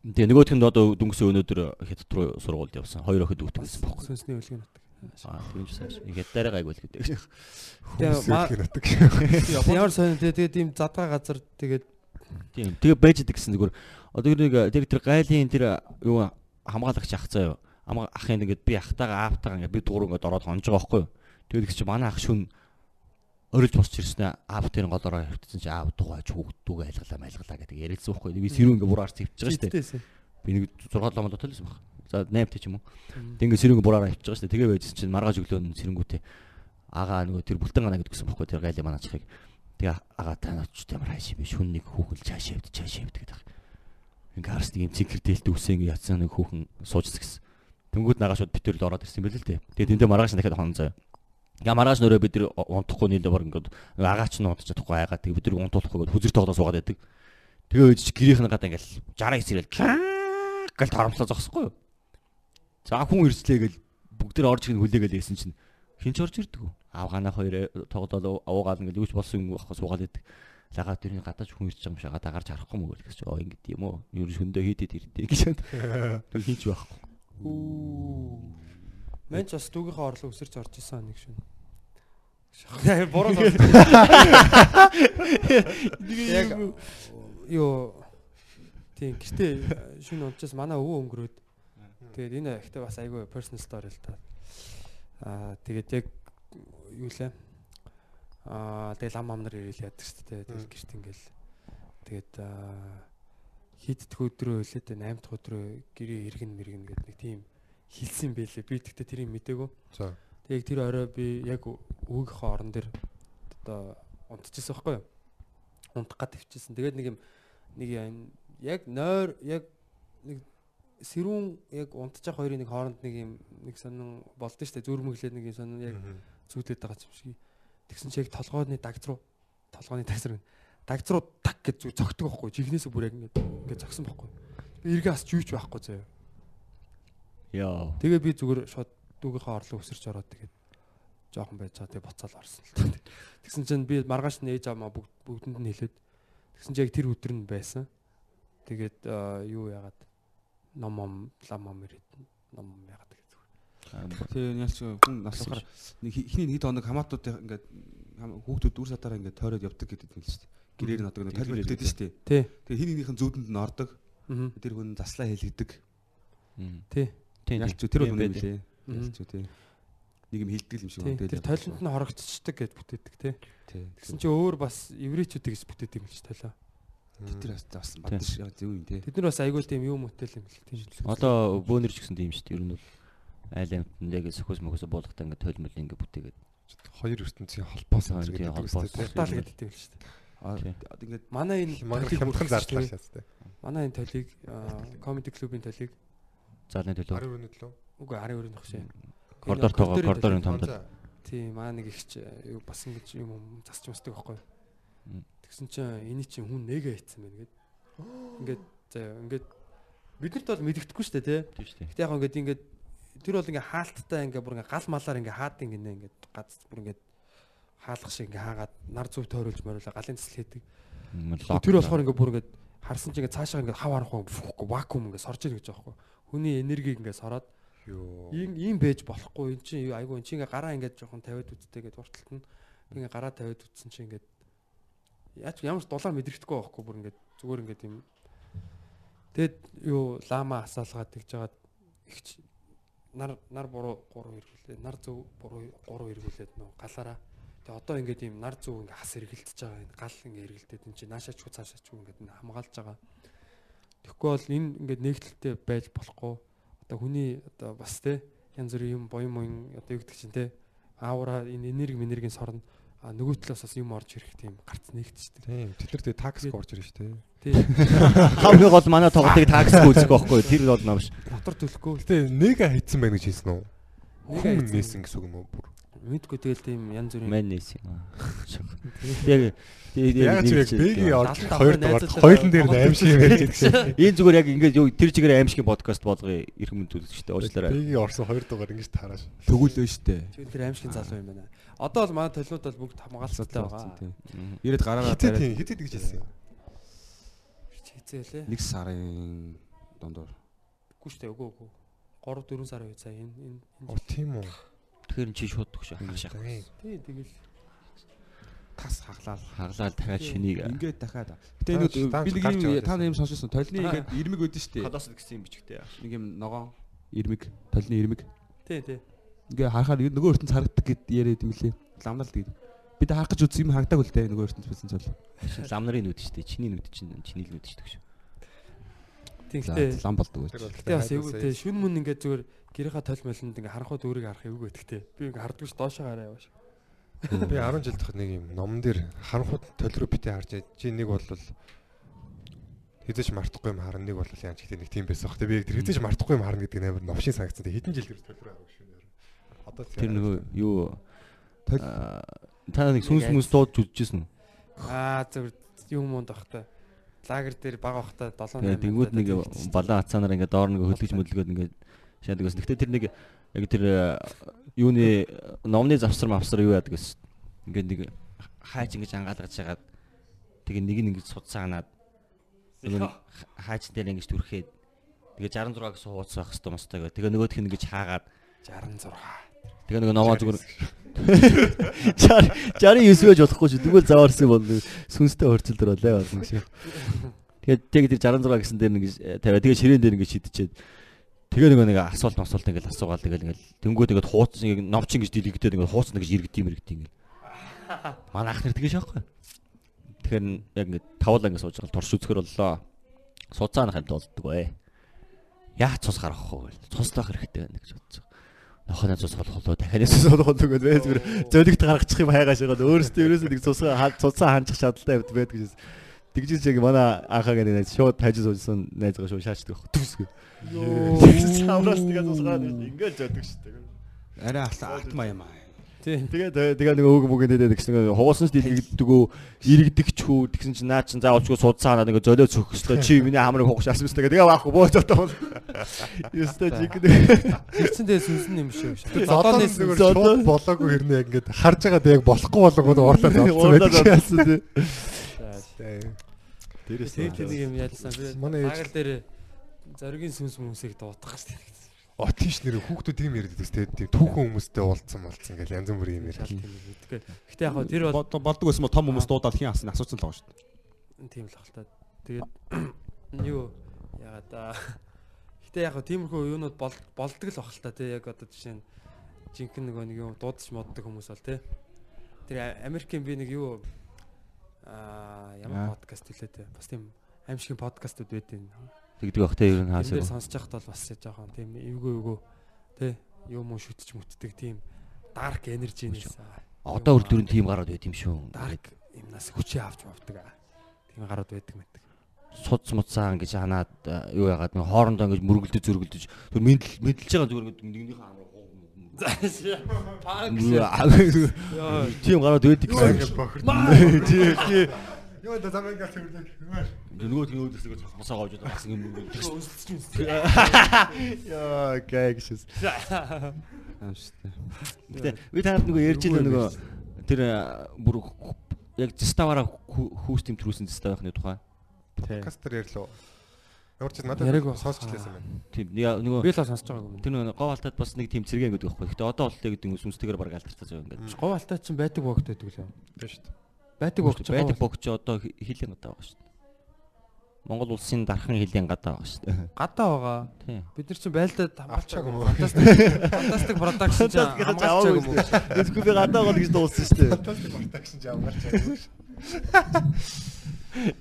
Тэгээ нөгөөх нь одоо дүнгийн өнөөдөр хятад руу сургуульд явсан. Хоёр охид дүүтэй байсан байхгүй. сүнсний үлгэн нутаг. Аа тийм сайн. Хятадаараа гайгүй л гэдэг. Тэгээ. Ямар сонир тэгээ тийм задгаа газар тэгээд Тийм. Тэгээ байж идэг гэсэн зүгээр одоо нэг тэр тэр гайлын тэр юу хамгаалагч ах заяа. ама ахын ингээд би ахтайгаа аавтайгаа ингээд би дуур ингээд ороод хонж байгаа байхгүй юу. Тэгээд их чи манай ах шүн орилж босч ирсэн аав тэр голороо хөвтсөн чи аав дугаач хүүхдүүгээ айлгалаа майлгалаа гэдэг ярилцсан байхгүй. Би сэрүү ингээд бураар цэвчж байгаа шүү дээ. Би нэг 6 7 монд төлсөн баг. За 8 т ч юм уу. Тэг ингээд сэрүүг бураараа хөвтж байгаа шүү дээ. Тэгээ байжсэн чинь маргааш өглөө сэрэнгүүтээ агаа нөгөө тэр бүлтэн гана гэдгсэн байхгүй тэр гайлын манаачихыг. Тэгээ агаа та нач ямар хайш биш хүн нэг хүүхэл цаашаа явд цаашаа явд гэдэг. Ингээ харс нэг юм цэнхэр дээлт үсээ ингээ ятсан нэг хүүхэн суужс гэсэн. Тэнгүүд нагаашууд бид тэр л ороод ирсэн байл л дээ. Тэгээ тэндээ маргааш нь дахиад хон заяа. Га маргааш нөрөө бид тэр унтахгүй нийлээ баг ингээд агаач нь унтаж чадахгүй айгаа тэгээ бид тэр унтуулахгүй хүзэр тоглоо суугаад байдаг. Тэгээ өөж чи гэрийнх нь гадаа ингээл 69 ирэл гэл торомслоо зогсохгүй юу. За хүн ирслээ гэл бүгд тэр орж ирэх хүлээгээл ийсэн чинь хинч орж ирдэг үү? Аав ганаа хоёр тоглоод уугаад ингээд юуч болсон юм бахаа суугаад байдаг. Лагаа тэрний гадаач хүн ирж байгаа юм шиг гадаа гарч харахгүй мөгөл гэж оо ингээд юм уу? Юу шөндөө хийдэд ирдээ гэж. Тэр хинч байхгүй. Мэнч бас дүүгийнхээ орлого өсөрч орж исэн нэг шин. Буруу Яг юу тийм гэтээ шин унчаас манай өвөө өнгөрөөд тэгээд энэ ихтэй бас айгүй personal story л та. Аа тэгээд яг юу лээ. Аа тэгээд лам ам нар ирэл яадаг шүү дээ. Тэгээд гэрт ингээл тэгээд хиддэх өдрөө тэ 8 дахь өдрөө гэрээ иргэн мэргэн гэдэг нэг тийм хэлсэн байлээ. Би тэгтээ тэрийг мдээгүй. За. Тэгээд тэр орой би яг өвгийнхөө орон дээр одоо унтчихсан байхгүй юу? Унтах гад өвчсэн. Тэгээд нэг юм нэг яг нойр яг нэг сэрүүн яг унтчих хоёрын нэг хооронд нэг юм нэг сонин болдсон шүү дээ. Зүрмөглээд нэг юм сонин яг зүүдээд байгаа юм шиг. Тэгсэн чи яг толгойн дагц руу толгойн дагц руу дагц руу так гэж зүг цогтдог байхгүй. Жигнэсээ бүр яг ингэ зогсон байхгүй. Би эргээ асч юуч байхгүй заяа. Яа. Тэгээ би зүгээр шууд дүүгийнхээ орлого өсөрч ороод тэгээд жоохон байж байгаа. Тэгээ буцаал орсон л та. Тэгсэн чинь би маргааш нь ээж аваа бүгд бүгдэнд нь хэлээд тэгсэн чинь яг тэр өдөр нь байсан. Тэгээд юу яагаад ном ном лам ном ирээд ном яагаад тэгээд зүгээр. Тэгээ ялч хүн насахаар нэг ихний нэг хоног хамаатуудын ингээд хүүхдүүд үр сатаараа ингээд тойроод явдаг гэдэг юм л шүү дээ. Гэрээр нь одоо нэг тайлбар өгдөг шүү дээ. Тэгээ хин нэгнийхэн зүүдэнд нь ордог. Тэр хүн заслаа хэлэгдэг. Тий. Ялч тэр бол Тийм үнэ байдаг. мөлий. Ялч тий. Нэг юм хилдэг юм шиг Тий. байна. Тэр тойлонд нь хорогдчихдаг гэд бүтээдэг тий. тий. Тэгсэн чинь өөр бас еврейчүүдийг гэж бүтээдэг юм л ч тойлоо. тэр бас бас бадш яг зөв юм тий. Бид нар бас айгүй тийм юм мотэл юм л шүү. Одоо бөөнөр ч гэсэн тийм шүү дээ. Ер нь бол айл амтнд яг сөхөс мөхөс буулгахтаа ингээд тойлмол ингээд бүтээгээд Хоёр ертөнцийн холбоос гэдэг холбоос. Портал гэдэг юм шүү. Аа Тий. ингээд Манай энэ Манай бүртгэж зардлаа тий. шаацтай. Манай энэ толийг комеди клубын толийг заалны төлөө Ари өрнөд лөө. үгүй ари өрөнд багш. коридор тоогоо коридорын За, томдол. Тийм маа нэг ихч юу бас ингэж юм засч мастдаг байхгүй. Тэгсэн чинь эний чинь хүн нэгэ хийцэн байна гэд. Ингээд ингээд биднэрт бол мэддэхгүй шүү дээ тий. Гэтэ яг ингээд ингээд тэр бол ингээ хаалттай ингээ бүр ингээ гал малаар ингээ хаад ингээ ингээ гац бүр ингээ хаалгах шиг ингээ хаагаад нар зүв тойруулж мориулаа галын цэцэл хийдэг. Тэр болохоор ингээ бүр ингээ харсан чинь ингээ цаашаа ингээ хав харахгүй бүхгүй вакуум ингээ сорж ийн гэж байгаа байхгүй. Хүний энергийг ингээ сороод Йоо. ийм ийм байж болохгүй эн чинь айгүй эн чинь ингээ гараа ингээ жоохон тавиад үзтээ гэдэг урталт нь ингээ гараа тавиад үзсэн чинь ингээ яаж ямар ч дулаар мэдрэгдэхгүй байхгүй бүр ингээ зүгээр ингээ тийм Тэгэд юу лама асаалгаад тэгж жагаад ихч нар нар буруу гурав эргүүлээ. Нар зөв буруу гурав эргүүлээд нөө галаараа. Тэгээ одоо ингээд ийм нар зөв ингээ хас эргэлдэж байгаа. Энэ гал ингээ эргэлдээд энэ чинь наашаач хуу цаашаач хуу ингээд хамгаалж байгаа. Тэгэхгүй бол энэ ингээд нэгдэлтэй байж болохгүй. Одоо хүний одоо бас те янз бүрийн юм боён моён одоо юу гэдэг чинь те аавра энэ энерги энергийн сорно а нөгөө талаас бас юм орж ирэх тийм гарц нэгтчихдээ. Тийм. Тэд нар тэгээ такс орж ирж штэ. Тий. хамгийн гол манай тоглолтыг таксгүй үзэх байхгүй. Тэр бол намш. Мотор төлөхгүй. Гэтэ нэгэ хийцэн байна гэж хэлсэн үү? Хийцэн. нээсэн гэсэн үг юм уу? бүр? Мэдгүй тэгэл тийм янз бүрийн нээс юм. Яг Яг ч яг бэгийн орж хоёр дугаар хоёулын дээр тоглолт аим шиг юм ярьж байгаа. Энэ зүгээр яг ингээд юу тэр чигээр аимшигын подкаст болгоё эрх мэнд үзэгчтэй уучлаарай. Бэгийн орсон хоёр дугаар ингэж таараш. төгөөлөө штэ. Тэр тэр аимшигын залуу юм байна. Одоо бол манай толиуд бол бүгд хамгаалцтай байгаа. Ирээд бариад тийм хитэд гэж хэлсэн. Хизээ лээ. нэг сарын дондор Үгүй шүү дээ. Үгүй үгүй. 3 4 сар үе цаа энэ энэ Оо тийм үү. Тэгэхээр чи шууд төгш хагашаа. тий тэгэл тас хаглаад Хаглаад дахиад шинийг ингээд дахиад гэтээ нэг би нэг юм та байсан. юм сонссон толны ингээд ирмэг өгдөн штэ Кодос гэсэн юм бичгтэй. нэг юм ногоон Ирмэг, толны ирмэг. Тий, тий. Ингээ харахаар нөгөө ертөнц харагддаг гэд яриад юм лээ. Ламнал тэгээд. Бид харах гэж үзсэн юм харагдаг үл дээ нөгөө ертөнц байсан ч бол. Лам нарын нүд дээ. Чиний нүд чинь чиний л нүд шүү дээ. Тэгтээ Лам болдог бол Гэтэ бас эвгүй тий шүн мөн ингээд зүгээр гэрийнхаа толь молонд ингээ харанхуй дүүрийг харах эвгүй гэдэгтэй. Би ингээ харддаг ш доошоо гараа яваш. би 10 жил тахад нэг юм номон дээр харанхуй толроо битээ харж. Чи нэг бол хизэж мартахгүй юм харна нэг бол яаж гэхдээ нэг тийм байсан бах. Би тэр хизэж мартахгүй юм харна гэдэг амар новшин санагдсан. Хэдэн жил тэр толроо харах шүү нэр. Одоо Тэр нөгөө юу аа, та нэг сүнс мүнс дууд жүжижсэн үү? Аа зөв юм муунд бахтай. Лагер дээр бага бахтай 7 Тэгээ тэнгууд нэг балан хацаанаар ингээд доор нэг хөдөлгөж möдөлгөөд ингээд шаадаг гэсэн. Гэтэ тэр нэг яг тэр э, юуны номны завсар мавсар юу яадаг гэсэн. Ингээд нэг хайж ингэж ангаалгаж хагаад тэгээ нэг нь ингэж нөгөө хайж дээр ингэж түрхээд тэгээ 66 гэсэн хуудас байх хэвээр мостой гэх. Тэгээ нөгөөх нь ингэж хаагаад 66. Тэгээ нөгөө номоо зүгээр 60 69 байж болохгүй шүү. Тэгвэл заваарсан бол сүнстэй хөрцөлдөр болоо болно шүү. Тэгээд тэгээд тэр 66 гэсэн дээр нэг тавиа. Тэгээд ширээн дээр ингэ шидчихэд тэгээ нөгөө нэг асуулт масуулт ингээл асуугаал тэгэл ингээл тэнгууд ингээд хууц нэг номч ингэж дэлгэгдээд ингээд хууц нэг иргэд юм иргэд ингээл. Манай ах нар тэгэж байхгүй тэгэхээр яг ингээд тавуулаа ингээд сууж байгаа турш үзэхэр боллоо. Суцаанах юм болддог бай яа цус гэл цуслах хэрэгтэй байна гэж бодож цус болох болоо дахиад цус болох болоо гэж байж зүгээр зөлөгт гаргачих юм хайгааш байгаа. Өөрөөсөө ерөөсөө нэг цусаа цуцаа ханчих чадaltaй байд гэж тэгжээс яг манай анхаагаа нэг шууд тажиж суужсан найзгаа шууд шаачдаг байх. Төсгөө Самраас тэгээ цусгаад ингээд жоддог шүү дээ. Арай алтмаа юм аа. Тий. Тэгээ тэгээ нэг өг мөгөндөө гэсэн нэг хууснаас дэлгэгддэгөө иргэдэг ч хүү тэгсэн чинь наа чин заавалчгүй судцаа нэг золио цөхөслөө чи миний хамрыг хугаш асмас тэгээ тэгээ баахгүй боо зотоо бол Яста жиг Хэрцэн дээр сүнсэн юм шүү. Зодоо Зодооны шууд болоогүй хэрнээ яг ингээд харж байгаад яг болохгүй болгоод уурлаад тий. байдаг. Дээрээс нэг юм ялсан. Манай ээж- дээр зоригийн сүнс мүнсийг дуутгах шүү. О тийш нэр хүүхдүүд тийм яриад байдаг тийм түүхэн хүмүүстэй уулзсан болцсон гэл янз бүрийн юм яриад. Гэтэ яг хоо тэр бол болдог байсан бол том хүмүүс дуудаад хин асна асуусан л байгаа шүү дээ. тийм л ахaltaа. Тэгээд юу ягаад аа Гэтэ яг тиймэрхүү юунууд бол- болдог л ахaltaа тий яг одоо жишээ нь жинхэнэ нөгөө нэг юм дуудаж моддаг хүмүүс бол тий. Тэр Америкийн би нэг юу аа ямар подкаст хэлээ тий. Бас тийм аимшигын подкастууд байдیں۔ Тэгдэг бах те ер нь Тэр хаасаа. дээр сонсож байхад бол бас жоохон тийм эвгүй эвгүй. Тий юм уу шүтж мүтдэг тийм. Dark energy-нээс Одоо үр дүрэн тийм гараад байт юм шүү. dark юмнаас хүчээ авч мавдаг. Тийм гарууд байдаг мэддэг. Суд муцаа ингэж ханаад юу яагаад нэг хоорондоо ингэж мөргөлдөж зөргөлдөж. Тэр мэдлж мэдлж байгаа зүгээр ингэ нэгнийхээ хамраа Тийм гараад байдаг гэсэн. Тий, тий. Юу да замаа ингээд цэвэрлэг. Нөгөө тгнүүдээс ингэ цосгосоо гоож байгаа гэсэн юм. Яа, гэгшс. Аа шүү дээ. Гэтэ би танад нөгөө ярьж байгаа нөгөө тэр э, бүр яг зиставаараа хүүс тэмтрүүлсэн зиставахны тухай. Кастер ярьлаа. Ямар ч надад Яриаг ба- сонсчлээсэн байна. Тийм нөгөө Би л сонсож байгааг юм. тэр нөгөө гов алтад бас нэг тийм цэрэг гэдэг байхгүй. Гэтэ одоо болтой гэдэг нь сүнстэйгээр баг алдарцаж байгаа ингээд. Говь алтай чинь байдаг богт байдаг лээ. Тийм шүү дээ. Байдаг богч байдаг богч одоо хи- хилийн гадаа байгаа шүү дээ. Монгол улсын дархан хилийн гадаа байгаа шүү дээ. гадаа байгаа. Тийм. Бид нар чинь байлдаад Авчааг хамгаалчааг юм юм. уу? Фантастик фантастик продакшн чинь Фантастик хамгаалчааг юм уу? Эсвэл би гадаа байгаа гэж дууссан шүү дээ. Фантастик продакшн жаа амгарч байгаа.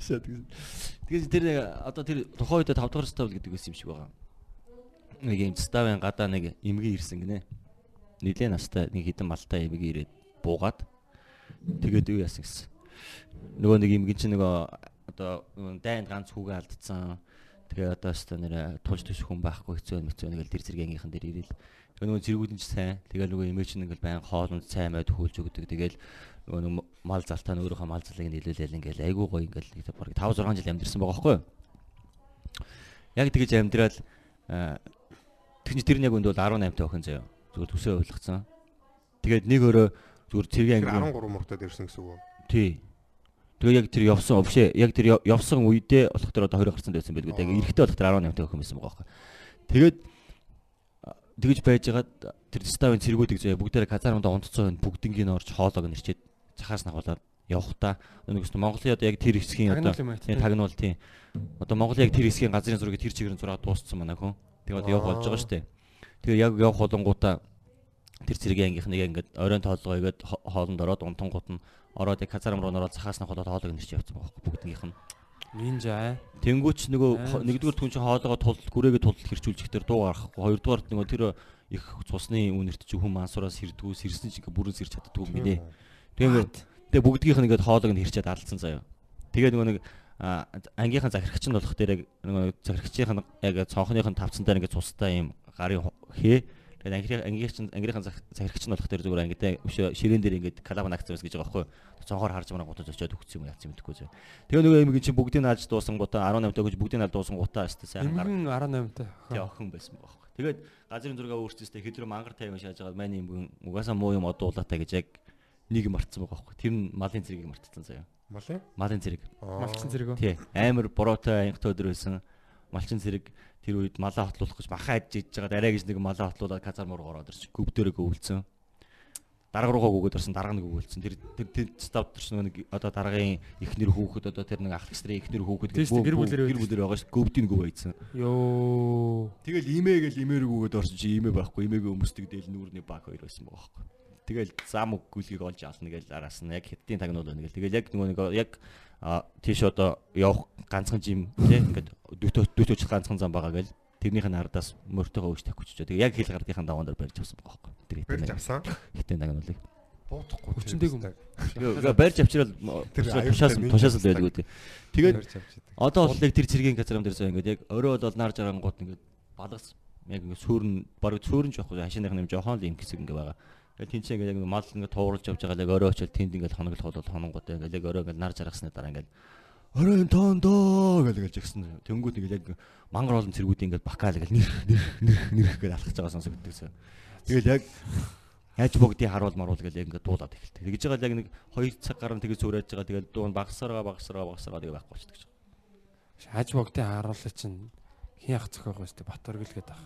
Шат гэсэн. Тэгэхээр тэр одоо тэр тухайн үед 5 дахь став гэдэг байсан юм шиг байгаа. Нэг юм ставын гадаа нэг эмгэн ирсэн гинэ. Нилээ настай нэг хідэн малтай эмгэн ирээд буугаад тэгээд юу яасан гэсэн. Нөгөө нэг эмгэн чинь нөгөө одоо дайнд ганц хүүгээ алдсан. Тэгээ одоо өстө нэр тулж төсөх хүн байхгүй хэцүү мэцүү нэг л тэр зэрэгийнхэн дээр ирээл. Тэгээ нөгөө зэргүүд нь ч сайн. Тэгээ нөгөө эмээ чинь ингээл байн хоолнд сайн байд хөлж өгдөг. Тэгээл нөгөө нэг мал залтаа өөрийнхөө мал залыг нийлүүлээл ингээл айгуу гоё ингээл нэг баг 5 6 жил амьдэрсэн байгаа байхгүй юу? Яг тэгэж амьдрал аа, тэгний тэр нь яг өндөө 18 та охин заяа. Зүгээр төсөө ойлгоцсон. Тэгээд нэг өрөө зүгээр цэргийн Тэр анги 13 мөртөд ирсэн гэсэн үг үү? тий. Тэгээ яг тэр явсан бишээ яг тэр яв- явсан үедээ болох тэр одоо 20 гарсан байсан байлгүй. Тэгээ эрэхтэй болох тэр 18 та охин байсан байгаа байхгүй. Тэгээд а, тэгэж байжгаад тэр ставын цэргүүдийг заяа бүгдээрээ казарманд унтцоо бүгднгийн орж хоолойг нэрчээд цахаас нахуулаад явхдаа нэг өстө Монголын одоо яг тэр хэсгийн одоо Тагнуул юм. Тийм. Одоо Монголын яг тэр хэсгийн газрын зургийг тэр чигээр нь зураад дууссан манай хүн. Тэгээ одоо явах болж байгаа шүү дээ. Тэгээ яг явах болонгуудаа тэр зэрэг ангийнхныг ингээд оройн тоолгоо игээд хо- хоолнд ороод унтангууд нь ороод яг казарм руу ороод цахаас нь холоод хоолыг нэрч явсан байхгүй бүгднийх нь. Нинжа. Тэнгүүч нөгөө хо- нэгдүгээр түн чинь хоолоогоо тул гүрээгээ тул хэрчүүлчихээр дуу гарахгүй. Хоёрдугаар нөгөө тэр их цусны үнэрт чи хүм мансуураас сэрдгүү сэрсэн чи ингээ бүрэн сэрч чаддгүй юм гинэ. Тэгээ ингээд тэгээ бүгдгийнх нь ингээд хоолойг нь хэрчээд алдсан заяа. Тэгээ нөгөө нэг ангийнхан захирагч нь болох дээр яг нөгөө захирагчийн яг цонхных нь тавцсан дээр ингээд цустай юм гарын хээ. Тэгээд ангийнхан зах- захирагч нь болох дээр зүгээр ангидаа өшөө ширээн дээр ингээд калабан акцаас гэж байгаа байхгүй. Цонхоор харж мараа гутаж очиод өгсөн юм яац юм мэдэхгүй зөө. Тэгээ нөгөө юм чинь бүгдийг нь алж дуусан гутаа 18 таа гэж бүгдийг нь алж дуусан гутаа өстэй сайхан гар. Эмгэн 18 та. Тэгээ охин байсан байхгүй. Тэгээд газрын зургаа өөрчсөстэй хэдрүү мангар тайван шааж байгаа манай эмгэн угаасаа муу юм одуулаатай гэж яг нэг юм мартсан байгаа байхгүй. Тэр нь малын зэргийг мартсан заяа. Малын? Малын зэрэг. Малчин зэрэг. Тий. Амар бороотой аянгатай өдөр байсан. Малчин зэрэг тэр үед малаа хотлуулах гэж бахан адж иж байгаа дараа гэж нэг малаа хотлуулаад казарм руу ороод ирсэн. Гөвдөрөө гөвөлцсөн. Дарга руугаа гүгөөд орсон дарга нэг гөвөлцсөн. Тэр тэр тэр став төрсөн нэг одоо даргын ихнэр хүүхэд одоо тэр нэг ах насрын ихнэр хүүхэд гэр бүлэрээ гэр бүлэр байгаа шүү. Гөвдийн гөв байцсан. Йоо. Тэгэл имээгэл имээргүүгээд орсон чи имээ байхгүй имээгээ өмсдөг дээл нүүрний баг хоёр байсан байгаа байхгүй. Тэгэл зам гүлгийг олж авна гэл араас нь яг хэдтийн тагнуул байна гэл. Тэгэл яг нөгөө нэг яг тийш одоо явах ганцхан жим тий ингээд дөтөөч ганцхан зам байгаа гэл тэрнийх нь ардаас мөртөөгөө өгч тавих гэж. Тэгээ яг хил гардынхаа даваан дээр барьж авсан байгаа байхгүй. Тэр Барьж авсан. хэдтийн тагнуулыг. Буутахгүй. Хүчнтэйг юм. Йоо барьж авчирал тушаас тушаас л минь байдгүй тий. Тэгээд. Одоо бол яг тэр цэргийн газрам дээр зөө ингээд яг орой бол нар жарангууд ингээд балгас яг ингээд сүрэн бараг сүрэн жоох хашааных нэм жоохон л юм хэсэг ингээд байгаа. Тэгээд тэнцээ ингээд яг мал ингээд тууралж явж байгаа л яг орой очил тэнд ингээд хоноглох бол хононгууд ингээд яг орой ингээд нар жаргасны дараа ингээд оройн тоондоо гэж гэлж гисэн. Тэнгүүд ингээд яг мангар олон цэргүүдийн ингээд бакаал ингээд нэр нэр нэр нэр гэж алхаж байгаа сонсогддогсэн. Тэгэл яг яаж бүгдийг харуул маруул гэж яг ингээд дуулаад эхэлдэг. Тэгж байгаа л яг нэг 2 цаг гарan тэгж зүрэж байгаа. Тэгээд дуун багсараа багсараа багсараа тэгээ байхгүй болчихдог. Хаж богдын харуулаа чинь хин ах зөхөөгөө өстэй Батөргөл гэдэг ах.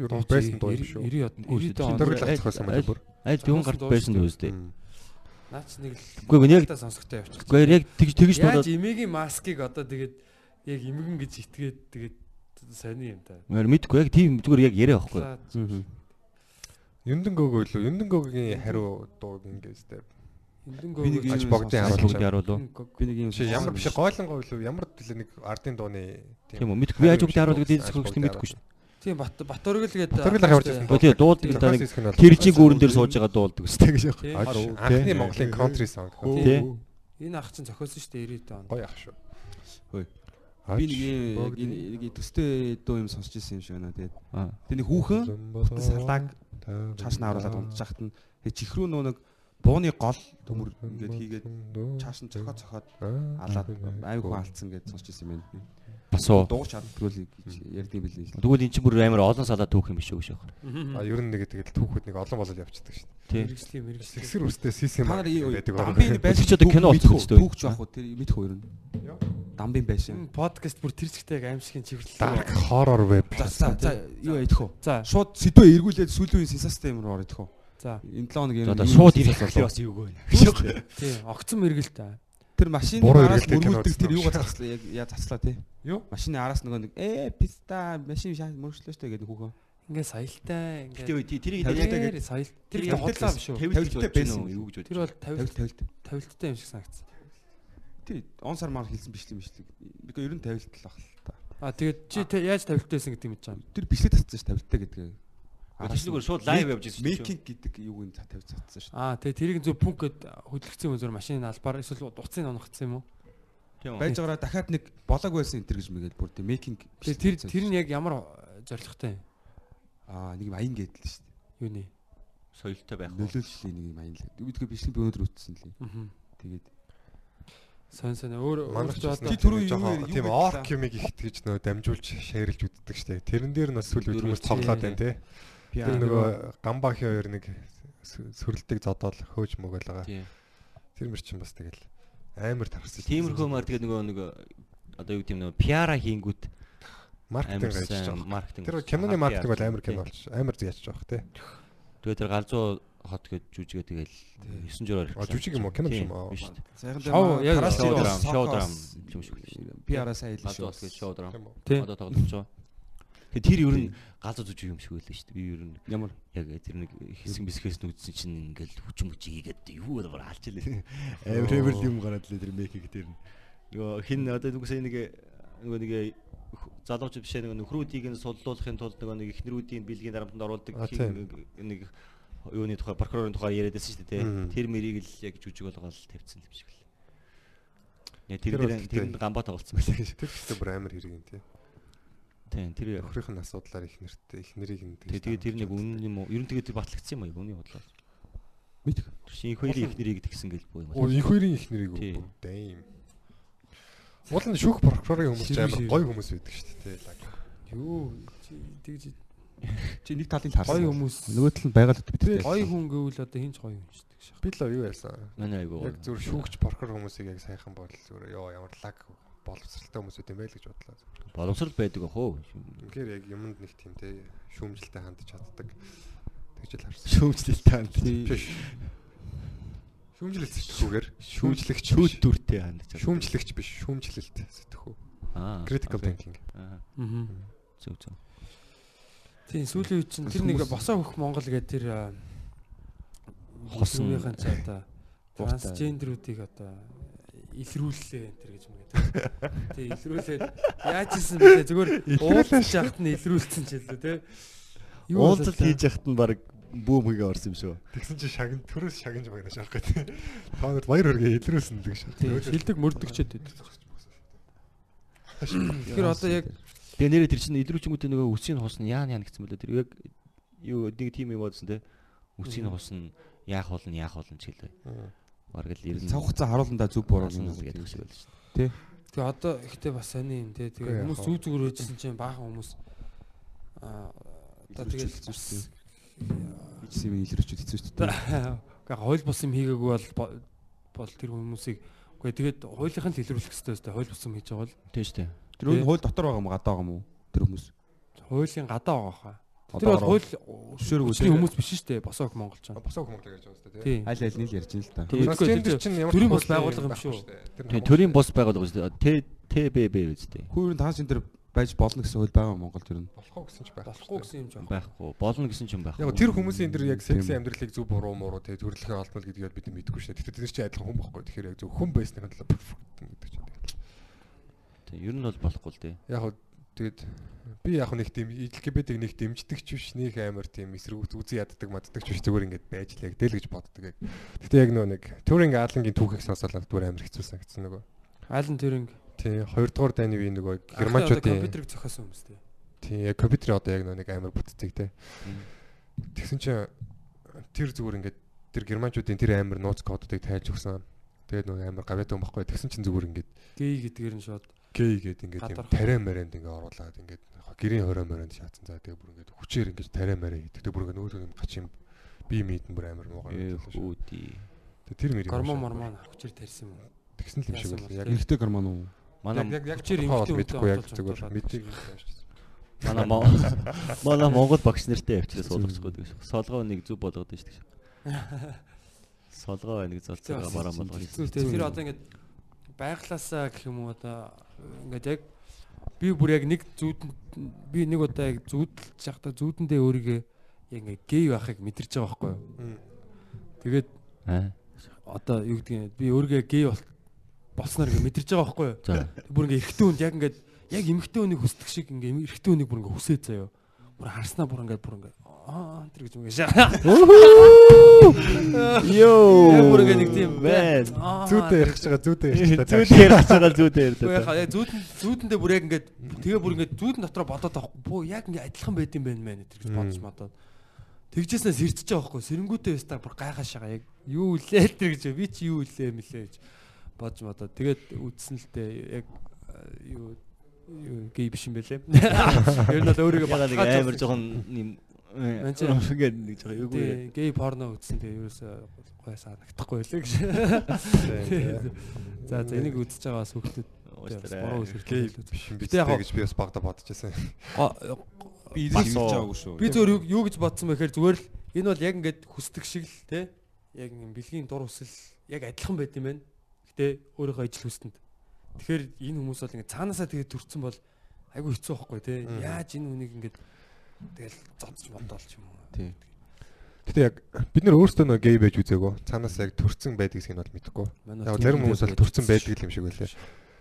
Ер нь байсан дуу юм шүү. 90 90 он. Батөргөл ах байсан юм бүр. Аль дүүн гарт байсан дөө үстэй. Наач нэг л Үгүй яг- та сонсогтой явчих. Гэхдээ яг тэгж тэгж Яаж болоод эмээгийн маскыг одоо тэгээд яг эмгэн гэж итгээд тэгээд сони юм та. мөр мэдгүй яг тийм зүгээр яг яриа байхгүй. Юндэн гөөгөө лөө Юндэн гөөгийн хариу дуу. Эндэн Би нэг гоо Аж богдын харуулж харуулуу. Би нэг юм Чи ямар биш гойлонгоо лөө ямар төлөө нэг ардын дууны Тийм үү мэдгүй би ажиг харуулаг дээд зөвхөн мэдгүй шүү. Тийм Бат Батөргөл гэдэг Батөргөл явж байсан. Гэхдээ тий дуулдаг л да нэг Тэр тэржийн гүүрэн дээр сууж байгаа дуулдаг үстэй гэж Тийм. байна. анхны Монголын country song. Тий. Энэ ах чинь зохиосон шүү дээ 90-д он. Гоё ах шүү. Хөөе. Би нэг нэг төстэй дуу юм сонсч ирсэн юм шиг байна. Тэгээд нэг хүүхэн цааш нь харуулад унтчихад нь тэгээд чихрүү нөө нэг бууны гол төмөр ингээд хийгээд цааш нь цохоод цохоод алаад аяг хүн алдсан гэж сонсч ирсэн юм байна. Бас уу. Дуугч чаддгүй л гэж ярьдсан билээ. Тэгвэл эн чинь бүр амар олон салаа түүх юм биш үү шүү. А ер нь нэг тэгэл түүхүүд нэг олон болол явчихдаг шүү дээ. Мэргэжлийн мэргэжлийн. Сэгсэр үстэй сисэм Та нар ийм байдаг. дамбын байшин Чи одоо кино шүү дээ. Түүхч байх уу? Тэр мэдэх үү ер нь? Дамбын байшин. Подкаст бүр тэр зэгтэй аимшигын чивэрлэл. Dark horror web. За за юу идэх үү? За Шууд сэдвээ эргүүлээд сүүлийн сенсацтай юм руу орох үү? за Энэ 7 хоног юм. Одоо шууд ирэх бас юу вэ? тий огцон мэргэлт та. Тэр машины араас мөргүүлдэг тэр юугаар цацлаа яг яа цацлаа тий. Юу? Машины араас нөгөө нэг ээ писта машин шаа мөргөчлөө штэ гэдэг хүүхэн. Ингээ соёлтой ингээ. Гэтэ тэрийг Тавилттай Тэр соёл. Тэр Тэр хотлоо биш үү? тавилттай байсан юу гэж Тэр бол тавилт тавилт. тавилттай юм шиг санагдсан. Тий. Он сар мар хэлсэн биш юм биш л. Бика ер нь тавилт л баг л та. А тэгээд чи яаж тавилттайсэн гэдэг юм чинь. Тэр бичлэг татсан ш тавилттай гэдэг. Зүгээр шууд лайв явж ирсэн шүү. Мейкинг гэдэг юуг нь тавьж цацсан ш. Аа тэгээ тэрийг зөв пүнк гэд хөдөлгцэн юм зөв машины албаар эсвэл дуцын унагцсан юм уу? Тийм үү. Байж байгаараа дахиад нэг болоог байсан энэ төр гэж мэгээл бүр тийм мейкинг. Тэр тэр нь яг ямар зоригтой юм? аа нэг юм аян гэдэл ш. Юуны? соёлтой байх. уу? Нөлөөллийн нэг юм аян л. Бид тэгээ бичлэг би өнөөдөр үтсэн лээ. Аа. Тэгээд Сон сон өөр бас Чи түрүү юу- юу тийм орк юмыг ихт гэж нөө дамжуулж шеэрлж үздэг штэ. Тэрэн дээр нас сүүл үед хүмүүс тоглоод тий. байна те. Тэр нөгөө гамбахи хоёр нэг с- сүрэлдэг зодоол хөөж мөгөл байгаа. Тийм. Тэр мөр чинь бас тэгэл амар тархсан. Тиймэрхүү мар тэгээд нөгөө нэг одоо юу гэм нэг пиара хийнгүүт маркетинг ажиллаж байгаа. маркетинг. Тэр киноны маркетинг бол PR амар кино болчих. Амар зяач жоох те. Тэгээд тэр галзуу хот гэж жүжигээ тэгэл 9 жураар. А, жүжиг юм уу? Кино юм уу? Биш Шоу, яг шоу драм, шоу драм юм шиг. Араа сайн Галзуу шүү. хот гэж шоу драм. Тий. Одоо тоглож байгаа. Тэгээ тэр ер нь галзуу зүж юм шиг байлаа шүү дээ. Би ер нь Ямар яг тэр нэг хэсэг бисгээс нүдсэн чинь ингээл хүч мүч ийгээд юу бол алж илээ. Амар амар юм гараад лээ тэр мейкинг дээр. Нөгөө хин одоо нэг сая нэг нөгөө нэг залууч бишээ нөгөө нөхрүүдийг нь суллуулахын тулд нөгөө нэг ихнэрүүдийн бэлгийн дарамтанд оруулдаг нэг юуны тухай прокурорын тухай яриад байсан шүү дээ. Тэр мэрийг л яг жүжиг болгоод тавьсан юм шиг л. Тэр тэр бол дээр гэхдээ- тэрэнд гамбаа тоглолцсон байлаа гэж. Тэр ихтэй бүр амар хэрэг юм тий. Тийм тэр Өхрийнх нь асуудлаар их нэртэй их нэрийг нь Тэгээ тэгээ тэр нэг үнэн юм уу? Ер нь тэгээ тэр батлагдсан юм аа үнийн бодлоо. мэдэх. Тэр чинь их хоёрын их нэрийг тэгсэн гэл боо юм Оо аа. их хоёрын их нэрийг үү? Дэм. Уул нь шүүх прокурорын хүмүүс амар гоё хүмүүс байдаг шүү дээ. лаг. Юу чи тэгж Чи нэг талын харсан. гоё хүмүүс Нөгөө тал нь байгаад бид гоё хүн гэвэл одоо хинч гоё юм шүү дээ. шах. Би л юу яасан? Манай айгуу. Яг зүр шүүгч прокурор хүмүүсийг яг сайхан бодол зүгээр ёо ямар лаг боловсралтай хүмүүс үт юм байл гэж бодлоо. боловсрал байдаг ах уу? Үнэхээр яг юмд нэг тийм тий шүүмжлэлтэй хандж чаддаг. Тэгж л харсан. Шүүмжлэлтэй ханд. Биш. Шүүмжлэлт сэтгүүгээр шүүмжлэгч шүүд дүртэй ханд. шүүмжлэгч биш шүүмжлэлт сэтгүү. Аа. Critical thinking. Аа. Аа. Зөв зөв. Тийм сүүлийн үед чинь тэр нэг босоо хөх Монгол гэдэг тэр а, Хосон. хүмүүсийн ч одоо трансгендерүүдийг одоо илрүүллээ энэ төр гэж мэг тийм. Тийм илрүүлээд яаж ийсэн бэлээ зүгээр уулзаж яхад нь илрүүлсэн ч хэлээ тийм. Уулзалт хийж яхад нь баг бүүм хийгээ орсон юм шүү. Тэгсэн чинь шагн төрөөс шагнж багнаа шахах гэдэг. Та нар баяр хүргээ илрүүлсэн л гэж шах. Тийм шилдэг мөрдөгчөөд байдаг. Тэгэхээр одоо яг Тэгээ нэрээ тэр чинь идрүүчингүүдээ нөгөө үсгийн хус нь яан яан гэсэн мөлөө тэр яг юу нэг тим юм бодсон те. Үсгийн хус нь яах болно яах болно ч гэлээ. Бараг л ер нь Цаг хугацаа харууландаа зүг буруу болсон юм гэдэг шиг байл шүү. тэгээ одоо ихтэй бас сони юм тий. Үгүй Тэгээ хүмүүс зүг зүгээр байжсэн чинь баахан хүмүүс аа одоо тэгээд Илэрчүүлсэн шүү дээ. Ичсэн юм илэрчүүд хэцүү шүү дээ. Гэхдээ хууль бус юм хийгээгүй бол бо- бол тэр хүмүүсийг үгүй тэгээд хуулийнх нь л илрүүлэх хэрэгтэй өстэй хууль бус юм хийж байгаа бол Тийм шүү дээ. Тэр өөр хууль дотор байгаа юм гадаа байгаа юм уу? Тэр хүмүүс. хуулийн гадаа байгаа хаа. Тэр бол хууль Зөвшөөрөгүй хүчний те. хүмүүс биш шүү дээ босоог монголч. Босоо хүмүүс гэж байгаа шүү дээ. Тийм. Аль аль нь л ярьж байна л да. Тийм. Трансгендер чинь ямар төрийн бус байгууллага юм байхгүй шүү. дээ. Тийм төрийн бос байгуулга шүү дээ. Т ТББ үстэй. Хүү ер нь трансгендер байж болно гэсэн хууль байгаа Монголд ер нь. болохоо гэсэн ч байх. Болохгүй гэсэн юм жоо. Байхгүй. Болно гэсэн ч юм байхгүй. Яг тэр хүмүүсийн тэр яг секси Тийм. амьдралыг зөв буруу муруу тэгээ төрөлхөн олдмол гэдгийг бид мэдгүй шүү дээ. Тэгтээ тэр чинь адилхан хүн байхгүй. Тэгэхээр яг зөв хүн байсны хандлага гэдэг чинь. Тийм ер нь бол болохгүй л дээ. Яг хөө тэгээд би яг нэг тийм LGBT-г нэг дэмждэг ч биш нэг амар тийм эсрэг үзэн яддаг маддаг ч биш зүгээр ингээд байж л яг дэл гэж боддог яг. Гэтэ яг нөө нэг Turing Allen-гийн түүхийг сонсоод зүгээр амар хэцүүсэн гэсэн нөгөө. Ален Төринг Тийм хоёрдугаар дайны үеийн нөгөө германчуудын компьютерыг зохиосон хүмүүс тий. Тийм яг компьютерийн одоо яг нөө нэг амар бүтцэг те. Тэгсэн чинь тэр зүгээр ингээд тэр германчуудын тэр амар нууц кодуудыг тайлж өгсөн. Тэгээд нөгөө амар гавьяатай хүн байхгүй. Тэгсэн чинь зүгээр ингээд Гей гэдгээр нь шууд гей гэдэг ингээд юм тариа маринд ингээд оруулаад ингээд гэрийн хороо моринд шаацсан. За тэгээд бүр ингээд хүчээр ингээд тариа мари хийдэг. Тэгээд бүр ингээд нөгөө юм гач юм би мэдэн бүр амар муугай. Ээ хүүдий. Тэгээд тэр мэрийг гормон мормон хүчээр тарьсан юм. тэгсэн л юм шиг байна. Яг. Эрэгтэй гормон уу? Манай яг яг хүчээр эмэгтэй мэдэхгүй яг зүгээр мэдээ манай Мон- манай Монгол багш нартай явчихлаа суулгахгүй гэж. Солгоо нэг зүг болгоод байна шүү дээ. Солгоо нэг залцаагаа бараа болгож. Хэцүү тий. Тэр одоо ингээд байглаасаа гэх юм уу одоо ингээд яг би бүр яг нэг зүүд би нэг удаа яг зүүдэлж явахдаа зүүдэндээ өөрийгөө яг ингээд гей байхыг мэдэрч байгаа байхгүй юу. Тэгээд Аа. одоо юу гэдгийг би өөрийгөө гей бол болсноор ингээд мэдэрч байгаа байхгүй юу. Бүр ингээд эрэгтэй хүнд яг ингээд яг эмэгтэй хүнийг хүсдэг шиг ингээд эрэгтэй хүнийг бүр ингээд хүсээ заяа. Бүр харснаа бүр ингээд бүр ингээд аа тэр гэж юм гэж. Йоо. Яг ингээд нэг тийм Мэн. зүүдээ ярих гэж байгаа зүүдээ ярих гэж Зүүд ярих цагаал зүүд ярьдаг. Уу яхаа яг зүүдэн зүүдэндээ бүр яг ингээд тэгээ бүр ингээд зүүдэн дотроо бодоод авахгүй. Бөө яг ингээд адилхан байд юм байна мэн тэр гэж бодож мадаад. Тэгжээснээ сэрчэж байгаа байхгүй. Сэрэнгүүтээ өстаа бүр гайхаа шагаа яг юу үлээ тэр гэж би чи юу үлээ мэлээ гэж бодож мадаад. Тэгээд үдсэн л дээ яг э, юу юу гей биш юм бэлээ. Ер нь бол өөрийгөө баталгааж амар жоохон юм Мэн чи- ингээд нэг жоохон эвгүй. Гей порно үзсэн тэгээ ерөөсөө гой санагдахгүй байлаа гэж. За за энийг үзэж байгаа бас хүүхдүүд буруу байна. биш юм биш гэж би бас багада бодож байсан. Би уу. хэлж байгаагүй шүү. Би зөвөр юу- гэж бодсон бэхээр зүгээр л энэ бол яг ингээд хүсдэг шиг л те яг бэлгийн дур хүсэл яг адилхан байт юм байна. Гэтэ өөрийнхөө ижил хүстэнд. Тэгэхээр энэ хүмүүс бол ингээд цаанаасаа тэгээд төрсэн бол айгүй хэцүү байхгүй те. Яаж энэ хүнийг ингээд тэгэл зодж бодоолч юм уу. Тий. Гэтэ яг бид нар өөрсдөө нөө гей байж үзээгөө. Цаанаас яг төрцөн байдаг гэдгийг нь бол мэдэхгүй. Яг тийм зарим хүмүүс бол төрцөн гэсэн байдаг юм шиг байлаа.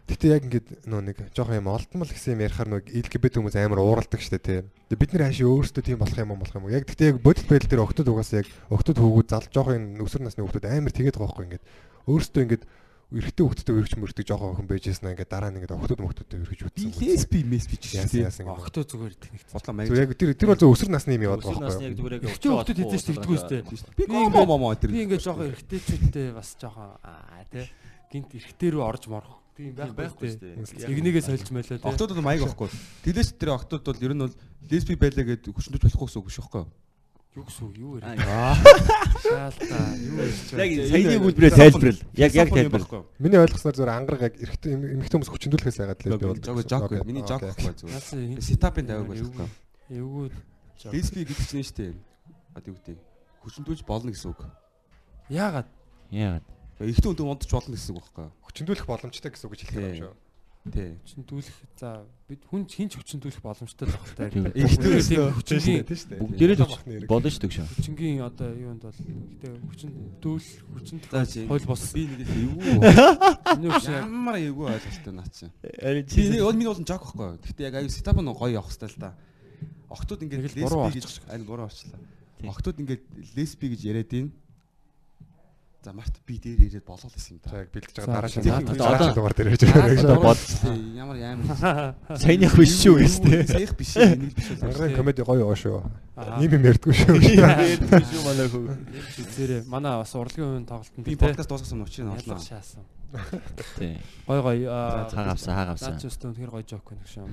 Гэтэ яг ингээд нөө нэг жоохон юм олдмол гэсэн юм ярихаар нөө LGBT хүмүүс амар ууралдаг штэ тий. Тэгээ бид нар хаашаа өөрсдөө тийм болох юм болох юм уу? Яг гэтэ яг бодит байдал дээр октод угаасаа яг октод хөвгүүд залж жоохон өсвөр насны хөвгүүд амар тэгээд байгаа байхгүй ингээд өөрсдөө ингээд эрэгтэй хөвгтөд өргөж мөрдөг жоохон охин байжсэн ингээд дараа нь ингээд октод мөктөд өргөж үтсэн. лесби месби ч Яасан тий. яасан юм. Октоо зүгээр тэнэгт. Бодлоо Зөв маяг. яг тэр тэр бол зөв өсвөр насны юм яваад байгаа насны яг байхгүй юу? зүгээр яг Эрэгтэй хөлтөд хэдэж тэгдэггүй сте. Би гомо момо тэр. Би ингээд жоохон эрэгтэйчүүдтэй бас жоохон аа те гинт эрэгтэй рүү орж морох. Тийм байхгүй байхгүй шүү дээ. Игнийгээ сольж мэлээ те. Октод бол маяг байхгүй. Тэлээс тэр октод бол ер нь бол лесби байлаа гэд хүчнөж болохгүй гэсэн үг биш байхгүй юу? Юу гэсэн юу яриа. Шаалтаа юу ярьж Яг байгаа. саяны үйлдвэрээ тайлбарл. Яг яг тайлбарл. Миний ойлгосноор зөвөр ангараг яг эрэгтэй эмэгтэй хүмүүс хүчндүүлэхээс яагаад л Жог жог жог миний жог байхгүй зүгээр. Сетапын тавиг байхгүй. эвгүй Лесби гэдэг чинь шүү дээ. Одоо юу гэдэг. Хүчнөж болно гэсэн үг. яагаад Яагаад? Эхтэн өндөө модч болно гэсэн үг байхгүй юу? хүчндүүлэх боломжтой гэсэн үг гэж хэлэх юм шүү. Тий. хүчндүүлэх за бид хүн хинч хүчндүүлэх боломжтой л багтай. Тийм. Эхлээд хүчингийн тийм шүү дээ. Бүгдээрээ л болно шүү дээ хүчингийн одоо юунд бол гэтээ хүчинд За чи хойл бос би нэг эвгүй. Ямар эвгүй ойлголттой наа чи. Ари Би нэг бол миний бол жог байхгүй? Гэхдээ яг аюу сетап нь гоё явах хэвээр л да. Октод ингээд лесби гэж ань буруу орчлаа. Октод ингээд лесби гэж яриад ийн. За март би дээр ирээд болол гэсэн юм За да. яг бэлдэж За, байгаа дараа за, одоо- дараа дугаар дээр Аа, байгаа. буруу бод- орчлаа. Ямар амар. Саяных биш шүү гэстэй. Саях биш. Нэг биш. Ангараг комеди гоё байгаа шүү. Ийм юм ярьдгүй шүү. шүү манай хөө. зэрэг манай бас урлагийн үеийн тоглолтод Би подкаст дуусгасан учраас олноо. шаасан. Тий. Гой гой аа Хаагавсан хаагавсан. наач өстө үнэхээр гоё жок байна юм.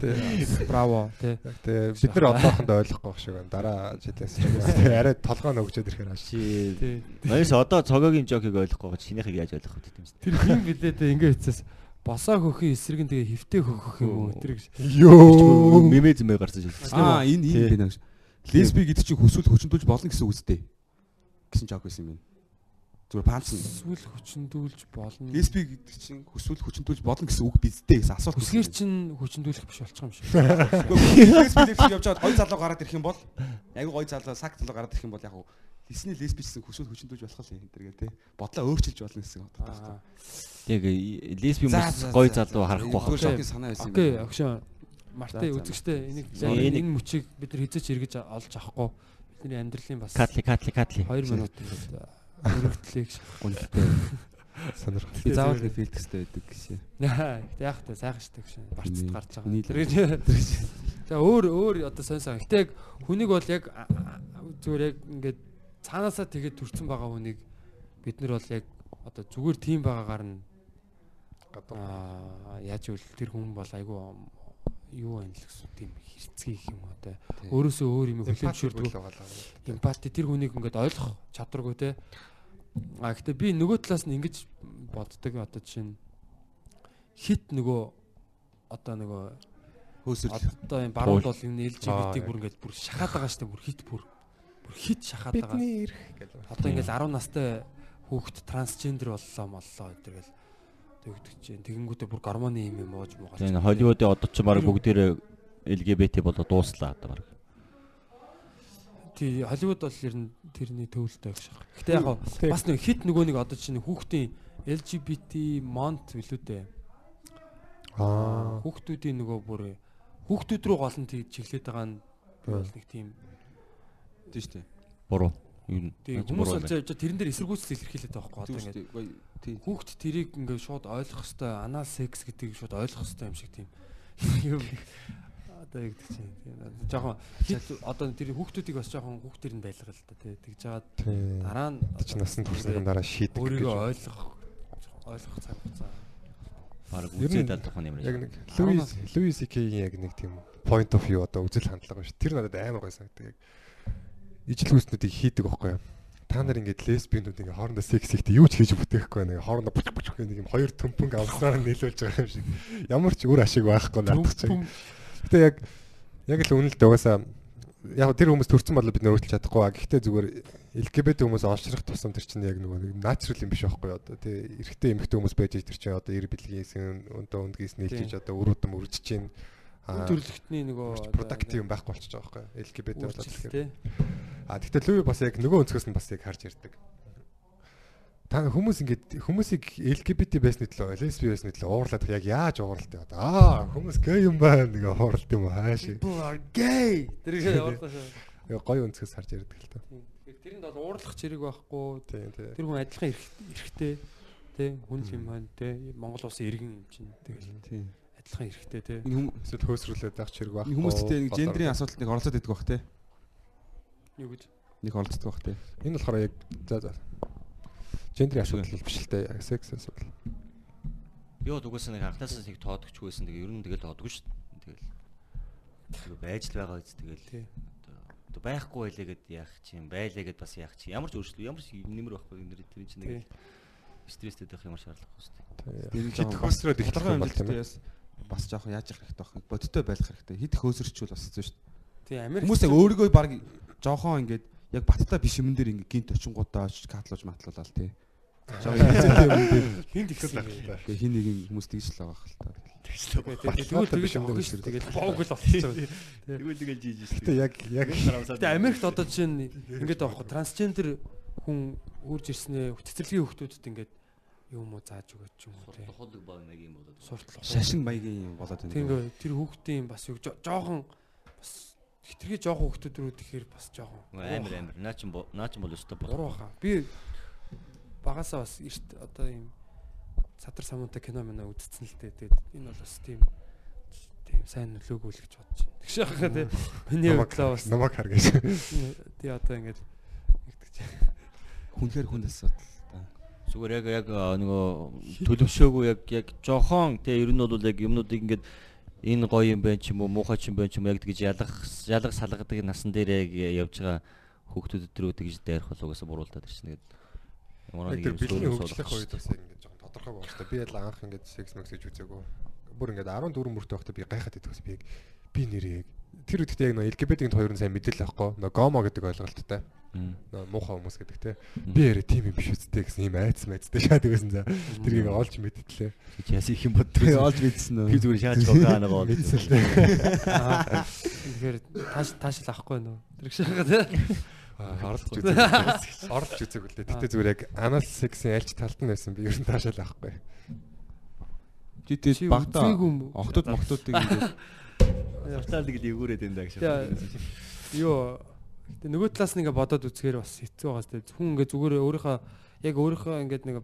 Тэ Браво тий. тэ бид нар одоохондоо ойлгохгүй байх шиг байна. Дараа жилээс. Тэ, арай толгой нөгчөөд ирэхээр хааш. Чи Тий. Манайс одоо цогогийн жокийг ойлгохгүй байгаа чинийхийг яаж ойлгох вэ тийм Тэр хин билээ ингээ хэцээс босоо хөхийн эсрэг нь тэгээ хөвтэй хөхөх юм уу тэр гэж. Йоо. Мемэ зэмээ гарсан шүү. Аа энэ Тий. энэ байна гэж. Лесби гэдэг чинь хүсвэл хүчндүүлж болно гэсэн үг үстэй. Гэсэн жог байсан юм байна. Зүгээр панц нь. Эсвэл хүчндүүлж болно. Лесби гэдэг чинь хүсвэл хүчндүүлж болно гэсэн үг биздээ гэсэн асуулт. Хүсгээр чинь хүчндүүлэх биш болчих юм шиг. Лесби явж байгаа гоё залуу гараад ирэх юм бол айгу гоё залуу сак залуу гараад ирэх юм бол яг уу лесний лесби гэсэн хүсвэл хүчндүүлж болох юм энэ төр гээ те. Бодлоо өөрчилж болно гэсэн үг байна. Яг лесби хүмүүс гоё залуу харахгүй байх. шокийн санаа байсан юм Окей, агшаа. Мартай үзэгчтэй энийг- энэ мөчийг бид нар хизээч эргэж олж авахгүй. Бидний амьдралын бас Катли катли катли. 2 минут ингээд өргөдлээ гэж. Гүнхтэй. Сонирхол. Би заавал нэг фильтрстэй байдаг гэсэн. Яах вэ? Сайхан штэ гэж. Барцд гарч байгаа. Нийлээ. Тэр гэж. За өөр өөр одоо сонсон. Гэтэ яг хүнийг бол яг зүгээр яг ингээд цаанаасаа тэгээд төрсэн байгаа хүнийг бид нар бол яг одоо зүгээр тийм байгаагаар нь аа яаж ивэл тэр хүн бол айгүй юу байна л гэсэн тийм хэрцгий юм те. Өөрөөсөө өөр юм хүлэмжшүүлдэг. эмпати тэр хүнийг ингээд ойлгох чадваргүй те. А гэтээ би нөгөө талаас нь ингэж боддог одоо жишээ нь хит нөгөө одоо нөгөө Хөөсөл. одоо юм баруун бол энэ LGBT бүр ингээд бүр шахаад байгаа штэ бүр хит бүр бүр хит шахаад байгаа. Бидний ирэх гэдэг. Одоо ингээд 10 настай хүүхэд трансгендер боллоо моллоо гэдэг л тэгдэг чинь тэгэнгүүтээ бүр гормоны юм юм ууж муугач. Тэгээ Холливуудын одоо ч баг бүгдээрээ LGBT болоо дууслаа одоо баг. Тий Холливуд бол ер нь тэрний төвлөлтэй байх шах. Гэтэ яг бас нэг хит нөгөө нэг одоо чинь хүүхдийн LGBT month билүү дээ. Аа. Хүүхдүүдийн нөгөө бүр хүүхдүүд рүү гол нь тэг чиглээд байгаа нь бол нэг тийм Тийм шүү дээ. Буруу. Юу тий хүмүүс болж байгаа тэрэн дээр эсэргүүцэл илэрхийлээд байгаа байхгүй одоо тийм. хүүхд тэрийг ингээд шууд ойлгох хэвээр анал секс гэдгийг шууд ойлгох хэвээр юм шиг тийм юм одоо яг гэдэг чинь тийм жоохон одоо тэр хүүхдүүдийг бас жоохон хүүхдэр нь байлгал л та тий тэгж Тийм. дараа нь Чи насанд хүрсэнийхэн дараа шийдэх өөрийгөө ойлгох ойлгох цаг хугацаа баг үзээд алдах юм Яг нэг Луис Луис К-ийн яг нэг тийм point of view одоо үзэл хандлага шүү. Тэр надад амар гой санагддаг. Яг ижил хүснүүдийг хийдэг байхгүй юу? Та нар ингээд лесбиэнүүд ингээд хоорондоо секс хийхдээ юу ч хийж бүтээхгүй нэг хоорондоо буч буч гэх нэг юм хоёр төмпөнг авснаар нийлүүлж байгаа юм шиг. Ямар ч үр ашиг байхгүй наадах чиг. Гэтэ яг яг л үнэлд угаасаа яг тэр хүмүүс төрсэн болоо бид нөр өөрчилж чадахгүй. А гэхдээ зүгээр LGBT хүмүүс олшрах тусам тэр чинь яг нөгөө натурал юм биш байхгүй одоо тий эрэгтэй эмэгтэй хүмүүс байж тэр чинь одоо эр бэлгээс өндөө өндгээс нийлж одоо өрөөдөм үржиж чинь төрөлхтний нөгөө продактив юм байхгүй болчихж байгаа байхгүй LGBT болоод тэгэхээр. а гэхдээ Луи бас яг нөгөө өнцгөөс нь бас яг харж ярьдаг та хүмүүс ингээд хүмүүсийг LGBT байсны төлөө лесби байсны төлөө уурлаад яг яаж ууралт яа аа хүмүүс гей юм байна. Нэг ууралт юм уу хааш People are gay. Тэр их яг гоё өнцгөөс харж ярьдаг л та. Тэгэхээр тэрэнд бол уурлах зэрэг байхгүй. тий тий. Тэр хүн адилхан эрх- эрхтэй. Тий хүн юм байна тий. Монгол улсын иргэн юм чинь. Тэгэл Тийм. адилхан эрхтэй тий. Эсвэл хөөсрүүлээд байх чирэг байхгүй. Энэ хүмүүстэй нэг гендрийн асуудалд нэг оролцоод идэх бах те. юу гэж? Нэг оролцдог бах те. энэ болохоор яг за за гендрийн асуудал бол биш л дээ яг секс асуудал Би бол угаасаа нэг анхнаасаа нэг тоодогч байсан. Тэгээ ер нь тэгэл тоодгүй шүү дээ. Тэгэл. Байж л байгаа үст тэгэл. Одоо байхгүй байлээ гэд яах чинь байлаа гэд бас яах чинь ямар ч өөрчлөлт ямар ч нэмэр байхгүй нэр тэр чинь нэг стресстэй байх ямар шаардлага шүү дээ. Тэр нь хит хөөсрөөд их толгой амжилттай яс бас жоохон яаж явах хэрэгтэй байх. Бодиттой байх хэрэгтэй. Хит хөөсөрчүүл бас зү шүү дээ. тий Америк Хүмүүс яг өөрийгөө баг жоохон ингээд яг баттай биш юм дээр ингээд гинт очингуудаа катлууж матлуулаад тий. Хинд ихсэн юм. Гэхдээ хин нэг юм хүмүүс тэгж л байгаа хэл та. Тэгвэл биш юм тэгвэл дээр шүү. үүсдэг. Тэгэл боог л болчихсон. Тэгвэл тэгэл жийж шүү. Гэтэ яг яг Гэтэ Америкт одоо жишээ нь ингээд байхгүй трансгендер хүн үрж ирснээ цэцэрлэгийн хүмүүсд ингээд юм уу зааж өгөөч юм уу тий. Тухайлг баг нэг юм болоод. Суртал Шашин маягийн юм болоод Тийм байна. ингээ тэр хүүхдийн бас юу жо- жоохон бас хитрхи жоохон хүүхдүүд рүү тэгэхээр бас жоохон Амар амар. Наа чин наа чин бол буруу болох. Би багасаа бас эрт одоо ийм садар самуунтай кино мэнэ үзсэн л дээ. Тэгээд энэ бол бас тийм тийм сайн нөлөөгүй л гэж бодож байна. Тэгш яхаа тий. Миний бодлоо бас намайг хар гэж тий одоо ингээд нэгтгэж. Хүнхээр хүн асуудал та. Зүгээр яг яг нөгөө төлөвшөөгүй яг яг жохон те ер нь бол яг юмнуудыг ингээд энэ гоё юм байна ч юм уу муухай ч юм байна ч юм яг тэгж ялах ялах салгадаг насан дээр яг явж байгаа хүүхдүүдэд рүү тэгж дайрах бол угаасаа буруултаад ирсэн. Тэгээд нэг тэр юм хөгжлөх суулгах үед бас яг ингээд жоохон тодорхой байх хэрэгтэй би яла анх ингээд секс мэкс гэж үзээгүй. Бүр ингээд 14 мөртөө байхдаа би гайхаад идэх би яг би нэрээ яг тэр үедээ яг нөө LGBT-ийн хоёрын сайн мэдээлэл авахгүй. Нөө гомо гэдэг ойлголттой нөө муухай хүмүүс гэдэг те. Би яриа тийм юм биш үсттэй гэсэн юм айц майцтай шаад өгсөн за тэрийг олж мэдтэлээ Чи яс их юм боддог. Тэгээ олж мэдсэн Би үү? зүгээр шааж байгаа нэг гоо. мэдсэлээ Тэгэхээр тааш таашл авахгүй нөө. Тэр гэж яхаа тий. Оролцож үзээ оролцож үзээг үлээ. Гэтээ зүгээр яг анал сексийн альч талд нь байсан би ер нь таашаал авахгүй. Юм уу? охтууд мохтуудыг ингээд Суртал тэгэл эвгүүрээд энэ даа гэж. Юу тэгээ нөгөө талаас нь ингээ бодоод үзэхээр бас хэцүү байгаа сте хүн ингээ зүгээр өөрийнхөө яг өөрийнхөө ингээд нэг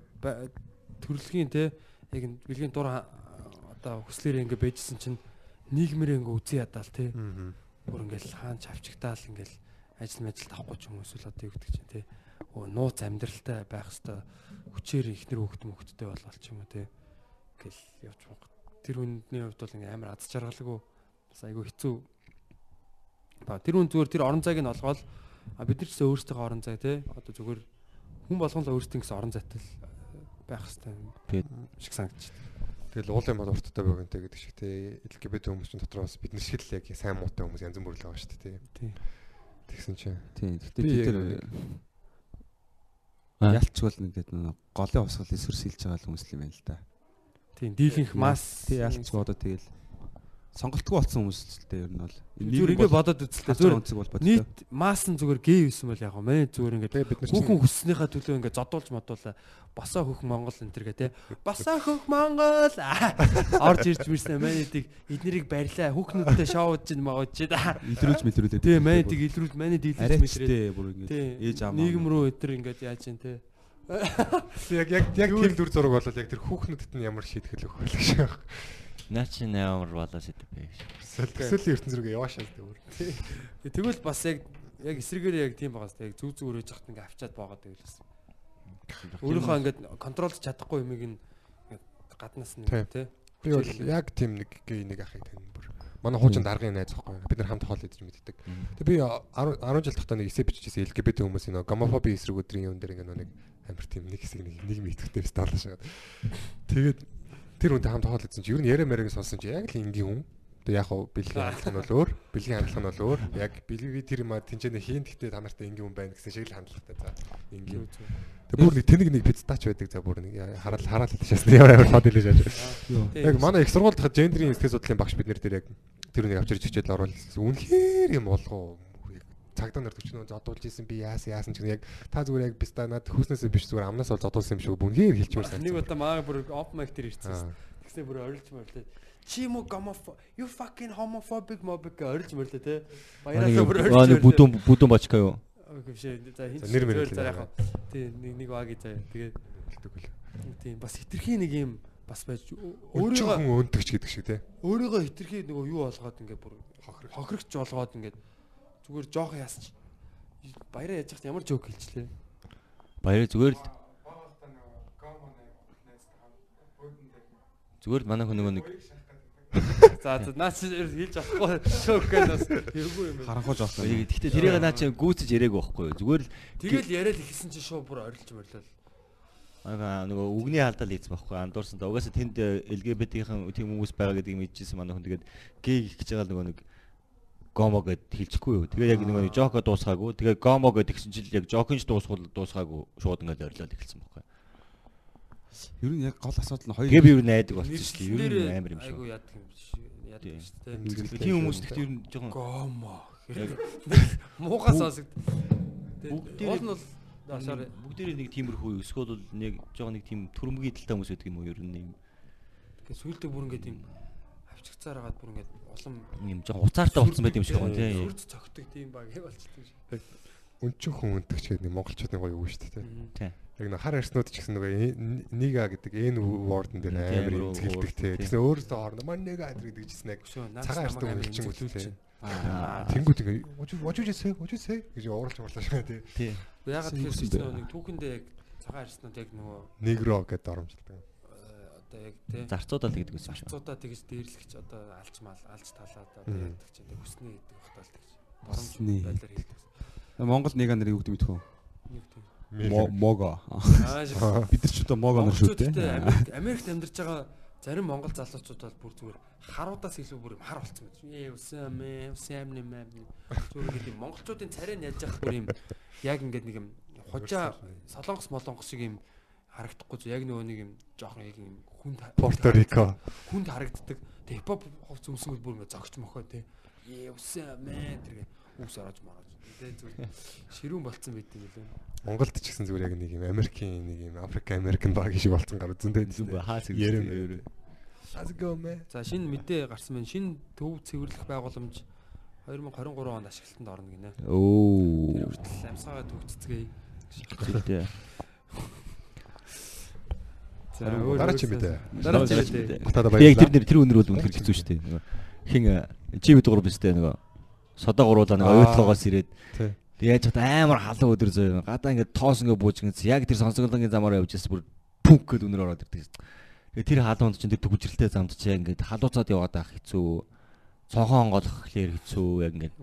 төрөлхийн те яг бэлгийн дур одоо хүслээр ингээ байжсэн чинь нийгмээр ингээ үзий ядаал те. Аа бүр ингээл хаан чавчигдаал ингээл ажил мэжилд авахгүй ч юм уу эсвэл одоо юу гэдэг чинь оо нууц амьдралтай байх хэвээр хүчээр ихнэр хөвгт мөхттэй болвол ч юм уу те ингээл явж байгаа. Тэр хүнний хувьд бол ингээм амар аз жаргалгүй бас айгүй хэцүү. Ба тэр хүн зүгээр тэр орон зайг нь олгоод бид нар ч өөрсдийнхөө орон зай те одоо зүгээр хүн болгон л өөрсдийн гэсэн орон зайтай л байх хэвээр шиг санагдчих. Тэгэл уулын мод урттай байгонтэй гэдэг шиг те LGBT хүмүүс чинь дотор бас бид нар шиг л яг сайн муутай хүмүүс янз бүр л байгаа шүү дээ Тийм. Тэгсэн чинь тийм Би бид тэр бол ингээд нэг голын усгал эсвэр сэлж байгаа хүмүүс л юм байна л да. Тийм дийлэнх мас Тий ялч бодоо тэгэл сонголтгүй болсон хүмүүс л дээ ер нь бол. зүгээр ингээ бодоод үзлээ зүгээр онцэг бол бодтой. нийт маас нь зүгээр гей байсан бол яг мэн зүгээр ингээ тэгээ бид нар Хүүхэн хүссnийхаа төлөө ингээ зодуулж модуулаа. Босоо хөх Монгол энэ төр гэ тэ. Босоо хөх Монгол. Аа, Орж ирж мэрсэн манайдыг эднэрийг барьлаа. Хүүхнүүдтэй шоуд чинь магад чи. илрүүлж мэлрүүлээ. Тэ манайдыг илрүүл манай дийлж мэдрээ. арайчтэй бүр ингээд Тэ. ээж аамаа. Нийгэм рүү өдр ингээд яаж чинь тэ. яг яг яг тийм дүр зураг бол яг тэр хүүхнүүдэд нь ямар шийтгэл өгөх вэ гэж байна. Наа чи амар болоо сэдв бэ гэж. Төсөөллийн ертөнц рүүгээ яваашаа л дээ. Тэгвэл бас яг яг эсрэгээр яг тийм байгаас тэ яг зүг зүг өрөөж хахт ингээ авчаад байгаа тэгвэл бас. Өөрийнхөө ингээд контролж чадахгүй юмыг ингээд гаднаас нь Тийм. тэ. Би бол яг тийм нэг гей нэг ахыг тань бүр. Манай хуучин даргын найз байхгүй. Бид нар хамт хоол идэж мэддэг. Тэгээ би 10 10 жил тахтаа нэг эсэ биччихсэн LGBT хүмүүсийн нөө гомофоби эсрэг өдрийн юм дээр ингээ нэг амар тийм нэг хэсэг нэг нэг мэдхтэй биш таалаа шагаад. Тэгээд тэр хүнтэй хамт идсэн чи ер нь яриа мэрэг сонсон чи яг л энгийн хүн. Тэг яг хуу бэлгийн хандлага нь бол өөр. Бэлгийн хандлага нь бол өөр. Яг бэлгийн тэр юм а тэнцэнэ хийн гэхдээ та нартай ингийн хүн байна гэсэн шиг л хандлагатай. За ингийн. Тэг бүр нэг тэнэг нэг пиццач байдаг за бүр нэг хараал хараал хэлчихсэн. Ямар амар фод хэлж шааж. Яг манай их сургуульд хад гендрийн сэтгэл судлалын багш бид нэр тэр яг тэр нэг авчирч хичээл оруулсан. Үнэхээр юм болгоо цагдаа нар төчнөө зодуулж исэн би яасан яасан ч яг та зүгээр яг биста над хүүснээсээ биш зүгээр амнаас бол зодуулсан юм шиг үнхээр хэлчихмээр санагдсан. Нэг удаа маа бүр оп майк дээр ирсэн. Тэгснэ бүр орилж мөрлөө. Чи мо гомофо you fucking homophobic гэж орилж мөрлөө те. Баярлалаа бүр орилж. Аа бүдүүн бүдүүн бочка юу? Окей биш. За хин Нэр мэр за яг. Тий нэг нэг ваги заа. Тэгээ хэлдэг үл. тийм бас хитрхи нэг юм бас байж Өөрийнхөө өөрийгөө хүн өндөгч гэдэг шиг те. өөрийгөө хитрхи нөгөө юу болгоод ингээд бүр хохирогч болгоод ингээд зүгээр жоох яасч баяраа яж хат ямар жоок хэлчлээ. Баяр зүгээр л зүгээр л манай хүн нөгөө нэг За за наач хэлж авахгүй жоок гэнэс хэрэггүй юм. Харанхууж авсан. Гэхдээ тэрийг наа чи гүйцэж яриаг байхгүй юу? Зүгээр л Тэгэл яриад ихсэн чи шууд бүр орилж мөрлөө. Аа нөгөө үгний халдал хийсэн байхгүй андуурсан. Угаасаа тэнд LGBT-ийн тийм хүмүүс байгаа гэдгийг мэдчихсэн манай хүн тэгээд гей гэж байгаа нөгөө нэг гомо гэд хэлчихгүй юу. Тэгээ яг нэг жоко дуусгаагүй. Тэгээ гомо гэд тэгсэн чил яг жокинж дуусгуул дуусгаагүй шууд ингээд орилоод эхэлсэн байхгүй. Ер нь яг гол асуудал нь хоёр Тэгээ би юу найдаг болсон шүү дээ. Ер нь амар юм шиг. Айгу яадаг юм биш. Яадаг Тийм. шүү дээ. Тийм хүмүүс гэхдээ ер нь жоохон Гомо. Муугаас сонсогд. Уул нь бол дашаар бүгдээрээ нэг тиймэрхүү. Эсвэл бол нэг жоохон нэг тийм төрөмгийн талтай хүмүүс байдаг юм уу ер нь юм. Ингээ сүултээ бүр ингээд юм авчигцаар хагаад бүр ингээд улам Юм жоохон уцаартай болсон байт юм шиг байна тийм. Сүрд цогтөг тийм баг яг болчихсон шиг. Өнчин хүн өндөгч гэдэг нэг монголчууд нэг гоё юу шүү дээ. Тийм. Яг нэг хар арснууд ч гэсэн нөгөө нига гэдэг N word-н дээр амар руу згэлдэг те. word, Тэгсэн өөрөөсөө хоорондоо мань нэга гэдэг жисэн яг цагаан арсны имзэглүүлж үлдээ. Аа. Тэнгүүд ингээ say what you say гэж ууралж урлаа шиг те. Тийм. Ягаад байна. нэг түүхэндээ яг цагаан арснууд яг нөгөө Негро гэдэг оромжилдог. Одоо яг тий Зарцуудаа л гэдэг байсан юм шиг. зарцуудаа тэгж дээрлэгч одоо алж мал алж талаад одоо Мм. яадаг чинь хүснээ гэдэг багтаалдаг чинь. Боромж Хүснээ. байлаар хийдэг. Монгол нэг нэр юу гэдэг мэдхүү. Нэг тийм. Мого. Бид нар ч одоо мого нар шүү дээ. Америк- Америкт амьдарч байгаа зарим монгол залуучууд бол бүр зүгээр харуудаас илүү бүр юм хар болцсон байж. Ээ үсэн мэ үсэн юм нэ. Зүгээр юм монголчуудын царай нь яаж явах бүр юм яг ингээд нэг юм хужаа солонгос молонгос шиг юм харагдахгүй зү яг нөгөө нэг юм жоохон яг юм хүнд Порто Рико. хүнд харагддаг. Тэг хипхоп хувц өмсгөл бүр ингээд зогч мохоо те. Ээ үсэн мэ тэргээ үс орож мараж. Тэ зүгээр ширүүн болцсон байт юм лээ. Монголд ч гэсэн зүгээр яг нэг юм Америкийн нэг юм Африк Америкэн баг шиг болцсон гар зөндөө Зүг хаа зэрэг Ярем. How's it going man? За шинэ мэдээ гарсан байна. Шинэ төв цэвэрлэх байгууламж 2023 онд ашиглалтанд орно гинэ. Тэр Оо. хүртэл амьсгаагаа төгццгээе. Зүйтэй. Өөр Дараагийн мэдээ. Дараагийн мэдээ. Батада Би яг тэр нэр тэр үнэр бол үнэхэр хэцүү шүү дээ. Хин чив дуурал биз дээ нөгөө содоо гуруулаа нөгөө Аа. ойдлогоос ирээд яаж чад амар халуун өдөр зөө. Гадаа ингээд тоос ингээд бууж ингээд яг тэр сонсголонгийн замаар явж байсан бүр пүнк гэд үнэр ороод ирдэг. Тэгээ тэр халуунд чинь тэр төгжрэлтэй замд чи ингээд халууцаад яваад байх хэцүү. Цонхон онгоолох гэхлээр хэцүү яг ингээд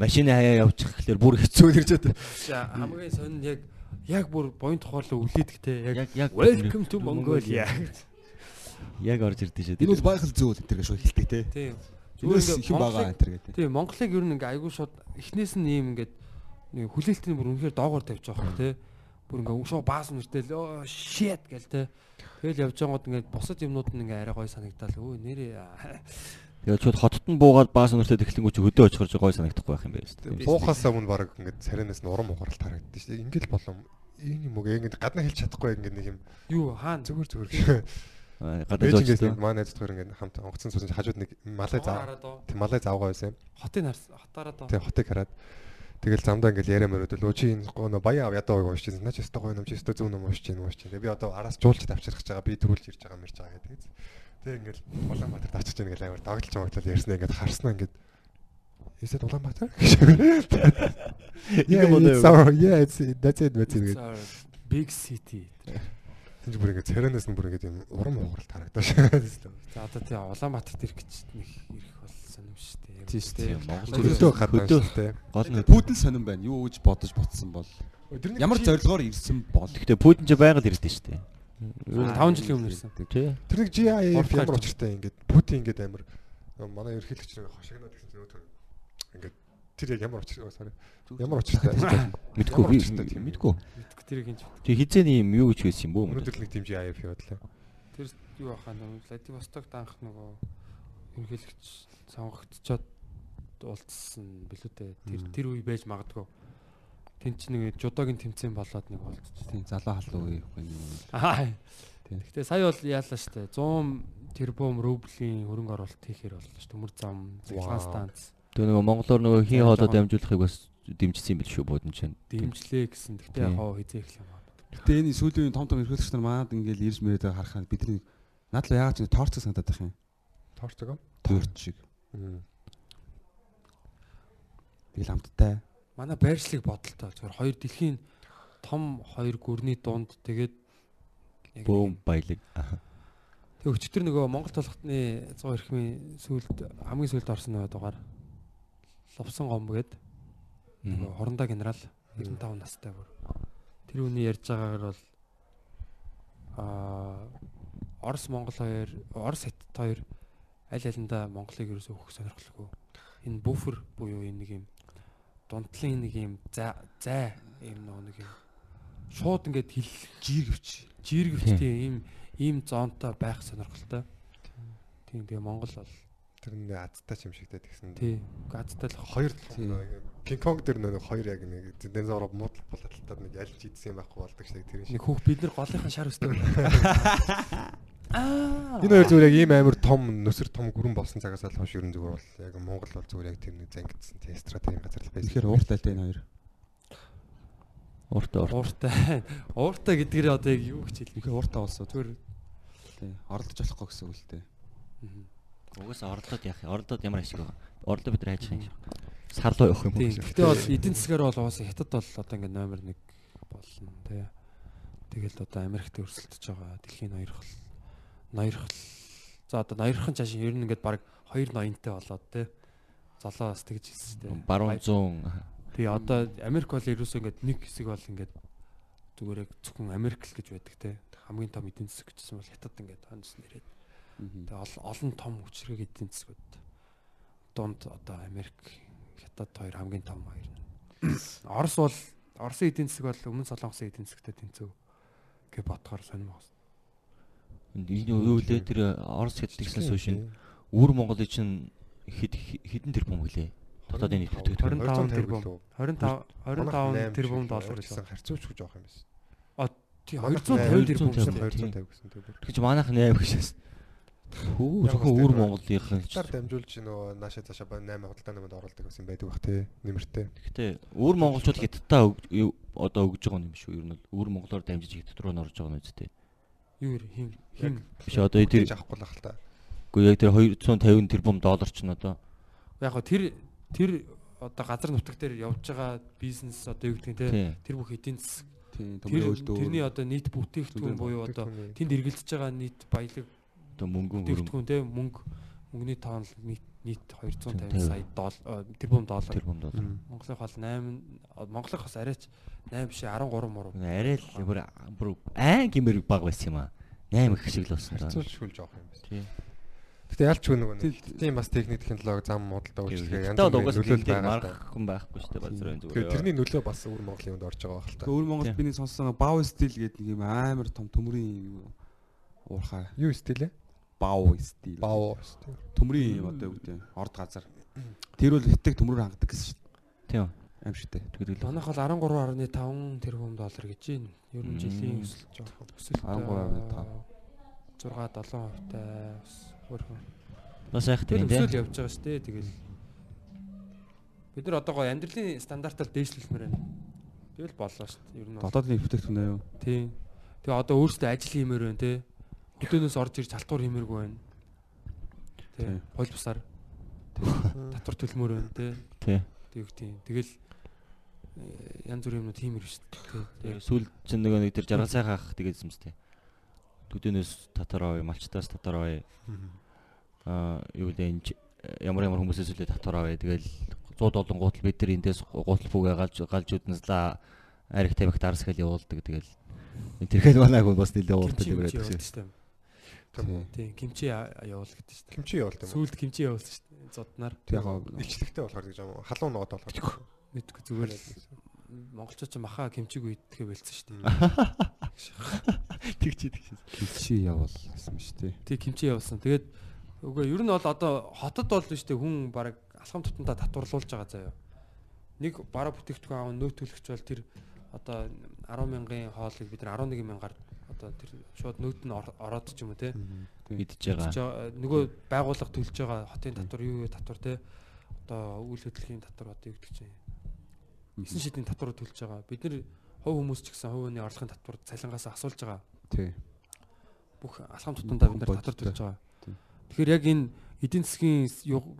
машины хаяа явчих гэхлээр бүр хэцүү нэрж байгаа. За хамгийн сонь яг яг бүр буян тухайлаа үлээдэгтэй яг Яг Welcome to Mongolia. Яг орж ирдэ шүү. Энэ бол байхал зөөл энэ төр шүү хэлдэг те. Тийм. Зүгээр их юм байгаа энэ төр гэдэг. Тийм Монголыг ер нь ингээ айгүй шууд эхнээс нь ийм ингээд нэг хүлээлтний бүр үнэхээр доогоор тавьж байгаа хөө тий. Бүр ингээ шууд баас нэртэл оо shit гээл тий. Тэгэл явж байгаад ингээ бусад юмнууд нь ингээ арай гой санагдал өө нэрээ Тэгээд чууд хотод нь буугаад баас өнөртөө тэхлэнгүү чи хөдөө очихор гой санагдахгүй байх юм байна шүү дээ. Буухаас өмнө баг ингээд царинаас нь урам угаралт харагддаг шүү дээ. Ингээл болом энэ юм уу ингээд гадна хэлж чадахгүй ингээд нэг юм юу хаана зүгээр зүгээр Гадаа нэг манай найзтайгаар ингээд хамт онгоцон суусан чинь хажууд нэг малай заа. Тэг малай заавгаа байсан юм. харс хотаараа доо. Тэг хотыг хараад Тэгэл замдаа ингээл яриа мөрөдөл өө чи энэ гоо баяа ав ядаа уушиж байна. Наач өстө гоо юм чи өстө зүүн юм уушиж байна уушиж байна. Би одоо араас жуулч тавчрах гэж байгаа. Би төрүүлж ирж байгаа мэрж байгаа гэдэг. Тэг ингээл Улаанбаатар тавчиж байна ингээл амар догтлж моглол ярьснаа ингээд харснаа ингээд Is it Улаанбаатар? Yeah, it's our yeah, it's that's it that's it. Big city. Тэнд бүр ингээд царинаас нь бүр ингээд юм урам ууралт харагдаж байна. За одоо тий Улаанбаатарт ирэх гэж нэг ирэх болсон юм шүү дээ. Тийм шүү дээ. Монгол Хөдөө хөдөө шүү дээ. гол нь Путин сонирн байна. Юу гэж бодож ботсон бол ямар зорилгоор ирсэн бол Гэхдээ Путин ч байгаль ирдэ шүү дээ. 5 жилийн өмнө ирсэн. Тий. Тэр нэг GIF ямар учиртай ингээд Путин ингээд амар Манай ерхийлэгч нэг хошигноод гэсэн чинь өөтөр ингээд тэр яг ямар учир sorry. Ямар учиртай. Мэдгүй би мэдгүй. Мэдгүй тэрийг хинж. Тэг хизээний юм юу гэж байсан юм бөө? Өнөөдөр нэг дэмжи АФ явууллаа. Тэр юу ахаа нэг Владивосток данх нөгөө ерөнхийлөгч сонгогдчоод уулзсан билүү дээ. Тэр тэр үе байж магадгүй. Тэн чи нэг жудогийн тэмцээн болоод нэг болчих. Тийм залуу халуу үе ихгүй юм. Аа. Тийм. Гэтэ сая бол яалаа штэ 100 тэрбум рублийн хөрөнгө оруулалт хийхээр боллоо штэ. Төмөр зам, цэглэн станц Тэг нөгөө монголоор нөгөө хин жоохон. дамжуулахыг бас дэмжсэн юм бил шүү буудан чинь. дэмжлээ гэсэн. Гэтэ яг хоо хизээ эхлэх юм аа. Гэтэ энэ сүүлийн том том эрхлэгч нар манад ингээл ирж мөрөд харахад бидний наад л яагаад ч торч санагдаад байх юм. Торцог. Торч шиг. юм. Тэгэл амттай. Манай байршлыг бодолтой. Зүгээр хоёр дэлхийн том хоёр гүрний дунд тэгээд Бөөм баялаг. Тэг өчтөр нөгөө Монгол толготны 100 эрхмийн сүлд хамгийн сүлд орсон нөгөө дугаар Ловсон гомб гээд нөгөө хорондоо генерал 95 настай бүр. Тэр үний ярьж байгаагаар бол аа Орос Монгол хоёр Орос Хятад хоёр аль алиндаа Монголыг ерөөсөө өгөх сонирхолгүй. Энэ буфер буюу энэ нэг юм дунтлын нэг юм зай юм нөгөө нэг юм шууд ингээд хил жиргэвч. жиргэвчтэй ийм ийм зоонтой байх сонирхолтой. Тийм тэгээ Монгол бол Тэр нэг азтай ч юм шигтэй тэгсэн. тий газтай л Хоёр Тийм. Кинг Конг дээр нэг хоёр яг нэг динозавр муудлах болтолтод нэг ялж идсэн юм байхгүй болдог шиг тэр шиг. нэг хүүх бид нар голынхаа шар өстэй. Аа. Энэ хоёр зүгээр яг ийм амар том нүсэр том гүрэн болсон цагаас л хойш ерөн зүгээр бол яг Монгол бол зүгээр яг тийм нэг зангидсан тийм стратегийн газар л байсан. Тэгэхээр ууртай л энэ хоёр. Ууртай ууртай. Ууртай. Гэдгээр одоо яг юу гэж хэлэх вэ? Ууртай болсон. Зүгээр Тий. Оролдож болохгүй гэсэн үг л дээ. Угаасаа орлоод яах юм? Орлоод ямар ашиг байгаа? Орлоо бид хайж байгаа юм шиг. Сарлуу явах юм уу? Гэтэ бол эдийн засгаар бол угаасаа хятад бол одоо ингээд номер 1 болно тий. Тэгэл одоо Америкт өрсөлдөж байгаа дэлхийн ноёрхол ноёрхол за одоо ноёрхон цааш ер нь ингээд баг хоёр ноёнтой болоод тий. Золоо бас тэгж хэлсэн дээ. Баруун зүүн Тэгээ одоо Америк бол ерөөсөө ингээд нэг хэсэг бол ингээд зүгээр яг зөвхөн Америк л гэж байдаг те. Хамгийн том эдийн засаг гэжсэн бол хятад ингээд хонс нэрэд. Тэгээ олон олон том хүчрэг эдийн засгууд. Дунд одоо Америк, хятад хоёр хамгийн том хоёр. Орос бол Оросын эдийн засаг бол өмнө Солонгосын эдийн засагтай тэнцүү гэж бодохоор сонирм байна. энэ юу лээ тэр Орос хэд тэгсэн сүү шин. Үүр Монголын чинь хэд хэдэн тэрбум гэлээ. Дотоодын нийт бүтээгдэхүүн. 25 тэрбум. 25 25 тэрбум доллар гэсэн гэсэн. харьцуулж гэж авах юм байсан. Тий Манайх 250 тэрбум 250 шүү дээ. 250 гэсэн тийм. Тэгэж манайх 8 гэшээс. Хөө зөвхөн үүр Монголынхын ч. Хятадаар дамжуулж нөгөө нааша цаашаа ба 8 худалдаа нэмэд оруулдаг гэсэн байдаг бах тий. Нэмэртэй. Гэхдээ үүр монголчууд хятадтай одоо өгж байгаа юм биш үү? Ер нь үүр монголоор дамжиж хятад руу н орж байгаа нь үстэй. Юу? Хин хин Биш одоо тэр авахгүй л ах л та. үгүй яг тэр 250 тэрбум доллар ч н одоо яг тэр тэр одоо газар нутаг дээр явж байгаа бизнес одоо юу гэдэг нь те тий. тэр бүх эдийн засаг Тийм тэр төмөр өөлдөө. тэрний одоо нийт бүтээгдэхүүн буюу одоо тэнд эргэлдэж байгаа нийт баялаг Одоо мөнгөн хөрөнгө бүтээгдэхүүн те мөнгө мөнгөний тоон нийт нийт 250 150 сая доллар тэрбум доллар тэрбум доллар. Монголын бол 8 Монголын бас арайч 8 биш 13 муруу Арай л бүр бүр айн гимэр баг байсан юм аа. 8 их шиг л болсон хүлж авах юм байсан. Тий. Гэтэ ялч юу нөгөө нэг тийм бас техник технологи зам модалтай үйлчлэгээ янз бүрийн нөлөөлөл байгаа. хүн байхгүй шүү дээ базарын Тэгэхээр зүгээр. тэрний нөлөө бас өөр Монголын хүнд орж байгаа байх л та. Өөр Монголд Тийм. би нэг сонссон бау стил гэдэг нэг юм амар том төмрийн уурхай. Юу стил ээ? Бау стил. Бау стил. Төмрийн юм одоо юу гэдэг? Орд газар. Тэр бол хитэг төмрөөр хангадаг гэсэн шүү дээ. Тийм. Аим шигтэй. Тэгэл манайх бол 13.5 тэрбум доллар гэж байна. Ер нь жилийн өсөлт жоох өсөлт 13.5. 6 7 хувьтай бас хөрхөн бас Тэр тийм тийм. өсөөл явж байгаа шүү дээ. Тэгэл бид нар одоо гоо амьдралын стандартаар дээшлүүлмээр байна. Тэгэл боллоо шүү дээ. Ер нь. Дотоодын бүтээгдэхүүн аа юу? Тийм. Тэгээ одоо өөрсдөө ажил хиймээр байна те. Хөдөөнөөс орж ирж халтур хиймээргүй байна. Тийм. Тийм. Хууль бусаар татвар төлмөр байна те. Тий. Тэг тийм. Тэгэл янз бүрийн юмнууд хиймэр шүү дээ. Тэгээ сүүл чинь нөгөө нэг тэр жаргал сайхан ах тэгээдсэн мэт. Төдөөнөөс татвар авъя, малчтаас татвар авъя. Аа юу гэдэг энэ ч- ямар ямар хүмүүсээс үлээ татвар авъя. Тэгэл 100 доллар гутал бид нар эндээс гутал бүгэ галж галж үднэслаа арих тамхи дарс хэл явуулдаг. Тэгэл энэ тэрхэл манайг бас нэлээд явуулдаг гэсэн. шүү дээ. Тийм. Тийм кимчи я- явуул гэдэг шүү дээ. Кимчи явуулт юм уу? Сүүлд кимчи явуулсан шүү дээ. Зоднаар Тэг яг Илчлэгтэй болохоор гэж юм уу? Халуун ногоод болохоор. Мэдгүй зүгээр л монголчууд ч маха кимчиг үйдэхэ бэлдсэн шүү дээ. Тэгчээ тэгчээ. кимчи явуулсан шүү дээ. Тэг кимчи явуулсан. Тэгээд үгүй ер нь бол одоо хотод бол шүү дээ хүн баг алхам тутамдаа татварлуулж байгаа заяа. Нэг бараа бүтээгдэхүүн аав нөөтөлөгч бол тэр одоо 10 мянган хоолыг бид нар 11 мянгаар одоо тэр шууд нөөт нь ор- ороод ч юм уу те. Мэдж байгаа- нөгөө байгууллага төлж байгаа хотын татвар юу юу татвар те. Одоо үйл хөдлөлийн татвар одоо юу гэдэг чинь. Эсэн шидийн татвар төлж байгаа. Бид нар хувь хүмүүс ч гэсэн хувийн орлогын татвар цалингаас асуулж байгаа. Тий. бүх алхам тутамдаа бид нар татвар төлж байгаа. Тэгэхээр яг энэ эдийн засгийн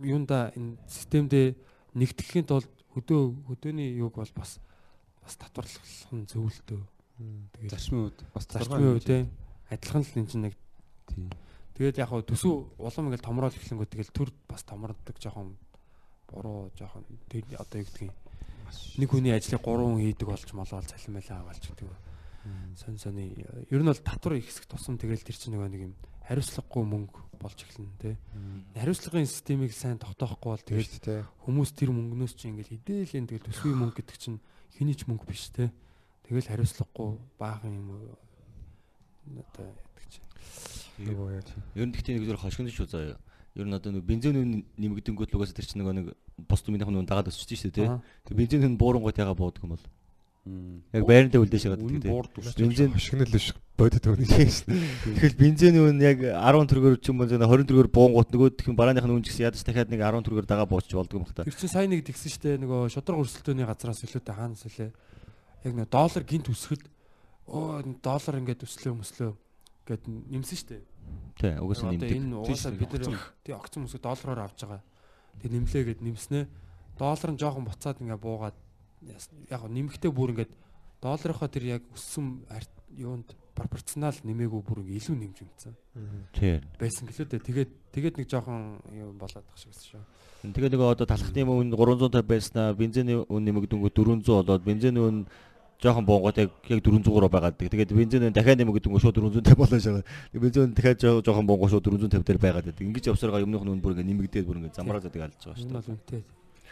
юунда энэ системдээ нэгтгэхийн тулд хөдөө хөдөөний юг бол бас бас татварлах нь зөвлөлтөө. Тэгээд Зарчмын үед бас зарчмын үе те адилхан л энэ чинь нэг Тий. тэгээд яг хөө төсөв улам ингээл томрол эхлэнгүү тэгэл төр бас томрдог жоохон буруу жоохон тэр одоо юу гэдгийг нэг хүний ажлыг 3 хүн хийдэг болж молоо цалин байлаа авалч гэдэг. Сон сони ер нь бол татвар их хэсэг тусам тэгэл тэр чинь нөгөө нэг юм хариуцлагагүй мөнгө болж эхэлнэ те. Хариуцлагын системийг сайн тогтоохгүй бол Тийм тэгэл хүмүүс тэр мөнгнөөс чинь ингээл хідээлэн тэгэл төсвийн мөнгө гэдэг чинь хэний ч мөнгө биш те. Тэгэл хариуцлагагүй баахан юм уу одоо яддаг чинь. Нөгөө яа. Ер нь гэхдээ нэг зөв хошигнож шүү заяа. Ер нь одоо нэг бензин нэмэгдэнгүүт л угаасаа тэр чинь нөгөө нэг бус түмийнх нь дагаад өсөж шүү дээ тий. Бензин үн буурангууд яга буудаг юм бол. Яг байрандаа үлдээш байгаа гэдэг тий. Бензин хошигнол биш бодит өгнө шээс. Тэгэхээр бензин үн яг 10 төгрөгөөр ч юм уу 20 төгрөгөөр буунгууд нөгөө тхэн барааных нь үн ч гэсэн ядаж дахиад нэг 10 төгрөгөөр дагаа буучих болдго юм хта. Тэр чинь сайн нэг тэгсэн штэ нөгөө шудраг өрсөлдөөний газраас илүүтэй хаанаас илээ. Яг нэг доллар гинт өсгөл оо энэ доллар ингээд өслөө мөслөө гэд нэмсэн штэ. Тий, угаасаа нэмдэг. энэ угаасаа бид нэр тий огцон мөсгө доллараар авч байгаа. Тэг нэмлээ гэд нэмснэ. Доллар нь жоохон буцаад ингээ буугаад яг нэмэхдээ бүр ингээд долларынхоо тэр яг өссөн юунд пропорционал нэмээгүй бүр ингээ илүү нэмж юмцсан. Тий. Байсан гэлөө дээ. Тэгээд тэгээд нэг жоохон юм болоод тах шиг байсан шүү. Тэгээ нөгөө одоо талхтны үн 350 байснаа бензиний үн нэмэгдэнгүү 400 болоод бензиний үн жоохон буунгууд яг яг 400 байгаад. Тэгээд бензиний үн дахиад нэмэгдэнгүү шууд 450 болоо шагаа. Бензин дахиад жоо- жоохон буунгуу шууд 450 дээр байгаад байдаг. Ингэж явсараа өмнөх нь бүр ингэ нэмэгдээд бүр ингэ замраа задаг алж байгаа шүү Энэ дээ. бол үнэтэй.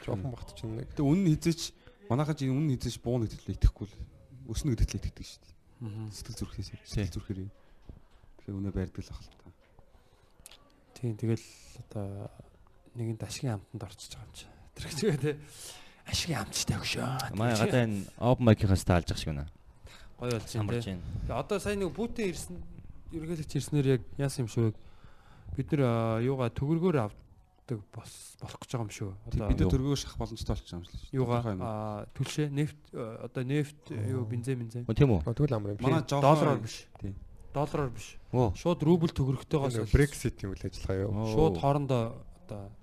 Жохон багт чинь Гэтэ үнэн хизээч манайхаа чинь үнэн хизээч бууна гэдэгт итгэхгүй л өснө гэдэгт л итгэдэг шүү дээ. Аа. Сэтгэл зүрхээс сэтгэл зүрхээр. Тэгэхээр үнэ байрдаг л ах л та. Тийм тэгэл одоо нэгэнд ашигын амтанд орчиж байгаа юм чи. Тэр хэвчээ те ашигын амтчтай өгшөө. Манай гадаа энэ open mic-аас таалж байгаа шиг байна. гоё болж байна байна. Тэгээ одоо сайн нэг бүүтэн ирсэн ерөнхийлөгч ирснээр яг яасан юм шүү. Бид нэр аа, юугаа төгөргөөр авдаг бос болох гэж байгаа юм шүү. Одоо Бид төргөө шах боломжтой болчих юм шиг. юугаа аа, түлшээ нефт одоо нефт юу бензин бензин тийм үү? тэгвэл амар юм. Манай жоохон доллараар биш. Тийм. Доллараар биш. Оо. Шууд рубль төгрөгтэйгоос Нөгөө Brexit юм үйл ажиллагаа юу? шууд хоорондоо одоо Тийм.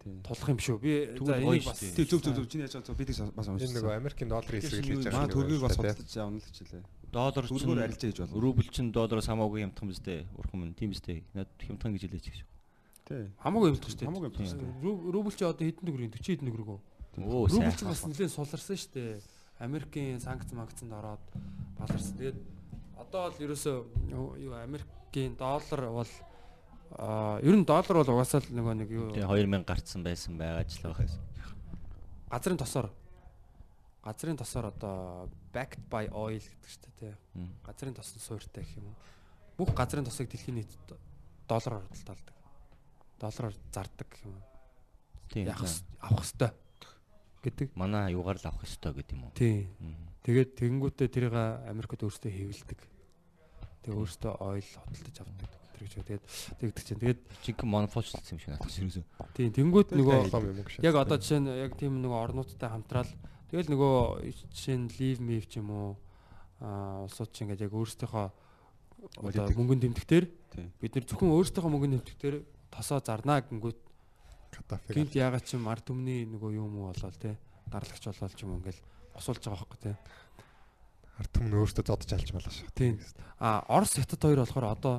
Тулах юм шүү. Би за энийг шүү бас. Тий зөв зөв зөв чиний яаж байгаа бид бас Энэ уншсан. нөгөө Америкийн долларын хэсэг л хийж байгаа. Манай төргийг бас судалж явна л хичээлээ. Доллар Төргөөр чинь арилжаа хийж болно. рубль чинь доллароос хамаагүй хямдхан биз дээ. Урхан мөн тийм биз дээ. Над хямдхан гэж хэлээч гэж. Тий. хамаагүй юм шүү дээ. Хамаагүй юм шүү дээ. Ру- Рубль чи одоо хэдэн төгрөг 40 хэдэн төгрөг үү? Оо Рубль сайн. чи бас нэлээд суларсан шүү дээ. Америкийн санкц магцанд ороод баларсан. Тэгээд одоо бол ерөөсөө юу Америкийн доллар бол аа ер нь доллар бол угаасаа л нөгөө нэг юу Тэгээ 2000 гарцсан байсан ч л байхаас. газрын тосоор газрын тосоор одоо backed by oil гэдэг дээ. Мм. Газрын тосны суурьтай гэх юм уу? Бүх газрын тосыг дэлхийн нийт доллараар худалдаалдаг. Доллараар зардаг гэх юм уу? Ёс- авах хэвээр гэдэг. Манай юугаар л авах ёстой гэдэг юм уу? Тийм. Мм. Тэгээд тэгэнгүүтээ тэрийг Америкт өөрсдөө хэвлдэг. Тэгээ өөрсдөө ойл хөдөлж авдаг. Тэр гэж тэгээд тэгдэг чинь. Тэгээд Жинхэнэ монополчлсан юм шиг надад ерөөсөө. тийм тэнгүүт нөгөө яг одоо жишээ нь яг тийм нөгөө орнуудтай хамтраал тэгэл нөгөө жишээ нь leave me ч юм уу аа улсууд чинь ингээд яг өөрсдийнхөө одоо мөнгөнд тэмдэгтэр бид нар зөвхөн өөрсдийнхөө мөнгөнд тэмдэгтэр тосоо зарнаа гингүүт Катафиг. гинт яагаад ч юм ард түмний нөгөө юм уу болоод те дарлагч болоод ч юм ингээл босуулж байгаа байхгүй те Ард түмэн өөртөө зодож алж малаа шүү. Тийм. А Орос хятад хоёр болохоор одоо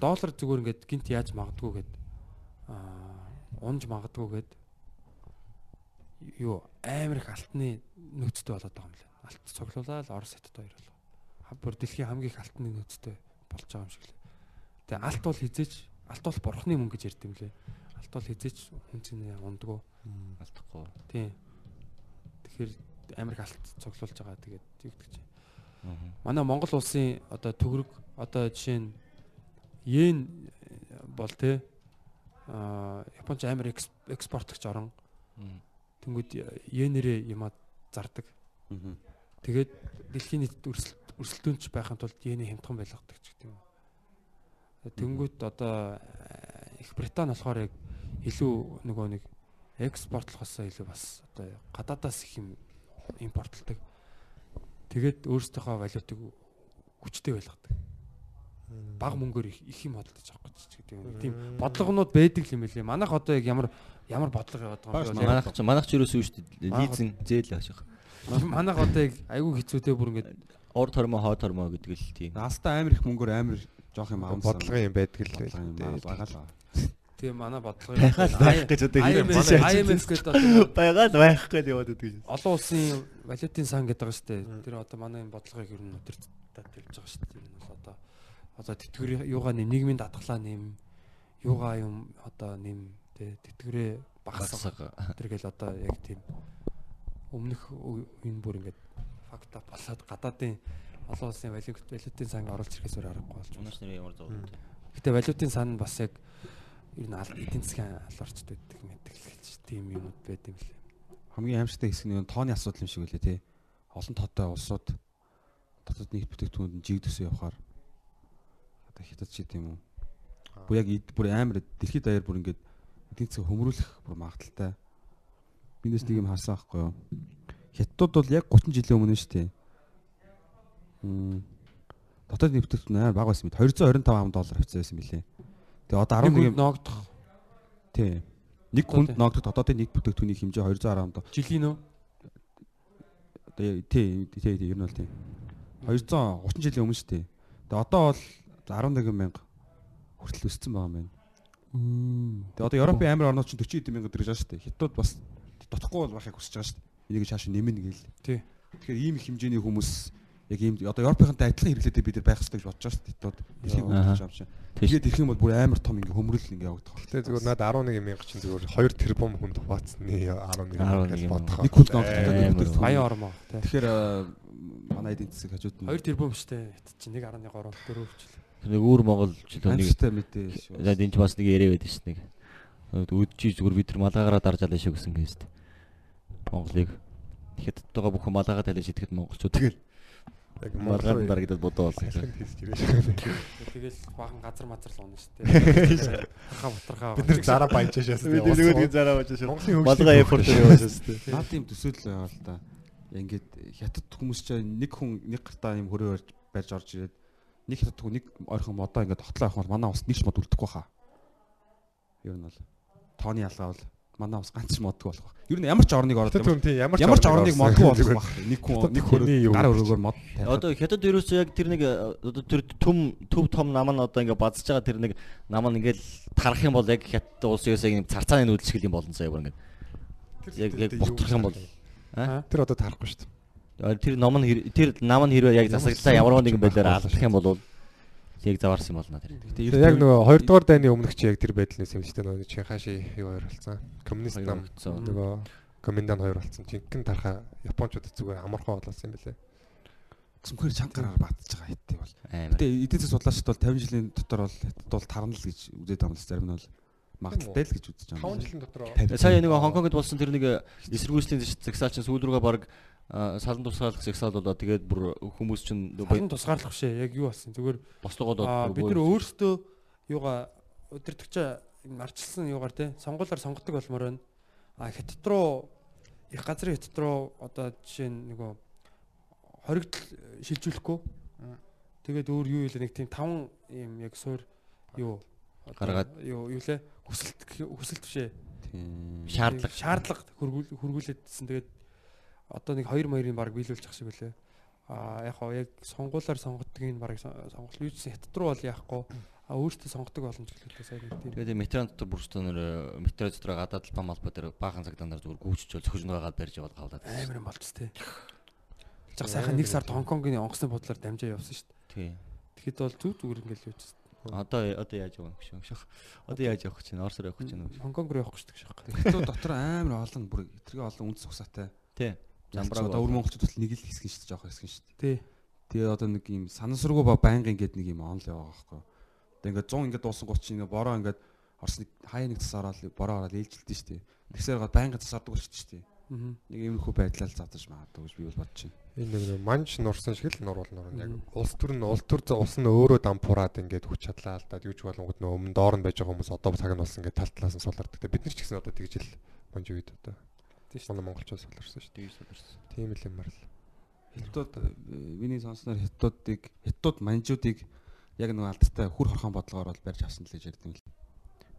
доллар зүгээр ингээд гинт яаж магадгүй гэд аа унж магадгүй гэд юу амар их алтны нөөцтэй болоод байгаа юм лээ. Алт цуглуулаад Орос хятад хоёр болов. Бүр дэлхийн хамгийн их алтны нөөцтэй болж байгаа юм шиг лээ. Тэгээ алт бол хизээч алт бол бурхны мөнгө гэж ярьд юм лээ. Алт бол хизээч хүн чинь ундгөө. алдахгүй. Тийм. Тэгэхээр Америк алт цуглуулж байгаа тэгээд юу гэдэг чинь. Аа. Манай Монгол улсын одоо төгрөг одоо жишээ нь йен бол те а Японч амар экс- экспортлогч орон Мм. тэнгууд йенэрээ юмаа зардаг. Тэгээд дэлхийн нийтэд өрсөл өрсөлдөөнч байхын тулд йений хямдхан байлгадаг ч гэдэг юм. Тэнгүүт одоо э, Их Британи болохоор яг илүү нөгөө нэг экспортлохоосоо илүү бас одоо гадаадаас их юм импортлдог. Тэгээд өөрсдийнхөө валютыг хүчтэй байлгадаг. Баг мөнгөөр их, их юм хөдөлж авах гэж ч гэдэг юм. Тийм бодлогонууд байдаг юм билээ. Манайх одоо яг ямар ямар бодлого яваад байгаа юм бэ? Манайх ч манайх ч ерөөсөө шүү дээ. Лизинг зээл яаш. Манайх одоо яг айгүй хэцүүтэй бүр ингээд Ор тормоо хоо тормоо гэдэг л тийм. Наастаа амар их мөнгөөр амар жоох юм аамсан. бодлогын юм байдаг л юм байгаа л. тийм манай бодлого Байгаад байх гэж одоо IMF IMF гэдэг одоо байгаад байх гэж яваад байдаг. олон улсын валютын сан гэдэг байгаа шүү дээ. Тэр одоо манай энэ бодлогыг ер нь өдөртөд хэлж байгаа шүү дээ. Одоо тэтгэврийн юугаа нэм нийгмийн датгалаа нэм юугаа юм одоо нэм тэ багасгах Багсаг. тэр гэл одоо яг тийм өмнөх энэ бүр ингээд факта болоод гадаадын олон улсын валют валютын сан оруулж ирэхээс өөр аргагүй болж байна. Нэр ямар зов. Гэтэ валютын сан бас яг ер нь эдийн засгийн алуурчд байдаг гэж тийм юмуд байд юм лээ. Хамгийн аимшигтай хэсэг нь тооны асуудал юм шиг үлээ тий. Олон тоотой улсууд дотоод нийт бүтээгдэхүүнд жигдөөсөө явахаар одоо хятад гэдэм юм уу. Бүр яг бүр амар дэлхийд даяар бүр ингээд эдийн засаг хөмрүүлэх бүр магадaltaй. Биндээс нэг юм харсан байхгүй юу? Хятадууд бол яг 30 жилийн өмнө шүү дээ. Мм. Дотоод бүтээгдэхүүн амар бага байсан мэт 225 ам доллар авцсан байсан билээ. Тэгээ одоо 11 Нэг ноогдох тий. Нэг хүнд ноогдох дотоодын нийт бүтээгдэхүүний хэмжээ 210 ам жилийн нөө Одоо тий тий тий ер нь бол тий. 230 жилийн өмнө шүү дээ. Тэгээ одоо бол 11 мянга хүртэл өссөн байгаа юм байна. Тэгээ одоо Европын амир орнууд чинь 40 хэдэн мянга дэрэж байгаа шүү дээ. Хятад бас дотохгүй бол байхыг хүсэж байгаа шүү дээ. Энийг цааш нэмнэ гээл. Тий. Тэгэхээр ийм их хэмжээний хүмүүс яг ийм одоо Европынхантай адилхан хэрэглээтэй бид нар байх хэрэгтэй гэж бодож байгаа шүү дээ. Хятад дэлхийг байгаа юм шиг. Тэгээд ирэх юм бол бүр амар том ингээ хөмрөл ингээ явагдах. Гэтэ зүгээр над 11 мянга чинь зүгээр 2 тэрбум хүнд хуваацсны 11 мянга 11 гэж бодох. Нэг хүнд Амар. бүтээгдэхүүн. баян ормоо тий. Тэгэхээр э, манай эдийн засаг хажууд нь 2 тэрбум штэ хятад чи 1.3 4 хвчил. Нэг өөр Монгол ч л нэг мэдээ шүү. За энэ ч бас нэг яриа байдаг шин нэг. Өдчий зүгээр бид нар малгаараа дарж алаа шүү гэсэн гэсэн. Монголыг хятадтайгаа бүхэн малгаагаа талиж идэхэд монголчууд тэгэл Яг малгаар дарагдаад бодоо ирээ шүү. Тэгэл баахан газар мазар л унаа штэ. Хаа батархаа. Бид нар зараа баяжшаас зараа бачаа шүү. Монголын Малгай эфорт яваад шүү. Наад юм төсөөлөл байгаа л да. Ингээд хятад хүмүүс ч нэг хүн нэг гартаа юм хөрөө барьж барьж орж ирээд нэг хятад хүн нэг ойрхон модоо ингээд тогтлоо авах бол манай ус нэг ч мод үлдэхгүй хаа. Ер нь бол тооны ялгаа бол манай ус ганц ч модгүй болох. Ер нь ямар ч орныг ороод ямар ч орныг модгүй болох байх. Нэг хүн нэг хүний гар өрөөгөр мод. тавиад. Одоо хятад ерөөсөө яг тэр нэг одоо тэр төм төв том нам нь одоо ингээ базж байгаа тэр нэг нам нь ингээл тарах юм бол яг хятад улсын яг нэг царцааны нүүдэл шиг юм болно заяа бүр ингээ. Яг яг бутрах юм бол аа Тэр одоо тарахгүй шүү дээ. Тэр ном нь тэр нам нь хэрвээ яг ч ямар нэгэн байхгүй алдах юм бол яг заваарсан юм болно тэр. Гэтэ яг нөгөө 2 дугаар дайны өмнөх чи яг тэр байдал нэс юм шүү дээ. Нөгөө Чинхаши юу хоёр болсон. Коммунист нам нөгөө коминдан хоёр болсон. Жинхэнэ тарха Япончуудад зүгээр амархан болосон юм билээ. цөмхөр чанга гараар баатж байгаа хэттэй бол. Гэтэ эдийн засаг судлаачид бол 50 жилийн дотор бол хятад бол таранал гэж үзээд байгаа юм л зарим нь бол магадaltaй л гэж үзэж байгаа 5 юм. жилийн дотор Сая нэг Хонконгод болсон тэр нэг эсэргүүцлийн загсаал чинь сүүл рүүгээ баг салан тусгаарлах загсаал болоо тэгээд бүр хүмүүс чинь Харин тусгаарлах шээ. Яг юу болсон. Зүгээр бослогоод бид нар өөрсдөө юугаа өдөртөгч арчилсан юугаар те сонгуулаар сонгодог болмоор байна. А хятад руу их газрын хятад руу одоо жишээ нь нөгөө хоригдл шилжүүлэхгүй. Тэгээд өөр юу илээ нэг тийм таван юм яг суур юу Гаргаад. юу юу лээ хүсэлт хүсэлт бишээ. Тийм. шаардлага шаардлага хөргүүл хөргүүлээдсэн тэгээд одоо нэг 2 маярын баг биелүүлчих шиг үлээ. А яг хоо яг сонгуулаар сонгодгийн баг сонголт юу гэсэн хятад руу бол яахгүй. А өөртөө сонгодог боломж гэлээ сайн тийм. тэгээд метрон дотор бүрстөө нэр метро дотор гадаад талбай малбай дээр баахан цагдаанаар зүгээр гүйчж бол зөхөж нугагаад барьж яваад гавлаад. Амар юм болц тээ. Жаг сайхан нэг сард Хонконгийн онгоцны бодлоор дамжаа явсан шүү дээ. Тий. Тэгэхэд бол зүг зүгээр ингээл юу ч Одоо одоо яаж явах вэ гэж. Одоо яаж явах гэж байна? Орсоор явах гэж байна. Хонконг руу явах гэж байгаа шээ. Хятад дотор амар олон бүр тэргээ олон үндэс усаатай. Тий. Замбраа одоо өвөр монголчууд бол нэг л хэсгэн шүү дээ жоох хэсгэн шүү дээ. Тий. Тэгээ одоо нэг юм санасруугаа ба байнгын гээд нэг юм онл яваа байхгүй. Тэгээ ингээд 100 ингээд дуусан 30 ингээд бороо ингээд орс нэг хаяа нэг цас ороод бороо ороод ээлжилдэж шүү дээ. Тэгсээр га байнгын цас ордог болчих шүү дээ. Аа. Нэг иймэрхүү байдлаар задаж магадгүй гэж би бол бодож байна. Энэ нэг манж нурсан шиг л нурвал нурна яг улс төр нь улс төр ус нь өөрөө дампуураад ингээд хүч чадлаа алдаад юуж болонгод нөө өмнө доор нь байж байгаа хүмүүс одоо цаг нь болсон ингээд тал талаас нь сулардаг. Бид нар ч гэсэн одоо тэгж л манж үед одоо Тийм шүү. манай монголчууд суларсан шүү. Тэгж суларсан. Тийм л юмар л. Хятад миний сонсноор хятадуудыг хятад манжуудыг яг нэг алдартай хүр хорхон бодлогоор бол барьж авсан л гэж ярьд юм л.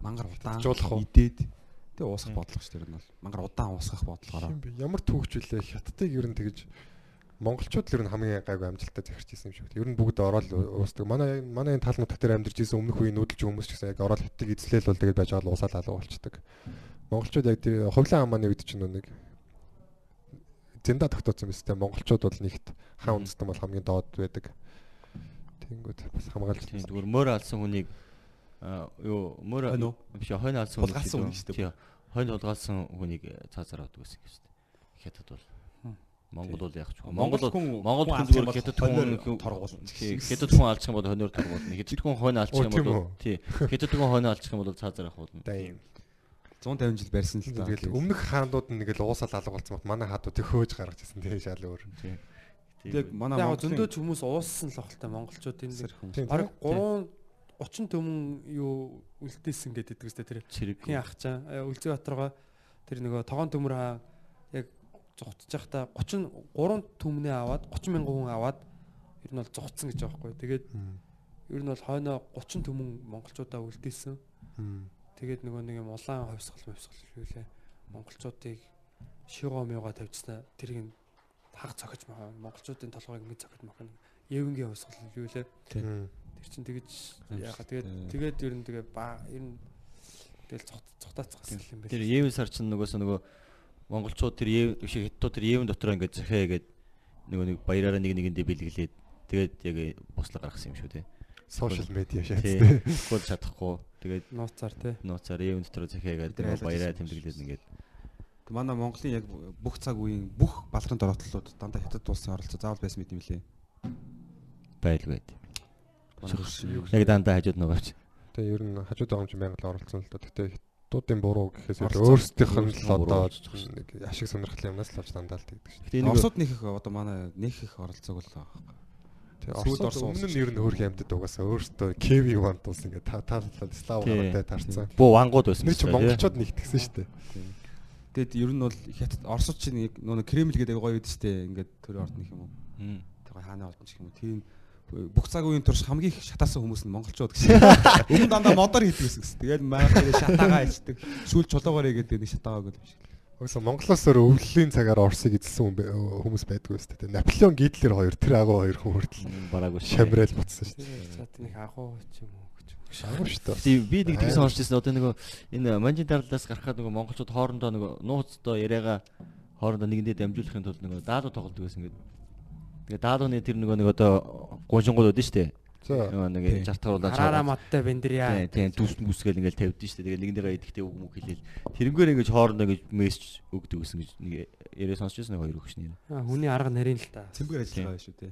Мангар удаан идээд тэгээ уусах бодлого шүү ер нь бол. Мангар удаан уусгах бодлогоор. Ямар түүхч вүлээ хятадыг ер нь тэгж монголчууд л ер нь хамгийн гайгүй амжилттай захирч ирсэн юм шиг. Ер нь бүгд ороод уусдаг. Манай манай энэ тал нутаг дээр амьдарч ирсэн өмнөх үеийн нүүдэлч хүмүүс ч гэсэн яг ороод хятадыг эзлээл бол тэгээд байж байгаа уусаад алга болчдөг. Монголчууд яг тэр хувлан амааны үед чинь нэг зэнда тогтоосон юм тест. Монголчууд бол нэгт хаан үндэстэн бол хамгийн доод байдаг. Тэнгүүд бас хамгаалж Тийм зүгээр мөр алсан хүнийг юу мөр биш хойно алсан хүнийг Тулгаалсан тийм хүнийг шүү дээ. Тийм. Хойно тулгаалсан хүнийг цаазаар авдаг гэсэн юм шүү дээ. Хятад бол. Монгол бол яг ч Монгол Монгол хүн зүгээр хятад хүн торгуулна. хятад хүн алчих юм бол хойноор торгуулна. Хятад хүн хойно алчих юм тийм бол тий хятад хүн хойно алчих юм бол цаазаар авах болно. 150 жил барьсан л та. Тэгэл өмнөх хаандууд нь нэг л уусаал алга болсон бат манай хаадууд хөөж гаргаж ирсэн тийм шал өөр. Яг манай Яг зөндөөч хүмүүс ууссан л багтал монголчууд энэ баг 3 30 төмөн юу үлдээсэн гэдэг үстэй тэр хин ах чаа үлзий батргаа тэр нөгөө тогоон төмөр хаа яг зугтж байхдаа 33 төмнээ аваад 30 мянган хүн аваад ер нь бол зугтсан гэж байгаа байхгүй. Тэгээд ер нь бол хойноо 30 төмөн монголчуудаа үлдээсэн. Тэгээд нөгөө нэг юм улаан мөвсгол юу лээ. Монголчуудыг шигоо мёга тавьчихсан. Тэрийг нь хаг цохиж маа монголчуудын толгойг ингэ цохиж евенгийн ховсгол юу лээ. Тэр чинь тэгэж яага тэгээд тэгээд ер нь тэгээ ба ер нь тэгэл цогтаацсан юм байна. Тэр Евен сар чинь нөгөөсөө нөгөө монголчууд тэр Евен биш хятадууд тэр Евен дотор ингээд захиа гээд нөгөө нэг баяраараа нэг нэгэндээ бэлгэлээд тэгээд яг буслаг гаргасан юм шүү те. Сошиал медиа шат. Тий. Хөл чадахгүй. Тэгээд нууцаар тий. нууцаар Евен дотор захиа гээд Тэр айлгаж баяраа тэмдэглээд ингээд манай Монголын яг бүх цаг үеийн бүх балрын дороотлолууд дандаа хятад улсын оролцоо заавал байсан мэт юм лээ. байлгүй. Яг дандаа хажууд нөгөөч. Тэгээ ер нь хажууд байгаа юм чинь байнга л оролцсон л доо. Гэтэ хятадуудын буруу гэхээс илүү өөрсдийнх нь л одоо болж нэг ашиг сонирхлын юмнаас л авч дандаа л тэгдэг шүү. Оросууд нэх их одоо манай нэх их оролцоог л байгаа. Тэгээ Оросд орсон өмнө нь ер нь хөөрхөн амьтад угаасаа өөрсдөө Кеви вант ус ингээ та тааллаад слав Тий. гараатай тарцсан. буу вангууд байсан. Гэсэн, тий. монголчууд нэгтгсэн шүү дээ. Тэгэд ер нь бол хятад Оросууд чинь нэг нөгөө Кремль гэдэг гоё үед штэ ингээд төр орд нэх юм уу. Гоё хааны орд ч юм уу. Тийм бүх цаг үеийн турш хамгийн их шатаасан хүмүүс нь монголчууд гэсэн. Өмнө дандаа модоор хийдэг гэсэн. Тэгэл маань тэгээ шатаагаа ичдэг. Сүүл чулуугаар игээд нэг шатаагаа гэдэг юм шиг. Угсаа Монголоос өөр өвлөлийн цагаар Оросыг эзэлсэн бэ- хүмүүс байдгүй шүү дээ. Наполеон Гитлер хоёр тэр агуу хоёр хүн хүртэл Бараагүй. шамрал буцсан шүү дээ. За тэнийх агуу ч юм уу гэж. Шагвар шүү дээ. Тийм би нэг тэгсэн сонсч ирсэн одоо нөгөө энэ манжин дарлаас гарахад нөгөө монголчууд хоорондоо нөгөө нууцдоо яриага хоорондоо нэгэндээ дамжуулахын тулд нөгөө даалуу тоглодог байсан гэдэг. Тэгээ даалууны тэр нөгөө нэг одоо гуншингууд штэ. За Нөгөө нэг Тийм. жартгаруулаад Хараараа маттай бэндриа. Тийм тийм дүүс мүсгээл ингээл тавьдэн штэ. Тэгээ нэгэндээ идэхтэй үг мөг хэлээл. Тэрнгээр ингэж хоорондоо ингэж мессеж өгдөг гэсэн гэж нэг яриа сонсч ирсэн нэг хоёр өгчнээ. Аа, Хүний арга нарийн л та. Цэмбэр ажиллагаа шүү дээ.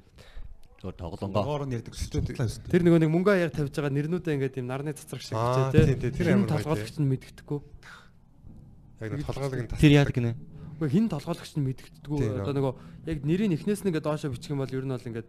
Зөөр тоглонгоо. Нь ярьдаг шүү дээ. Тэр нөгөө нэг мөнгө аяг тавьж байгаа нэрнүүдээ ингээд юм нарны цацраг шиг тийм, тийм, тэр амар толгойлогч нь мэдгэдэггүй. яг нэг толгойлог нь Тэр яадаг гинэ? Үгүй хин толгойлогч нь мэдгэдэггүй. Одоо нөгөө яг нэрийн эхнээс нь ингээд доошо бичих юм бол ер нь бол ингээд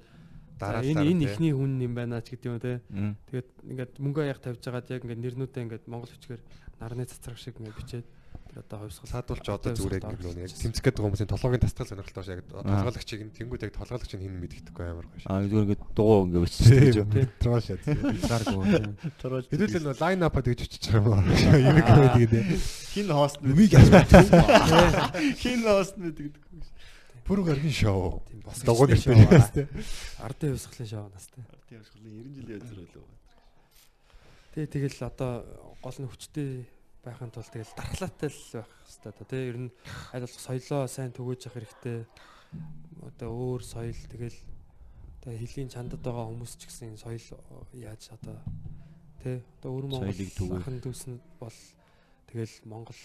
дараа за, энэ энэ ихний хүн юм байна ч гэдэг юм те. Тэгээд ингээд мөнгө аяг тавьж байгаад яг ингээд нэрнүүдээ ингээд монгол хүчгээр нарны цацраг шиг ингээд бичээд тэр одоо хувьсгал Саадуулч одоо зүгээр яг нэг нэг тэмцэх гэдэг хүмүүсийн толгойн тасгал сонирхолтой ш яг толгойлогчийг нь тэнгууд яг толгойлогч нь хин мэдгэдэггүй амар гоё ш. Аа зүгээр ингэ дугуй ингэ биччихсэн. Троо шат. Гааргүй. Хэдүүл нь лайн апа тэгж очиж байгаа юм аа. Юм гэдэг. Хин хост нь Үмиг яасан. хин хост нь гэдэг. Бүр гаргийн шоу. Тийм бас нэртэй шоу. Ардын хувьсгалын шоу настай. Тийм ашиглан 90 жилийн өдөр байлоо. Тэгээ тэгэл одоо гол нь хүчтэй байхын тулд тэгэл дархлаатай л байх хэрэгтэй одоо тий ер нь аль болох соёлоо сайн түгэж явах хэрэгтэй одоо өөр соёл тэгэл одоо хэлийн чандад байгаа хүмүүс ч гэсэн энэ соёл яаж одоо Тэ одоо өр Монгол Соёлыг түгэх. ахын дүүснүүд бол тэгэл Монгол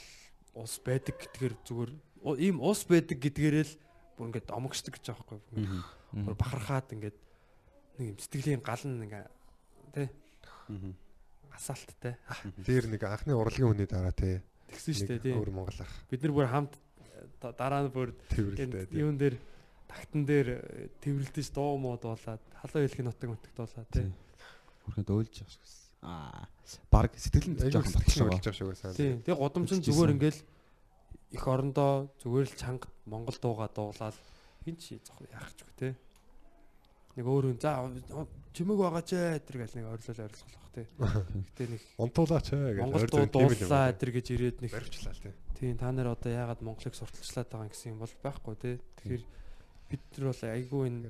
улс байдаг гэдгээр зүгээр ийм улс байдаг гэдгээрээ л бүр ингээд омогшдаг гэж байгаа байхгүй. Бүр бахархаад ингээд нэг юм сэтгэлийн гал нь ингээ тэ асаалттай Тэр нэг анхны урлагийн хүний дараа тий. тэгсэн шүү дээ тийм. Өөр Монгол ах Бид нар бүр хамт э, дараа нь бүр тий. юун дээр тагтан дээр э, тэрвэрлдэж дуу мод болоод халуун хэлхий нутаг мутагт болоод тий. Бүрхэд ойлж явах гэсэн. Аа баг сэтгэл нь Айгуу жоохон болж байгаа шүү гэсэн. Тийм. Тэгээ годомчин Үзчихсэн. зүгээр ингээл их орондоо зүгээр л чанга Монгол дууга дуулаад хин чи зох яах ч үгүй те. Нэг өөр хүн за чимэг байгаа ч гэтэр гэл нэг ойрлол ойрлох тий. Гэтэ нэг Унтуулаач гэж Монгол дуу дууллаа гэтэр гэж ирээд нэг баривчлаа л тий. тийм та нар одоо яагаад Монголыг сурталчлаад байгаа юм гэсэн юм бол байхгүй тий. Тэгэхээр бид нар бол айгүй энэ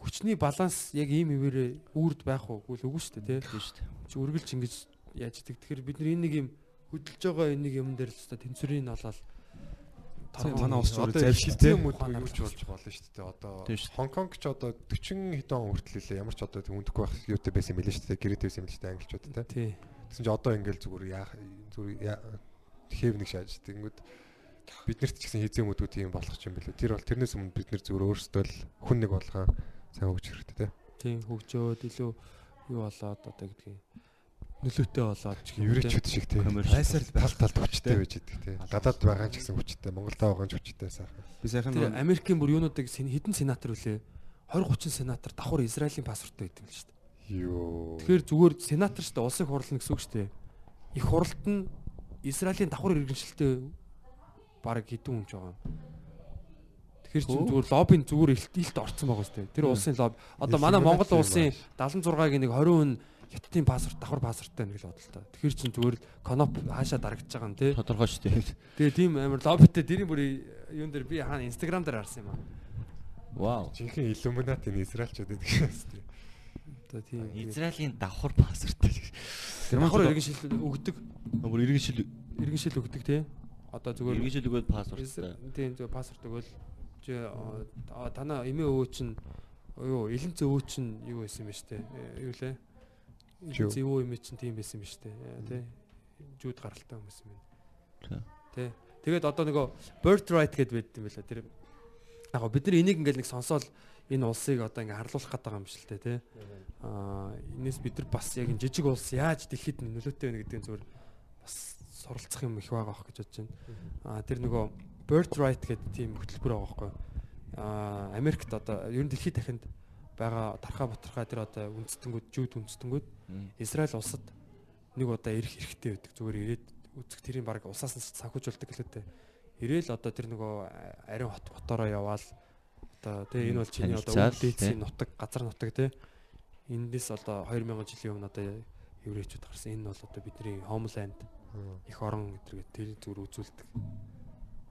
хүчний баланс яг ийм ивэрээ үрд байх уугүй л үгүй шүү дээ тий. Тийм шүү дээ. чи үргэлж ингэж яаж идэг. Тэгэхээр бид нар энэ нэг юм хөдөлж байгаа энэ нэг юм дээр л өстой тэнцвэрийн олол манай улс зүгээр Одоо завшил хизээ тийм. юм уу юуч болж болно шүү дээ. Одоо. Хонконг ч одоо 40 хэдэн он хүртэл лээ. Ямар ч одоо үндэхгүй байх юутай байсан мэлээ шүү дээ. Гэрээтэй байсан мэлээ шүү дээ англичууд те. Тэгсэн чи одоо ингээл зүгээр яах зүгээр хэв нэг шааж тэгэнгүүт бид нарт ч гэсэн хизээ мөдүүд юм болох ч юм бэлээ. Тэр бол тэрнээс өмнө бид нар зүгээр өөрсдөө л хүн нэг болгоо сайн хөгж хэрэгтэй те. Тийм хөгжөөд илүү юу болоод одоо гэдгийг нөлөөтэй болоод ч юм. Еврейчүүд шиг те. Commercial. Айсаар л тал талд хүчтэй байж идэг те. Гадаад байгаа ч гэсэн хүчтэй, Монголд байгаа ч хүчтэй сайхан. Би сайхан Тэр нэг Америкийн бүр юунуудыг хэдэн сенатор үлээ 20 30 сенатор давхар Израилийн паспорттой байдаг л шүү дээ. Юу. Тэгэхээр зүгээр сенатор шүү дээ улсыг хурлна гэсэн үг шүү дээ. Их хуралд нь Израилийн давхар иргэншилтэй баг хэдэн хүн ч байгаа. Тэгэхээр чинь зүгээр лоббийн зүгээр илт илт орцсон байгаа шүү дээ. Тэр улсын лобби. Одоо манай Монгол улсын 76-гийн нэг 20 хүн хятадын паспорт давхар паспорттай нэг л бодлоо. Тэгэхээр чинь зүгээр коноп хаашаа дарагдж байгаа юм те. Тодорхой шүү дээ. Тэгээ тийм амар лоббитэй дэрийн бүр юун дээр би хаана инстаграм дээр харсан юм аа. Вау. Жинхэнэ иллюминатийн Израильчууд гэдэг юм шүү. Одоо тийм. Израилийн давхар паспорттай. давхар иргэншил өгдөг. Бүр иргэншил Иргэншил өгдөг те. Одоо зүгээр иргэншил өгөөд паспорттай. Тийм зөв паспорт өгөөл танаа эмээ өвөө чинь юу элен зөвөө чинь юу байсан юм штэ юу лээ зөвөө эмээ чинь тийм байсан юм штэ тий жууд гаралтай хүмүүс юм байна. Тий тэгээд одоо нөгөө birthright гэдээ байд юм байла тэр яг бид нар энийг ингээл нэг сонсоол энэ улсыг одоо ингээ харлуулах гэдэг юм шиг л тий а энэс бид нар бас яг энэ жижиг улс яаж дэлхийд нөлөөтэй байна гэдэг нь зүгээр бас суралцах юм их байгаа бох гэж бодож байна. А тэр нөгөө birthright гэдэг тийм хөтөлбөр байгаа байхгүй а Америкт одоо ер нь дэлхийд дахинд байгаа тархаа батархаа тэр одоо үндэстэнгүүд жууд үндэстэнгүүд Израиль улсад нэг удаа ирэх хэрэгтэй байдаг. Зүгээр ирээд үзэх тэрийн баг усаас нь санхүүжүүлдэг гэлээтэй ирээл одоо тэр нөгөө ариун хот мотороо яваал. Одоо тий энэ бол чиний одоо дээдсийн нутаг газар нутаг тий эндээс одоо 2000 жилийн өмнө одоо еврейчүүд гарсан. Энэ бол одоо бидний homeland. Их орон гэдэргээ тэр зүгээр үзүүлдэг.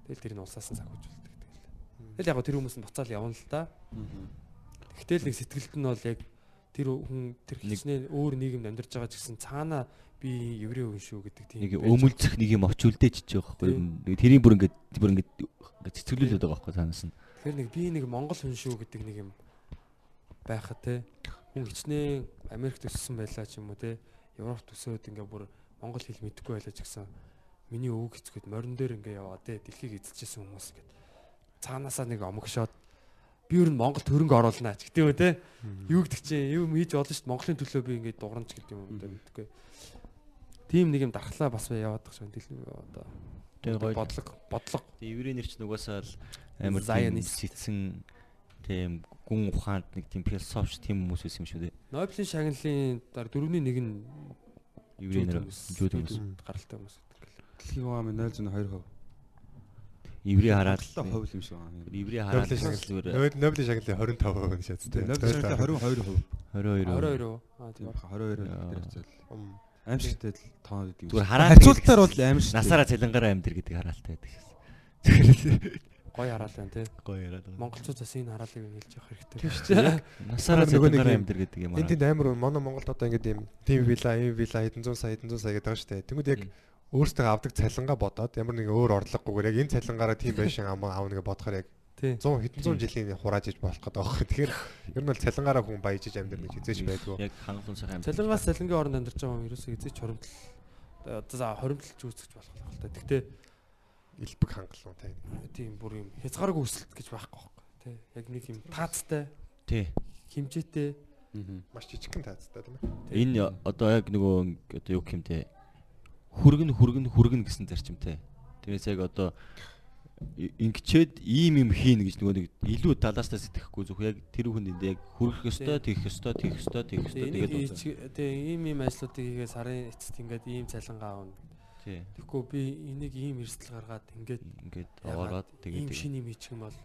Тэгэл тэрийг улсаас нь санхүүжүүлдэг тэгэл. Тэгэл яг тэр хүмүүс нь буцаал явна л да. Гэтэл нэг сэтгэлд нь бол яг тэр хүн тэр хичнээн өөр нийгэмд амьдарч байгаа ч гэсэн цаана би еврей хүн шүү гэдэг тийм Нэг байж өмөлцөх нэг юм очүүлдэж чиж байгаа байхгүй тэрийг бүр ингээд бүр ингээд ингээд цэцгэлүүлээд байгаа байхгүй цаанаас нь. Тэгэхээр нэг би нэг монгол хүн шүү гэдэг нэг юм байхад те. Хүн хичнээн Америкт өссөн байлаа ч юм уу те. Европт өсөөд ингээ бүр монгол хэл мэдэхгүй байлаа ч гэсэн миний өвөг хэцгүүд морин дээр ингээ яваа те. Дэлхийг эзэлжсэн хүмүүс ингээд цаанаасаа нэг омогшоод би ер нь Монгол хөрөнгө оруулнаа ч гэдэг юм те юу гэдэг чинь юм хийж болно шүү дээ Монголын төлөө би ингээ дугранч гэдэг юм уу мэдгүй тийм нэг юм дархлаа бас яваад байгаа шүү дээ одоо Тэгээ бодлого бодлого Тэгээ еврей нэр чинь угаасаа л амар Zionist. цэцэн тийм гүн ухаанд нэг тийм философч тийм хүмүүс байсан юм шүү дээ. Нобелийн шагналын дараа дөрөвний нэг нь Еврей нэр жууд хүмүүс. гаралтай хүмүүс гэдэг. дэлхийн хуваамын 0.2%. Еврей хараад хувь юм шиг байна. еврей хараад Нобелийн зүгээр Нобелийн шагналын 25% шатс Тэгээ 0.22%. 22 22 уу? Аа Тийм тийм. 22 Яа. дээр хэвчээл. Аимшигтэй л тоонод гэдэг юм. Зүгээр хараад Харьцуултаар бол аимшигтэй. насаараа цалингараа амьдэр гэдэг хараалтай байдаг шээ. Гоё хараал байна тий. Гоё яриад байгаа. Монголчууд бас энэ хараалыг нэлж явах хэрэгтэй. Тийм шүү дээ. Насаараа цалингараа юм- амьдэр гэдэг юм Энд аа. тэнд амар манай Монголд одоо ингээд юм тим вила, им вила хэдэн зуун сая, хэдэн зуун сая гэдэг байгаа шүү дээ. Тэнгүүд яг өөртөө авдаг цалингаа бодоод ямар нэгэн өөр орлогогүйгээр яг энэ цалингаараа тийм байшин аавна гэж бодохоор яг Тий. 100 хэдэн зуун жилийн хурааж иж болох гэдэг байгаа. Тэгэхээр ер нь бол цалингаараа хүн баяжж амьдарна гэж хизээч байдгүй. Яг хангалуун сайхан амьд. Цалингаас цалингийн оронд амьдарч байгаа хүн ерөөсөө эзэж хоримтл одоо за хоримтлж үүсгэж болох л та. Гэхдээ Илбэг хангалуун тийм бүр юм хязгааргүй өсөлт гэж байхгүй байхгүй тий. Яг нэг юм таацтай, Тий. химжээтэй Маш жижигхэн таацтай тийм ээ. Энэ одоо яг нөгөө одоо юу гэмтэй хүргэн хүргэн хүргэн гэсэн зарчимтай. Тэрээс яг одоо ингэчээд ийм юм хийн гэж нөгөө нэг илүү талаастаа сэтгэхгүй зөвхөн яг тэр хүнд яг хүрэх ёстой, тийх ёстой, тийх ёстой, тийх ёстой Тэгээд тэгээ ийм ийм ажлуудыг хийгээ сарын эцэст ингээд ийм цалингаа авна. Тэгэхгүй би энийг ийм эрсдэл гаргаад ингээд Ингээд ороод ийм тэгээд шин юм хийчих юм бол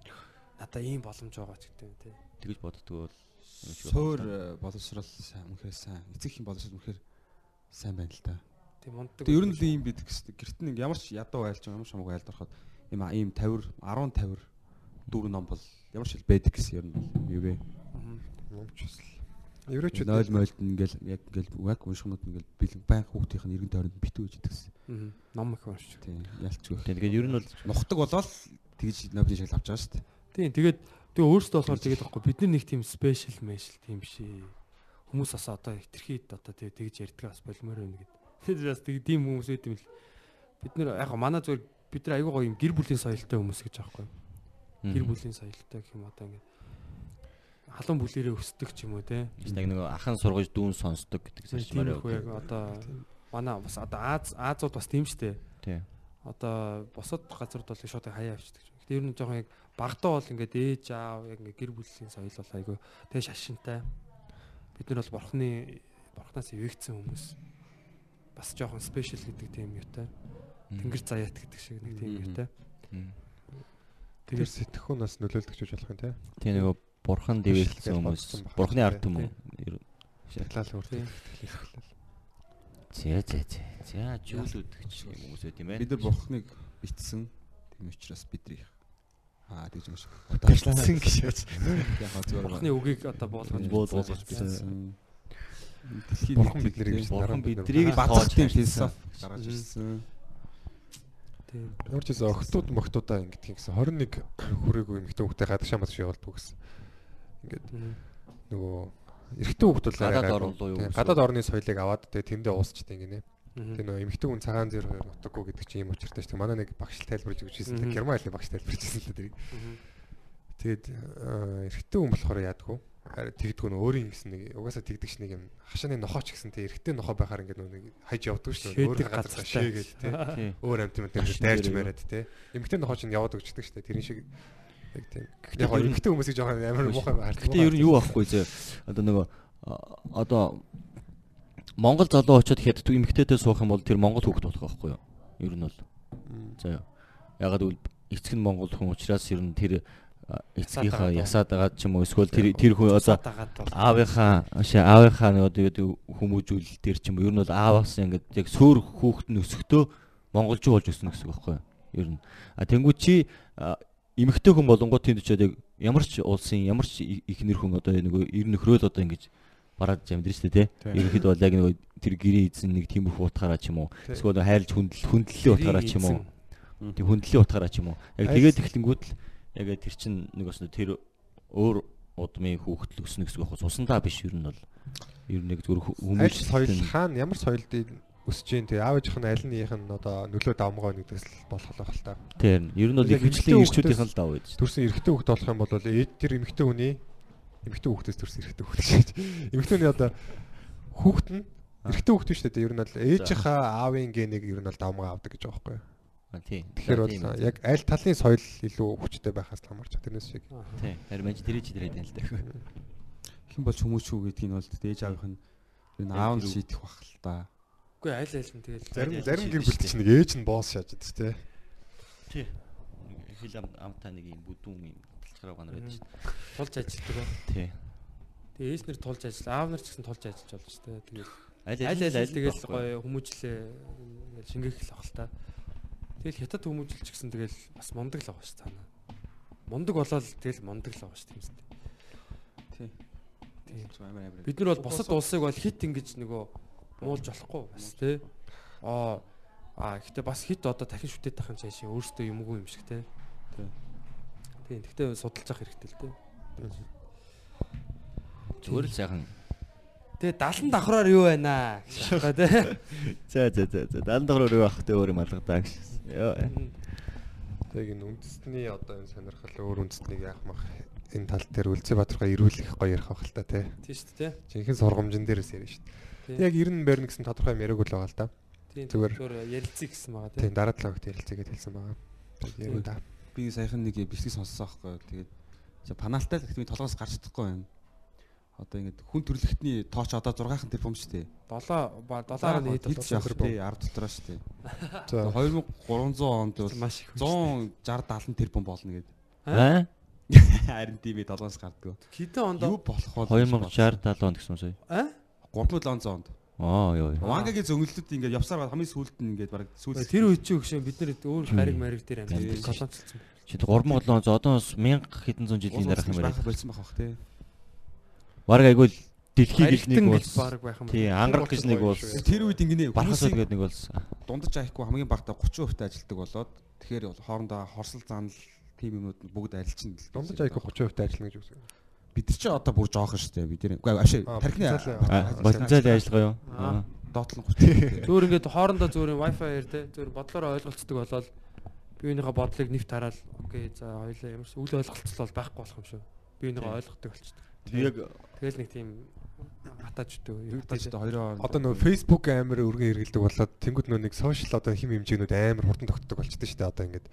надаа ийм боломж байгаа ч гэдэг юм тий. тэгж боддгоо бол Суур э, боловсрал сайн үнэхээр сайн. Эцэг их боловсрал үнэхээр сайн байна л да. Тийм унтдаг. Тэгээ ер нь л ийм бид гэстэй гэрт нь ямар ч ядуу айлж ямар ч хамаагүй айлдороход ийм ийм 50 10 50 дүүр ном бол ямар ч хэл байдаг гэсэн ер нь бол юу вэ? Мгм. Номч усл. Еврейчүүд 0 мойлд ингээл яг ингээл яг уншихнууд ингээл бэлэн баян хүүхдийнх нь эргэн тойронд битүү гэж идэгсэн. Мгм. Ном их уншиж. Тийм ялцгүй. Тэгээд ер нь бол Нухдаг болоод тэгж ноблийн шагнал авч байгаа шүү дээ. Тийм тэгээд тэгээ өөрөөсөө болохоор тэгээд байхгүй бид нар нэг тийм спешиал мэшл тийм шээ. Хүмүүс бас одоо хитрхийд одоо тэгээ тэгж ярьдаг бас болмоор байна гэдэг. Тэгээд бас тийм хүмүүс байт юм л. Бид нар яг манай зүгээр бид нар айгүй гоё юм гэр бүлийн соёлтой хүмүүс гэж аахгүй. Гэр бүлийн соёлтой гэх юм одоо ингээд халуун бүлэрээ өсдөг ч юм уу те. яг нэг ахан сургаж дүүн сонсдог гэдэг зарчмаар Тиймэрхүү яг одоо манай бас одоо Аз Азууд бас тийм штэ. Тий. Одоо босод газрууд бол шууд хаяа авчдаг. Гэтэ ер нь жоохон яг багтаа бол ингээд ээж аав яг ингээд гэр бүлийн соёл бол айгүй тэгээ шашинтай. Бид нар бол бурхны бурхнаас ивэгцсэн хүмүүс. Бас жоохон спешиал гэдэг тийм юутай. Тэнгэр заяат гэдэг шиг нэг тийм юутай. тэр сэтгэхүүнээс нөлөөлдөг ч болох юм те. Тий нөгөө бурхан дэвэлсэн хүмүүс бурхны ард түмэн. Шатлал хүртэл. Зэ зэ зэ. За жүүлүүд гэж хүмүүс байт юм байна. Бид нар бурхныг битсэн. Тийм учраас бидний аа тэгж юм шиг. Битсэн гэж. Яг зүгээр Бурхны үгийг одоо буулгаж Буулгаж битсэн. Дэлхийн Бурхан бид нарыг биш Бурхан биднийг бацах тийм философи гаргаж ирсэн. Тийм. Ямар ч гэсэн охтууд мохтуудаа ингэдэг юм гэсэн 21 хүрээгүй эмэгтэй хүүхдээ гадагшаа мадагш явуулдаг гэсэн. Ингээд нөгөө эрэгтэй бол Гадаад орн руу юу гадаад орны соёлыг аваад тэгээ тэндээ уусчдаг. Мгм. Тэгээ нөгөө эмэгтэй хүн цагаан зэр нутаггүй гэдэг чинь юм учиртай шүү. Манай нэг багш тайлбарж өгч Мгм. Герман хэлний багш тайлбарж ирсэн л дээ. Тэгээд эрэгтэй хүн болохоор яадгүй. Харин тэгдэггүй нөө өөрийн гэсэн нэг угаасаа тэгдэг ш нэг юм хашааны нохооч гэсэн тэг эрэгтэй нохоо байхаар ингээд нэг хайж явдаг. Шээдэг Өөр газар шээгээд тий. Тий. Өөр амт юм дээр дайрч мэрэд тий. Эмэгтэй нохооч нь яваад өгчдөг шүү дээ. Тэрний шиг яг тийм. Гэхдээ Яг ер нь- эмэгтэй хүмүүсийг жоохон амар муухай хардаг. Гэтэ ер нь юу байхгүй зөө. Одоо нөгөө одоо Монгол залуу очиод хятад эмэгтэйтэй суух юм бол тэр монгол хүүхэд болох байхгүй юу? Ер нь бол. За юу. Ягаад гэвэл эцэг нь монгол хүн учраас ер нь тэр эцгийнхаа ясаад байгаа ч юм уу эсвэл тэр тэр хүн одоо аавынхаа аавынхаа нэг одоо юу хүмүүжүүл дээр ч юм уу ер нь бол ааваас ингээд яг суур хүүхэд нь өсөхдөө монголжуу болж өснө гэсэн үг байхгүй? Ер нь. А тэнгуү чи эмэгтэй хүн болонгоо тэнд ч яг ямар ч улсын ямар ч ихнэр хүн одоо нэг ер нөхрөөл одоо ингэж бараад амьдэрч штэ тий. Ерөнхийдөө бол яг нэг тэр гэрээ эзэн нэг тиймэрхүү утгаараа ч юм уу. Эсвэл хайлж хүндэл хүндлэлийн утгаараа ч юм уу. Тэг хүндлэлийн утгаараа ч юм уу. Яг тэгээд эхлэнгүүт л яг тэр чин нэг бас тэр өөр удмын хүүхдэл өснө гэсэн үг бас усандаа биш ер нь бол ер нь нэг зүгээр хө- Аль хүмүүс соёл хаана ямар соёлд өсөж ийн тэг аав ээжийнх нь аль нэгийнх нь одоо нөлөө давмгоо нэгдээс л болох л байх л та. тэр ер нь бол Яг ихэвчлэн ирчүүдийнх л дав байж. Төрсөн эрэгтэй хүүхэд болох юм бол ээж тэр эмэгтэй хүний эмэгтэй хүүхдээс төрсөн эрэгтэй хүүхэд дээ. Эмэгтэй хүний одоо хүүхэд нь эрэгтэй хүүхэд шүү дээ. Ер нь бол ээжийнхаа аавын генийг ер нь бол давмгаа авдаг гэж байгаа байхгүй юу? А, Тий. Тэгэхээр бол Тийм. яг аль талын соёл илүү хүчтэй байхаас хамаарч тэрнээс шиг. Тий. Харин тэр чи тэр хэдэн л даа. Хэн болж хүмүүс шүү гэдгийг нь бол ээж аавынх нь нь аав нь шийдэх бах л та. Үгүй аль аль нь тэгэл Зарим зарим гэр штэ. чинь нэг ээж нь босс шааж дээ тий. Тий. Хил ам амтаа нэг юм бүдүүн юм талчгараа ганар байдаг шүү дээ. тулж ажилтдаг ба. Тий. Тэгээ ээж нар тулж ажил, аав нар ч гэсэн тулж ажиллаж болж штэ. Тэгэл Аль аль аль аль тэгэл гоё хүмүүжлээ ингээл шингээх л авах л та. Тэгэл хятад хүмүүжлч гэсэн тэгэл бас мундаг л авах ш цаана. Мундаг болоод тэгэл мундаг л авах ш тийм үстэй. Тий. Тийм. Амар амар. Бид нар бол босод улсыг бол хит ингэж нөгөө муулж болохгүй бас тий. Аа а гэхдээ бас хит одоо дахин шүтээд тахын цаашаа өөрөөсөө юмгүй юм шиг тий. Тий. Тийм. Гэхдээ судалж авах хэрэгтэй л дээ. Зүгээр л сайхан. Тэгээ 70 давхраар юу байна гэж байна тий. За за за за. Дан дөрөөр юу авах тэ өөр юм алгадаа гэж. Йоо. Яг энэ үндэстний одоо энэ сонирхол өөр үндэстнийг яах мах энэ тал дээр Үлзий Баатархаа ирүүлэх гоё ярих байх л та тий. Тийм шүү дээ. Жинхэнэ сургамжин дээрээс ярина шүү дээ. Яг 90 байрна гэсэн тодорхой юм яриаг л байгаа л да. Тийм. Зүгээр. Зүгээр ярилцъя гэсэн байгаа тий. Тийм дараа 7 хоногт ярилцъя гэж хэлсэн байгаа. Тэгээд ярина да. Би саяхан нэг бичлэг сонссон аахгүй. Тэгээд л гэхдээ толгоос гарч чадахгүй юм. Одоо ингэ хүн төрлөختний тооч одоо 6хан тэрбум шүү дээ. 7 ба 7-аар нь хэд хэд ч явах тий 10 дотроо шүү дээ. За 2300 онд бол маш их. 160 70 тэрбум болно гэдэг. Аа? Харин тийм ээ толгоос гардгөө. Хэдэн онд Юу болох вэ? 2060 70 онд гэсэн сая. аа 3700 онд. Аа ёо. Вангагийн зөнгөлөлт ингээд явсаар хамгийн сүүлд нь ингээд баг сүүлд тэр үед чи өгшөө бид нар өөр гариг мариг дээр амьд колонцолсон. Чи 3700 одоо 1000 хэдэн зуун жилийн дараах юм байх байна. болсон байх бах тий. Бараг айгүй л дэлхий гэж нэг юм. тий ангарах гэж нэг бол Тэр үед ингэнэ бархасууд гэдэг нэг болсон. дундаж аяхгүй хамгийн багтаа 30% та ажилтдаг болоод тэгэхээр бол хоорондоо хорсол занал тим юмнууд нь бүгд арилчин. дундаж айгүй 30% та ажиллана гэж үгс. бид нар ч одоо бүр жоохон шүү дээ бид нар. Ашиг Аа, тархины потенциал- Потенциалын ажиллагаа юу? Доотлон 30%. Зөөр ингээд хоорондоо зөөр Wi-Fi-ээр те зөөр бодлороо ойлголцдог болоод биеийнхээ бодлыг нэвт хараад окей за хоёлаа ямар ч үл ойлголцол бол байхгүй болох юм шүү. Биеийнхээ ойлгодог болчихдог. Яг Тэгэл нэг тийм хатааждаг юу Тэгж одоо хоёроо Одоо нөгөө Facebook амар өргөн хэрэгэлдэг болоод тэнгууд нөгөө нэг сошиал одоо хим хэмжээнүүд амар хурдан тогтдог болчихдээ шүү дээ одоо ингээд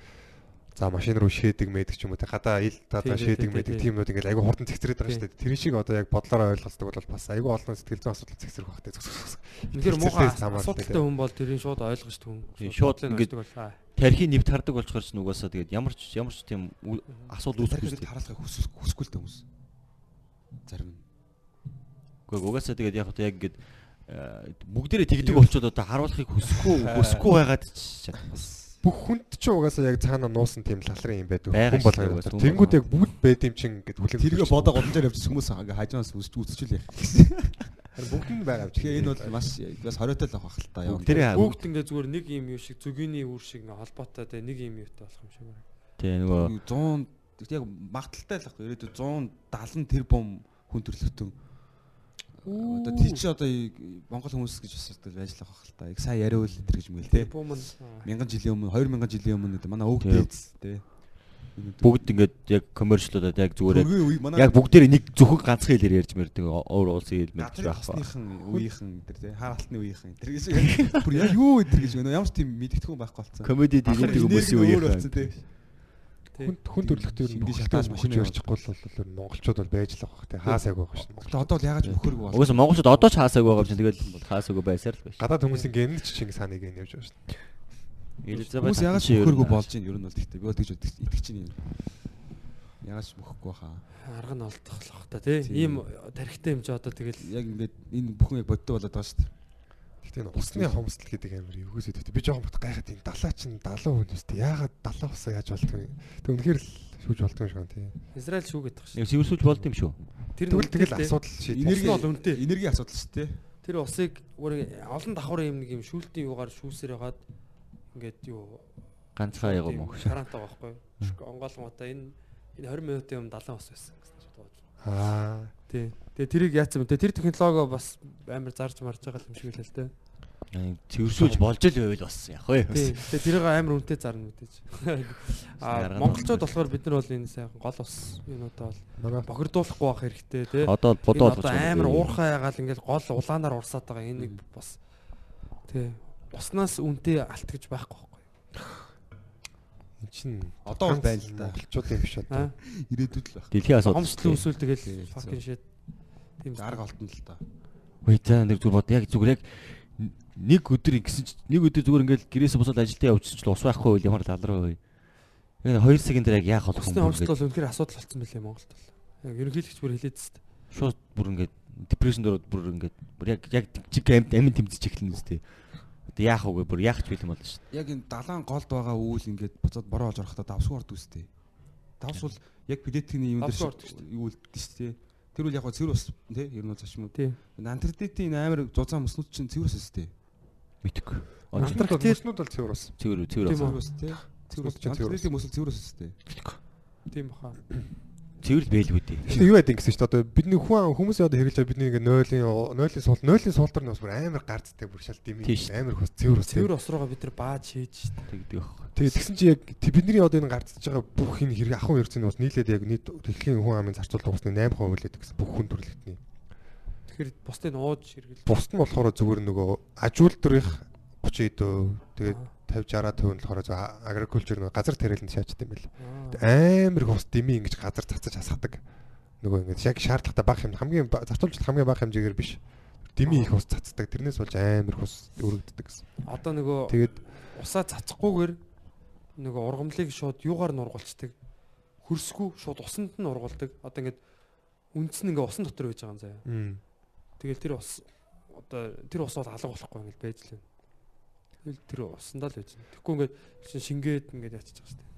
за машин руу шээдэг мэдэг ч юм уу те гадаа ил Тийм, шээдэг мэдэг тийм. тиймнүүд ингээд айгүй хурдан цэгцрээд байгаа шүү дээ. Тэр шиг одоо яг бодлороо ойлголцдог бол бас айгүй олон сэтгэл зүйн асуудал цэгцрэх байх те. Үнэхээр муухай асуудалтай хүн бол тэрийг шууд ойлгож түн. Шууд ингээд- ойлгодог бол, аа. тархи нэвт хардаг болчоор ч нугасаа тэгээд ямар ч ямар ч тийм асуудал үүсэхгүй хүсэх хүсэхгүй л дээ хүмүүс. Зарим. Гэхдээ угаасаа тэгээд яг одоо яг ингээд э, бүгдээрээ тэгдэг болчоод одоо харуулахыг хүсэхгүй хүсэхгүй байгаад ч бас бүх хүнд ч угаасаа яг цаана нуусан тийм лалрын юм байдаг. Хүн болгоо. Тэнгүүд яг бүгд байд юм чин ингээд хүлээн. Тэргээ бодоо голонжоор явж хүмүүс ингээ хажуунаас үсч үсчил яах. бүгд нь байгаа юм чи. Тэгэхээр энэ бол маш бас хориотой л авах л та Бүгд ингээд зүгээр нэг юм юу шиг зүгийн үр шиг нэг холбоотой те нэг юм юутай болох юм шиг байна. тий нөгөө 100 яг магталтай л ахгүй ирээдүйд 170 тэрбум хүн төрлөختөн одоо тий чи одоо Монгол хүмүүс гэж бас одоо л авах л та. Яг сайн яриул энэ гэж мэл те. Бум нь Мянган жилийн өмнө 2000 жилийн өмнө гэдэг манай Тий. дээдс те. бүгд ингээд яг коммерчлуудад яг зүгээр яг бүгдээрээ нэг зөвхөн ганцхан хэлээр ярьж мэрдэг өөр улсын хэл Газрын байх ба. хосныхан үеийнхэн тэр те хаалтны үеийнхэн тэр гэж бүр яа юу өдр гэж байна ямар ч тийм мэдгэдэггүй байхгүй болсон. Комеди дигэндэг хүмүүсийн үеийн хүн хүн төрлөختөөр нь Шингэж шатааж шатааж машин ярьчихгүй л бол монголчууд бол байж л байгаа те. Хаасайг байгаа шин. Гэхдээ одоо л ягаад ч бөхөргүй болсон. Угаасаа монголчууд одоо ч хаасаагүй байгаа юм чинь тэгэл хаасаагүй байсаар л байна. Гадаад хүмүүсийн гэнэ ч Чингис хааныг гэн явж байгаа шин. Элизабет Хүмүүс ягаад ч ер нь бөхөргүй болж ийн ер нь бол тэгтээ би бол тэгж итгэж чинь юм. Ягаад ч бөхөхгүй хаа. арга нь олдохлох та тий. Тийм. Ийм тархитай юм чи одоо тэгэл Яг ингээд энэ бүхэн яг бодтой болоод байгаа шүү дээ. Гэтэ энэ усны хомсдол гэдэг амар эвгээс өгдөө. Би жоохон бот гайхаад энэ далаа чин 70 хүн үстэй. Яагаад далаа усаа яаж болдгоо. Тэг үнэхээр л шүүж болдгоо юм шиг байна тий. Израиль шүүгээд тах нэг шүү. сэвэрсүүлж болд юм шүү. Тэр үнэтэй тэгэл тий. асуудал шийдэх. Энерги бол үнэтэй. Энерги асуудал шүү дээ. Тэр усыг бүр олон давхар юм нэг юм шүүлтийн юугаар шүүсээр хагаад ингээд юу Ганцхан яг юм уу. Шараантай байхгүй. Онгоолгомота энэ энэ 20 минутын юм 70 ус байсан гэсэн шууд бодлоо. Аа. Тий. Тэгээ тэрийг яатсан бэ? Тэр технологи бас амар зарж марж байгаа юм шиг л л дээ. Цэвэрсүүлж болж л байвал бас яг хөө. Тэгээ тэрийг амар үнэтэй зарна мэдээж. Аа монголчууд бол- болохоор бид нар бол энэ сайхан гол ус юунуудаа бол бохирдуулахгүй байх хэрэгтэй тий. Одоо бодоод одоо амар уурхай ягаал ингээл гол улаанаар урсаад байгаа энэ нэг бас тий. Уснаас үнэтэй алт гэж байхгүй байхгүй. эн чин Одоо байна л да. Монголчуудын биш одоо. Ирээдүйд л байх. Дэлхийн асуудал. Хомсдол үүсвэл тэгэл fucking shit. Тийм Арга олдно л да. Үгүй за нэг зүгээр бод яг зүгээр яг нэг өдөр ингэсэн чи нэг өдөр зүгээр ингээл гэрээсээ босоод ажилдаа явчихсан ч ус байхгүй байл ямар талраа вэ? Яг 2 секунд дээр яг яах болох юм бэ? хомсдол бол үнэхээр асуудал болсон байлээ Монголд бол. Яг ерөнхийлөгч бүр хэлээд тест. Шууд бүр ингээд депрешн дээр бүр ингээд бүр яг яг чиг амт амин тэмцэж эхэлнэ үстэй. Одоо яах вэ? Бүр яах ч бэлэн болно шүү дээ. Яг энэ далаан голд байгаа үйл ингээд буцаад бороо олж орохтой давсгүй орд үстэй. Давс бол яг педетикний юм дээр үлддэг шүү дээ. Тэр үл яг гоо цэвэр ус тий ер нь бол зочмод. Тий. Антарктидын амар зузаан мөснүүд чинь цэвэр ус өстэй. Мэдгүй. Антарктид бол цэвэр ус. Цэвэр цэвэр Тийм авсан. үү? ус тий. Цэвэр ус чинь цэвэр ус. Антарктидын мөсөл цэвэр ус өстэй. Тийм баха. Цэвэрл бэлгүй дээ. Гэхдээ юу ингэсэн шүү дээ. Одоо бидний хүн хүмүүсийн одоо хэрэглэж байгаа бидний ингээ нойлын нойлын суул нойлын суултар нь бас бүр амар гарцтай бүр шал дими Тийм шүү. амар хус цэвэр ус. Цэвэр ус руугаа бид нар бааж хийж Тэгдэг байхгүй. Тэгээ тэгсэн чи яг бидний одоо энэ гарцж байгаа бүх энэ хэрэг ахын хэрэгцээний ус нийлээд яг нийт дэлхийн хүн амын зарцуулах усны 8% үлээд гэсэн бүх хүн төрөлхтний. тэгэхээр бусдыг ууж хэрэгэл. Бусд нь болохоор зүгээр нөгөө ажуултрих 30% тэгээд 50 60% нь болохоор агрикулчер нөгөө газар тариаланд шаачд юм байл. Амар их ус дими ингэж газар цацаж хасгадаг. Нөгөө ингэж яг шаардлагатай бага юм хамгийн зарцуулж хамгийн бага хэмжээгээр биш. Дими их ус цацдаг. Тэрнээс болж амар их ус өргөддөг гэсэн. Одоо нөгөө Тэгээд усаа цацахгүйгээр нөгөө ургамлыг шууд юугаар нь ургуулцдаг. Хөрсгүй шууд усанд нь ургуулдаг. Одоо ингээд үндс нь ингээ усан дотор байж байгаа юм заяа. Тэгэл тэр ус одоо тэр ус бол алга болохгүй ингээд байж л байна. Тэгэл тэр усандаа л байж байна. Тэгэхгүй ингээд чинь шингээд ингээд ячиж байгаа шүү дээ.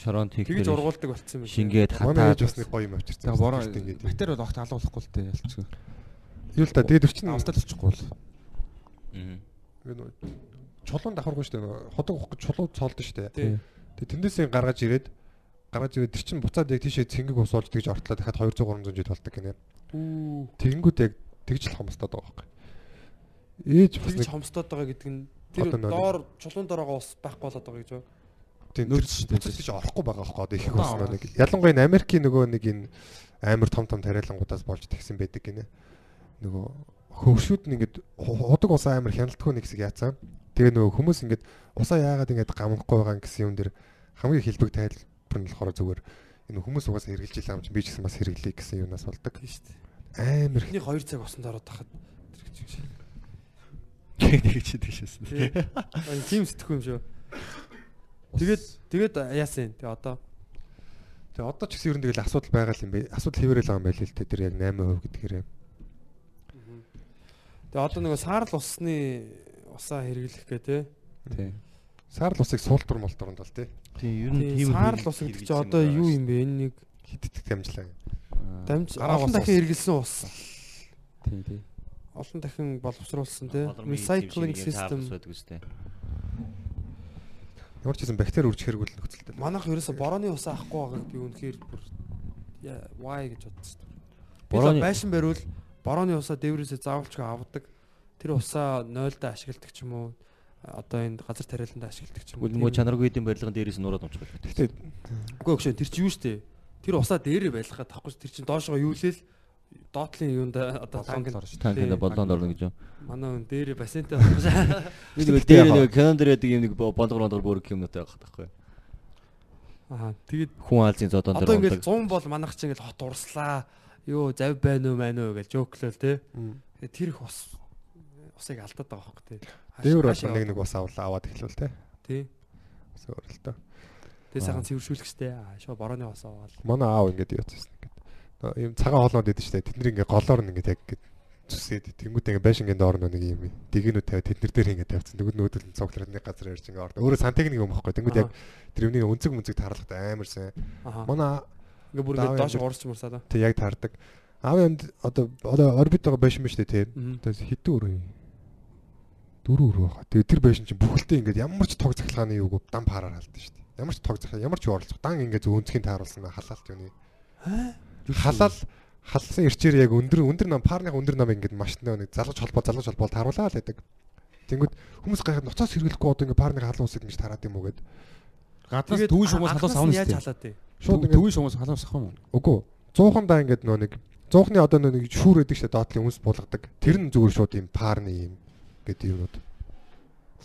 Шоронд хийх Тэгж ургуулдаг болцсон юм байна. шингээд манай хатаад ээж бас нэг гоё юм авчирсан. За бороо ингээд. батари бол огт алуулахгүй л дээ ялцгүй. Юу л да тэгээд өвчин Австал очихгүй бол. Мгм. ингээд нөгөө чулуун давхаргүй шүү дээ. Ходог ухах гэж чулуу цоолдсон шүү дээ. Тий. Тэгээд тэндээсээ гаргаж ирээд гаргаж ирээд тэр чинь буцаад яг тийшээ цэнгэг ус олж тэгж ортлоо дахиад 200 300 жил болдог гинэ. Үу. Тэгэнгүүт яг тэгж л хомстоод байгаа байхгүй. Ээж бас нэг хомстоод байгаа гэдэг нь тэр доор чулуун дорогоо ус байхгүй болоод байгаа гэж байна. тийм нөөц шүү дээ. тийш орохгүй байгаа байхгүй одоо их ус нэг ялангуяа энэ Америкийн нөгөө нэг энэ амар том том тариалангуудаас болж тэгсэн байдаг гинэ. Нөгөө хөвшүүд нь ингээд худаг усаа амар хяналтгүй нэг хэсэг яацсан. Тэгээ нөгөө хүмүүс ингээд усаа яагаад ингээд гамгахгүй байгаа юм гэсэн юм дэр хамгийн хэлбэг тайлбар нь болохоор зүгээр энэ хүмүүс угаасаа хэрглэж илаа юм чинь би ч гэсэн бас хэрэглэе гэсэн юунаас болдог. Тийм шүү дээ. Амар Эхний 2 цаг усанд ороод тахад тэр гэж шиг. Тэгж хийдэг шээсэн. Тийм сэтгэхгүй юм шүү. Тэгээд тэгээд яасан. Тэгээ одоо Тэгээ одоо ч гэсэн ер нь тэгэл асуудал байгаа юм бэ. Асуудал хэвээрэл байгаа юм байл л тэ тэр яг 8% гэдгээр. тэгээ одоо нөгөө саарл усны усаа хэрэглэх гээ те. Тий. Саарл усыг суултур молтур бол тий. Тийм ер нь Тийм тийм саарл ус гэдэг чинь одоо юу юм бэ? Энэ нэг Хитдэг дамжлаа. дамж олон дахин хэрэглэсэн ус. Тий, тий. Олон дахин боловсруулсан те. Recycling system. байдаг үстэй. Ямар ч гэсэн бактери үрж хэрэгүүл нөхцөлтэй. Манайх ерөөсө борооны ус авахгүй байгааг би үнэхээр бүр why гэж бодсон. Борооны байшин бариул борооны усаа дээврээсээ заавалчгүй авдаг. Тэр усаа нойлдоо ашигладаг ч юм уу одоо энэ газар тариаланд ашигладаг ч юм Үгүй муу чанаргүй эдийн барилгын дээрээс нураад унчих байх. Гэхдээ Үгүй өгшөө тэр чи юу штэ. Тэр усаа дээрээ байлгахад тахгүй тэр чин доошоо юу лээл доотлын юунда одоо танк Болоод орж шүү. Танкинда болоонд орно гэж. манай өн дээрээ бассейнтэй болох шээ. Би нэг дээр нэг календар яадаг юм нэг болгор болгор бүрэг юмнутай байгаа байхгүй. Аа тэгээд Хүн алзын зодон одоо дээр ингээд 100 бол манайх чи ингээд хот урслаа. Юу зав байна уу маань уу гэж жөөклөл те. Тэр их ус усыг алдаад байгаа хөөхгүй те. дээвэр бол нэг нэг ус авлаа аваад эхлүүл те. тий. Л тоо. Тэгээ сайхан цэвэршүүлэх штэ. Шоо борооны ус аваад. Манай аав ингээд яатсан ингээд. Ийм цагаан хоолнод идэв штэ. Тэд нэг ингээд голоор нь ингээд яг зүсээд тэнгуүтэй ингээд байшингийн доор нь нэг юм дэгэнүүд тавиад тэднэр дээр ингээд тавьсан. Тэгвэл нүүдэл нь цогцлоод нэг газар ярьж ингээд орно. Өөрөө сантехник юм аахгүй. Тэнгуүт яг тэр юмний өнцөг мөнцөг таарлагтай амар сайн. Манай Ингээ бүр ингээ доош уурч мурсаад. аа. тэг яг таардаг. Аавын амд одоо одоо орбит байгаа байшин биш үү те. Мгм. Одоо хитэн өрөө. Дөрөв өрөө байгаа. Тэгээ тэр байшин чинь бүхэлдээ ингээд ямар ч тог захилгааны юуг дан параар халдсан шүү дээ. Ямар ч тог захил ямар ч юу оролцох. Дан ингээд зөв өнцгийн тааруулсан халаалт юуны. Халаал халсан ирчээр яг өндөр өндөр нам парных өндөр нам ингээд машинаа нэг залгаж холбоо залгаж холбоо тааруулаа л байдаг. Тэнгүүд хүмүүс гайхаад ноцоос хэрэглэхгүй одоо ингээд парных халуун усыг ингэж тараад юм уу гэд. Гаднаас төвийн шугамаас халуус анхнаас авна нь яаж шүү. тий. Шууд Төвийн шугамаас халуус авах юм уу? үгүй. 100-андаа ингээд нөө нэг 100-ны одоо нөө нэг шүүр байдаг шүү дээ доотлын үнс булгадаг. Тэр нь зүгээр шууд юм парны юм гэдэг юмнууд.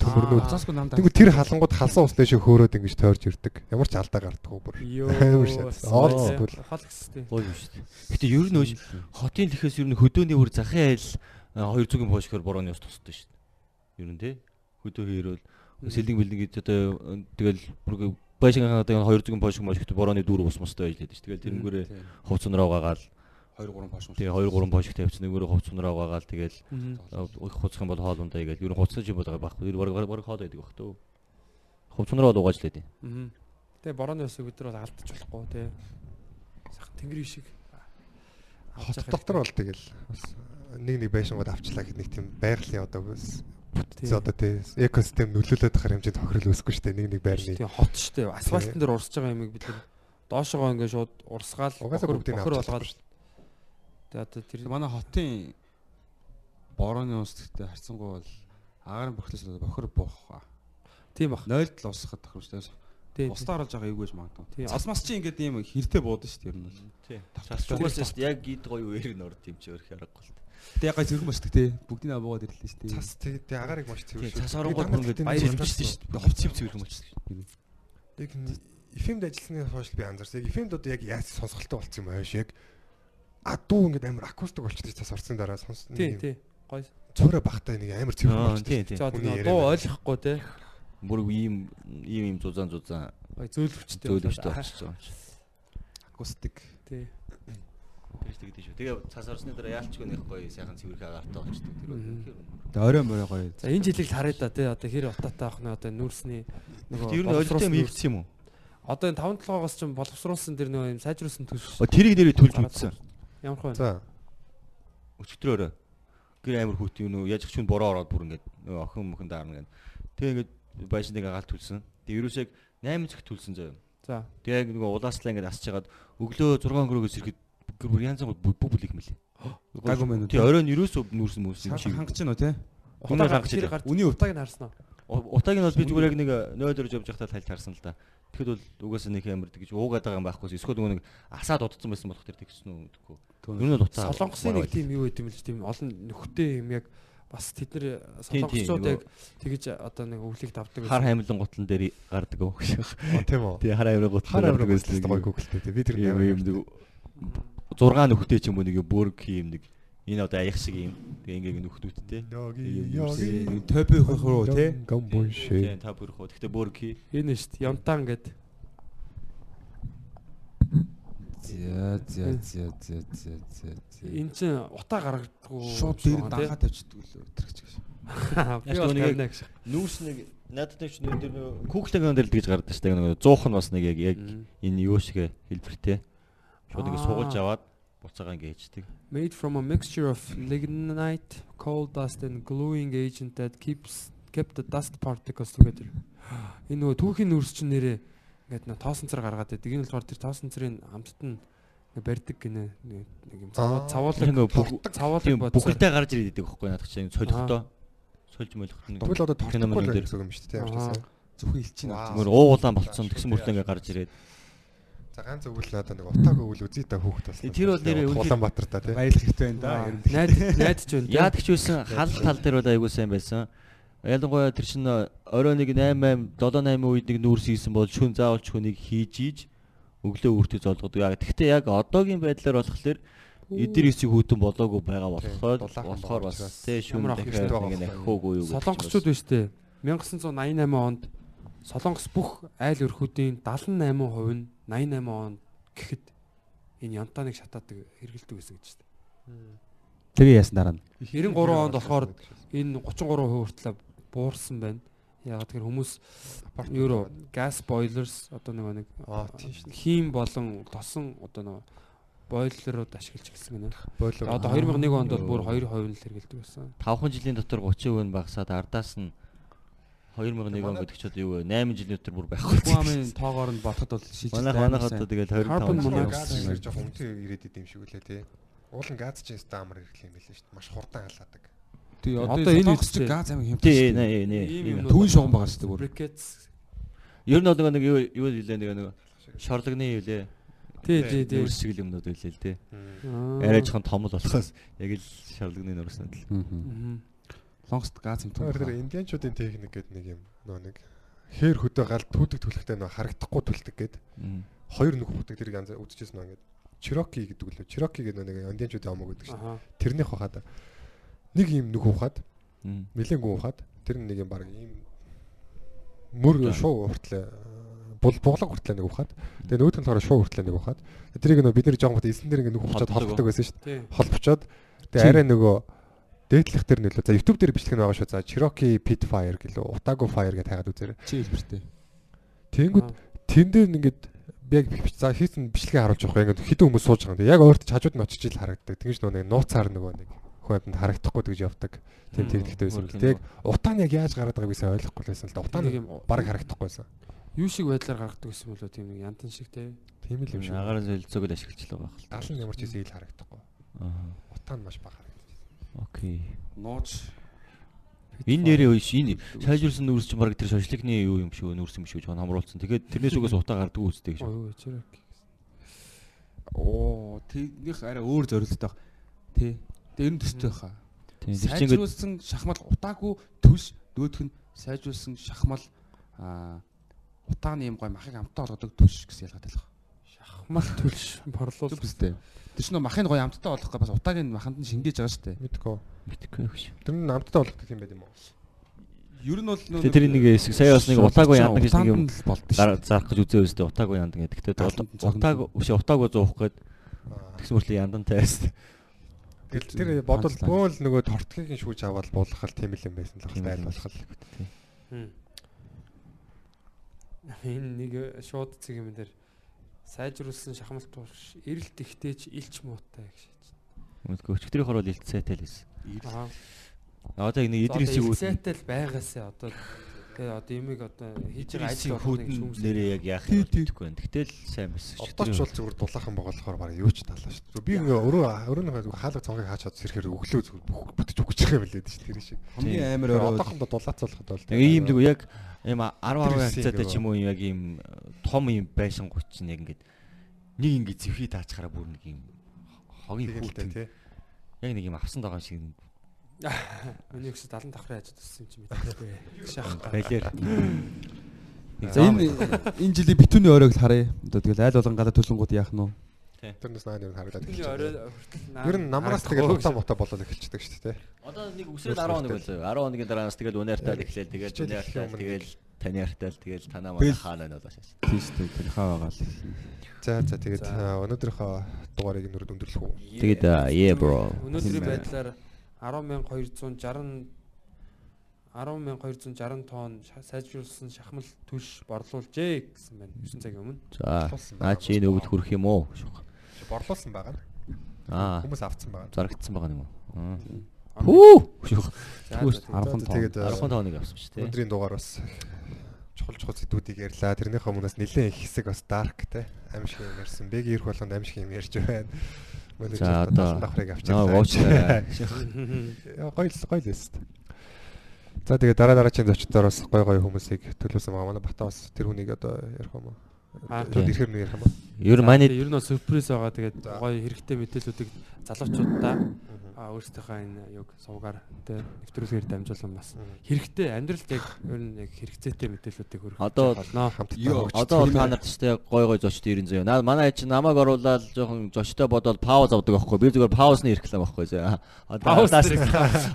Намдаа. Тэгвэл тэр халангууд халсан ус дэше хөөрөөд ингэж тойрж ирдэг. Ямар ч алдаа гардаггүй бүр. Йоо. Амар шат. Оол Хол гэстэй. Гоё юм шүү дээ. Гэтэ ер нь хотын тэхээс ер нь хөдөөний бүр захын айл 200-ийн пошкоор борооны ус тусдаг шүү дээ. Ер нь тий. Хөдөө хийрэл сэлэг бэлэг гэж одоо э, тэгэл бүр байшингаа одоо 200-ийн пошк мошкт борооны дүүр ус мостой байж лээд шүү. Тэгэл тэрнгүүрээ хувц нураа угаагаал 2 3 паш. тий 2 3 пошк тавьчихсан нэгүүрээ хувц нураа угаагаал тэгэл их хуцах юм бол хоол ундаа гээл ер нь хуцаж юм бол байгаа байхгүй. Ер баг баг хоол байдаг байх төө. Хувц нураа угааж лээд. Мгм. Тэгээ борооны бид нар бол алдаж болохгүй тий. Сайхан тэнгэр шиг. Хот дотор бол тэгэл бас нэг нэг байшингууд авчлаа гэхэд нэг тийм байгалийн одоо бас тий. бүтцээ одоо тий экосистем нөлөөлөд байгаа хэмжээнд тохирол үүсэхгүй дээ. Нэг нэг байрны. Тийм хот штэ. Асфальтын дээр урсж байгаа юмыг бид нар доошогоо ингээ шууд урсгаал бохор бүгдийг бохор авч болгоод тэгээ одоо тэр Манай хотын борооны ус гэхдээ харцсангуй бол агарын бохлоос бохор буух. тийм бах. 0-7 усахад тохирох шүү дээ. Тийм. Устаа оруулж байгаа юу гэж магадгүй. Тийм. Цас мас чи ингээд ийм хэртэй буудаг шүү дээ ер нь бол. Тий. Шүү дээ яг гид гоё үерэг норд юм чи өөрөх аргагүй л. Тэг яг гай зэрэг бачдаг те. Бүгдийн аваад ирлээ шүү дээ. Цас тий тий агарыг маш Тий, цэвэр. цас оронгууд бүр ингээд баяр хэмжсэн шүү дээ. Хувцсив цэвэр хэмжсэн шүү дээ. Яг эфемд ажилласны хойш би анзаарсан. Яг эфемд одоо яг яаж сонсголтой болцсон юм ааш яг а дуу ингээд амар акустик болчихсон цас орсон дараа сонс. тий тий гоё. Цөөрэ бахтай нэг амар цэвэр тий. За дуу ойлгохгүй те. Бүр ийм ийм ийм зузаан зузаан Гоё зөөлөвчтэй. зөөлөвчтэй болчихсон. Акустик. Тий. Тэгж тэгдэж шүү. Тэгээ цас орсны дараа яалчгүй нэх гоё сайхан цэвэрх агаартай болчихдог. Тэр үнэхээр үнэ. Тэг орой морой гоё. За энэ жилиг харъя да тий одоо хэр утаатай авах нь одоо нүрсний нөгөө Тэр нь олигтой юм ивцсэн юм уу? Одоо энэ 5 7-оос ч боловсруулсан тэр нөгөө юм сайжруулсан төс. Тэрийг нэрээ төлж мэдсэн. Ямар хөө. За Өчтөрөөрөө гэр амир хүүт юм уу яаж ч хүн бороо ороод бүр ингээд нөгөө охин мөхөн даарна гэн. Тэгээ ингээд байшиндаг агаал төлсөн. Тэгээ ерөөсөө яг 8 зэх төлсөн заяа. За. Тэгээ яг нөгөө улааслаа ингээд асч хагаад өглөө 6 өнгөрөөгөөс ирэхэд гэр бүр янз бүр бүх бүлэг мэлээ. Гайгүй мэн үү? Тэгээ оройн ерөөсөө нүүрсэн мөсөн Сар чи. хангаж чинь уу те? Үнээр хангаж гарч. Үний утааг нь харсан уу? Утааг нь бол би зүгээр яг нэг 0 дөрөж явж байхдаа тайлж харсан л да. Тэгэхэд бол угаасаа нэг амар тэгж уугаад байгаа юм байхгүй. Эсвэл нөгөө нэг асаад удацсан байсан болох тэр тэгсэн үү гэдэггүй. Юу нь утаа. Солонгосын нэг тийм юу гэдэм л тийм олон нөхөтэй юм яг бас тэд нар нөгөө- яг тэгж одоо нэг өвлийг давдаг хар хаймлан гутлан дээр гардаг уу гэж. Оо, тийм үү. Тэгээ хар хаймлан гутлан Хар гүйцэтгэж гоё гуглтэй тий. Би тэр юм нэг 6 нөхөтэй ч юм уу нэг бөрг юм нэг энэ одоо аях шиг юм. Тэгээ ингээ Төбий хөх руу те? гомбонши. Тийм та бүрх уу. Гэхдээ хий. энэ шүү дээ. Янтан гэд. За за за за за за. Эн чин утаа гаргадаггүй. Шууд дээр данхаа тавьчихдаг л өтрөгч гэж. Яг нэг- гэж. Нүүрс нэг надад нэг чинь тэр нэг Google-гийн дээр л тэгж гардаг шүү дээ. Нэг 100 нь бас нэг яг яг энэ юу шиг хэлбэртэй. Шууд ингэ суулж аваад буцаага ингэ хийждэг. Made from a mixture of lignite, coal dust and gluing agent that keeps kept the dust particles together. Энэ нөгөө түүхийн нүрс чинь нэрээ ингээд нэг тоосон цар гаргаад байдаг. Энэ болохоор тэр тоосон царын хамтд нь барьдаг гинэ. Нэг юм цавуулаг нөгөө цавуулаг бүхэлдээ гарч ирээд идэг байхгүй надад чинь солихдоо. Сольж молихт нэг. Тэгвэл одоо тортохгүй л дээр. гэсэн юм шүү дээ. Зөвхөн авч. Зүгээр уугуулаан болцсон тэгсэн мөртлөө ингэ гарч ирээд. За ганц өвөл одоо нэг утааг өвөл үзий та хүүхэд бас. Тэр бол үнэхээр- Улаанбаатар та тий. Баярлах хэрэгтэй байна да. Найд найдаж байна. Яадаг ч байсан хал тал дээр бол айгуу сайн байсан. Ялангуяа тэр чинь орой нэг 8 7 8 үед нэг нүүрс хийсэн бол шүн заавал шүнийг хийж ийж өглөө үртээ золгодог. Яг гэхдээ яг одоогийн байдлаар болохоор эдэр эсийг хүүтэн болоогүй байгаа болохоор болохоор бас учраас. тий шүн дахиад байгаа нахихгүй юу гэж Солонгосчууд биш үү? 1988 онд Солонгос бүх айл өрхүүдийн 78% нь 88 онд гэхэд энэ янтаныг шатаадаг хэрэгэлдэг байсан гэж байна. Тэгээ яасан дараа нь. 93 онд болохоор энэ 33% хүртэл буурсан байна. Яг тэр хүмүүс юу газ boilers одоо нэг Аа, тийм шүү дээ. хийм болон тосон одоо нөгөө бойлерууд ашиглаж эхэлсэн гэнэ. Бойлоо. Одоо 2001 онд бол бүр 2% нь л хэрэгэлдэг байсан. 5 жилийн дотор 30% нь багасаад ардаас нь 2001 он гэдэг чинь юу вэ? 8 жилийн дотор бүр байхгүй. Гуамын тоогоор нь бодоход бол шилжилт. Манайх манайх одоо тэгэл Carbon 25 monoxide. газ явсан. шиг жоох үнтэй ирээд идэм шиг үлээ тий. Уулын газ чинь өстой амар хэрэглэх юм билээ шүү дээ. Маш хурдан халаадаг. Тэгээ Одоо одоо энэ үстэй. үстэй газ амиг хямдсан. Тий, нэ нэ. Түүн шугам байгаа шүү дээ бүр. Briquettes. Ер нь одоо нэг юу юу хэлээ нэг нэг шорлогны юу лээ. Тий, тий, тий. Нүүрс шиг юмнууд хэлээ л. Аа. Арай жоохон том л болохоос яг л шорлогны нүүрснүүд л. Мгм. Лонгост газ хямдсан. Тэр тэр индианчуудын техник гэдэг нэг юм нөө нэг хээр хөдөө гал түүдэг түлхтэй нөө харагдахгүй түлдэг гээд хоёр нүх бүдэг тэрийг янз үзчихсэн нөө ингээд Чироки гэдэг үлээ. Чироки гэдэг нэг индианчуудын омог гэдэг чинь. Аха. Тэрнийх хахад нэг юм нүх ухаад гүн ухаад тэр нэг юм баг ийм мөр шуу хүртлээ бул буглаг хүртлээ нэг ухаад тэгээ нөгөөх нь болохоор шуу хүртлээ нэг ухаад тэрийг нөө бид нэр жоон бот эсэн дээр ингээд нүх учаад Холбдог. байсан шүү дээ холбочоод тэгээ арай нөгөө дээдлэх тэр нөлөө за YouTube дээр бичлэг нь байгаа шүү за Cherokee Pit Fire гэлөө Otago Fire гэж хайгаад үзээрэй Чи хэлбэртэй. тэгэнгүүт тэн дээр ингээд яг бич- за хийсэн бичлэгээ харуулж байгаа юм ингээд хідэн хүмүүс сууж байгаа юм яг өөрт хажууд нь очиж ил харагддаг тэгэж нөгөө нэг нууцаар нөгөө нэг хүмүүнд харагдахгүй тэгж явдаг тийм техниктэй байсан тэг утаа нь яг яаж гараад байгааг би сайн ойлгохгүй байсан л да утаа Нэг нь баг харагдахгүй байсан юу шиг байдлаар гаргадаг гэсэн мөлөө тийм нэг янтан шиг те. Тийм л юм шиг. Агарын солилцоог л ашиглаж байгаа байх. Гал нь ямар ч зүйл ил харагдахгүй. Аа. Утаа нь маш бага. Окей. Нууж Энэ нэрээ үе энэ сайжруулсан нүүрс чинь баг тэр шашлыкны юу юм шүү нүүрс юм шүү чон хамруулсан. Тэгээд тэрнээс үгээс утаа гардаг үстэй гэж. Ой чирэг. оо тэрнийх арай өөр зорилттой баг. Тэгээ ер нь төстэй ингээд Сайжруулсан шахмал утаагүй төлс нөгөөх нь сайжруулсан шахмал аа утааны юм гой махыг амттай болгодог төлс гэсэн ялгаатай л байна. Шахмал төлш борлуул. Үстэй. Тэр чинь нөө махыг гой амттай болгох бас утааг нь маханд нь шингээж байгаа шүү дээ. Мэдгүй. мэдгүй гэж. Тэр нь намттай болгох юм байт юм уу? Ер нь бол нөө тэр нэг хэсэг сая бас нэг утаагүй яндаг гэж нэг юм зарах гэж үзээ өстэй утаагүй яндаг гэдэг. Тэгтээ нь утаагүй биш утаагүй зуух гээд Аа. тэгс мөртлөө яндантай байсан. Тэгэл тэр бодол бөөл нөгөө тортгийг шүүж аваад буулгах тийм л юм байсан л байна. л. Айл болох л. Энэ нэг шууд цэг юм дээр сайжруулсан шахмал турш эрэлт ихтэйч илч муутай гэж. Мэдгүй өчтөрийн хорол илтсэтэй л байсан. Одоо нэг хэсэг үүд Сайтай л байгаасаа одоо тэгээ одоо имийг одоо хийж байгаа ажил хүүдэн нэрээ яг яах юм мэдэхгүй байна. Тэгтэл сайн байсан. Одоо ч бол зүгээр дулаахан байгаа болохоор баг юу ч талаа шүү дээ. Би ингээ өөрөө өөрөө хаалга цонхыг хаачаад сэрхээр өглөө зүгээр бүх бүтэж өгч байгаа юм лээ шүү дээ. Тэр шиг. хамгийн амар Тэр өрөө одоохондоо дулаацуулахад бол ийм нэг яг ийм 10 10 Тэрсэн хацаатай ч юм уу яг ийм том юм байшин гоч чинь яг ингээд нэг ингээд зэвхий таачхаараа бүр нэг ийм хогийн дээ тий. яг нэг юм авсан байгаа шиг Миний өгс 70 давхрын ажид туссан юм чи мэдээ. Шах. байлэр. За энэ энэ жилийн битүүний л харъя. Одоо тэгэл айл болгон гадаа төлөнгүүд яах нь вэ? Тэрнээс наа юм харагдаад эхэлж орой байна. хүртэл Ер нь намраас тэгэл утаа мутаа болоод эхэлчихдэг шүү дээ. Одоо нэг үсрээд 11 болоо. 11-ийн дараанаас тэгэл үнээртал эхлээл тэгэл Хичээл үнээртал эхлэх юм тэгэл таниартал тэгэл танаа манай хаана нь болоо шээс. Тийм шүү дээ. Тэр хаа байгаа л. За за тэгээд өнөөдрийнхөө дугаарыг нүрд өндөрлөх үү. Тэгээд yeah bro. Өнөөдрийн байдлаар 10260 10260 тонн сайжруулсан шахмал төлш борлуулжээ гэсэн байна 9 цагийн өмнө. За наа чи энэ өвд хүрэх юм уу? Борлуулсан байгаа. Аа Хүмүүс авцсан байгаа. зарагдсан байгаа юм уу? Хүү. За. 10 тонн. Тэгээд 10 тоног авсан шүү дээ. Өнөөдрийн дугаар бас чухал чухал зүйлүүдийг ярьлаа. Тэрнийхээ өмнөөс нэлээд их хэсэг бас dark те. Аимшиг юм ярьсан. Бэг ирэх болгонд аимшиг юм ярьж байна. Одоо давхрыг авчихлаа. Яа, Гоё л гоё л эст. За тэгээд дараа дараагийн зочдоор бас гоё гоё хүмүүсийг төлөөсөн байгаа. Манай Бата бас тэр хүнийг одоо ярих юм уу? Аа, Төвд ирэхээр нэг ярих юм уу? Ер нь манай ер нь бол сюрприз байгаа. Тэгээд гоё хэрэгтэй мэдээллүүдийг залуучуудаа аа өөрсдийнхөө энэ юг сувгаар тэ нэвтрүүлгээр дамжуулан бас хэрэгтэй амьдралд яг ер нь яг хэрэгцээтэй мэдээллүүдийг хөрөх Одоо- Одоо та нарт ч тэгээ гой гой зочд ирэн зөө. Наа манай чи намайг оруулаад жоохон зочтой бодоод пауз авдаг байхгүй. Би зүгээр паузны ирэхлээ байхгүй зөө. Одоо ардаас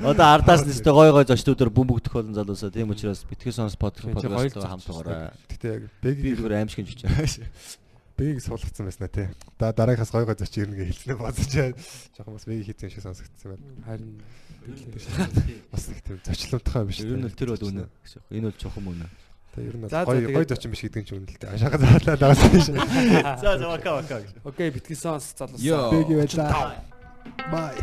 одоо ардаас нь ч гой гой зочдуудаар бөмбөгдөх болон залуусаа. Тийм учраас битгий сонс подкаст хоёр хамтаагаараа. Гэтэ яг Би зүгээр аимшиг хийж байгаа. бэгийг суулгацсан байснаа тий. Да дараагаас гоё гоё зоч ирнэ гэж хэлснээр бодож байна. Жохон бас бэгийг хийсэн шиг сонсогдсон байна. Харин Бас их тийм зочломтойгоо биш. Ер нь л тэр бол үнэ. Энэ бол чухам үнэ. Тэг ер нь тэгээд- гоё зочин биш гэдэг нь ч үнэ л дээ. Ашаага заалаа дараас биш. За за вака вака. окей битгэсэн сонс залуусаа. Бэгийг байлаа. Бай.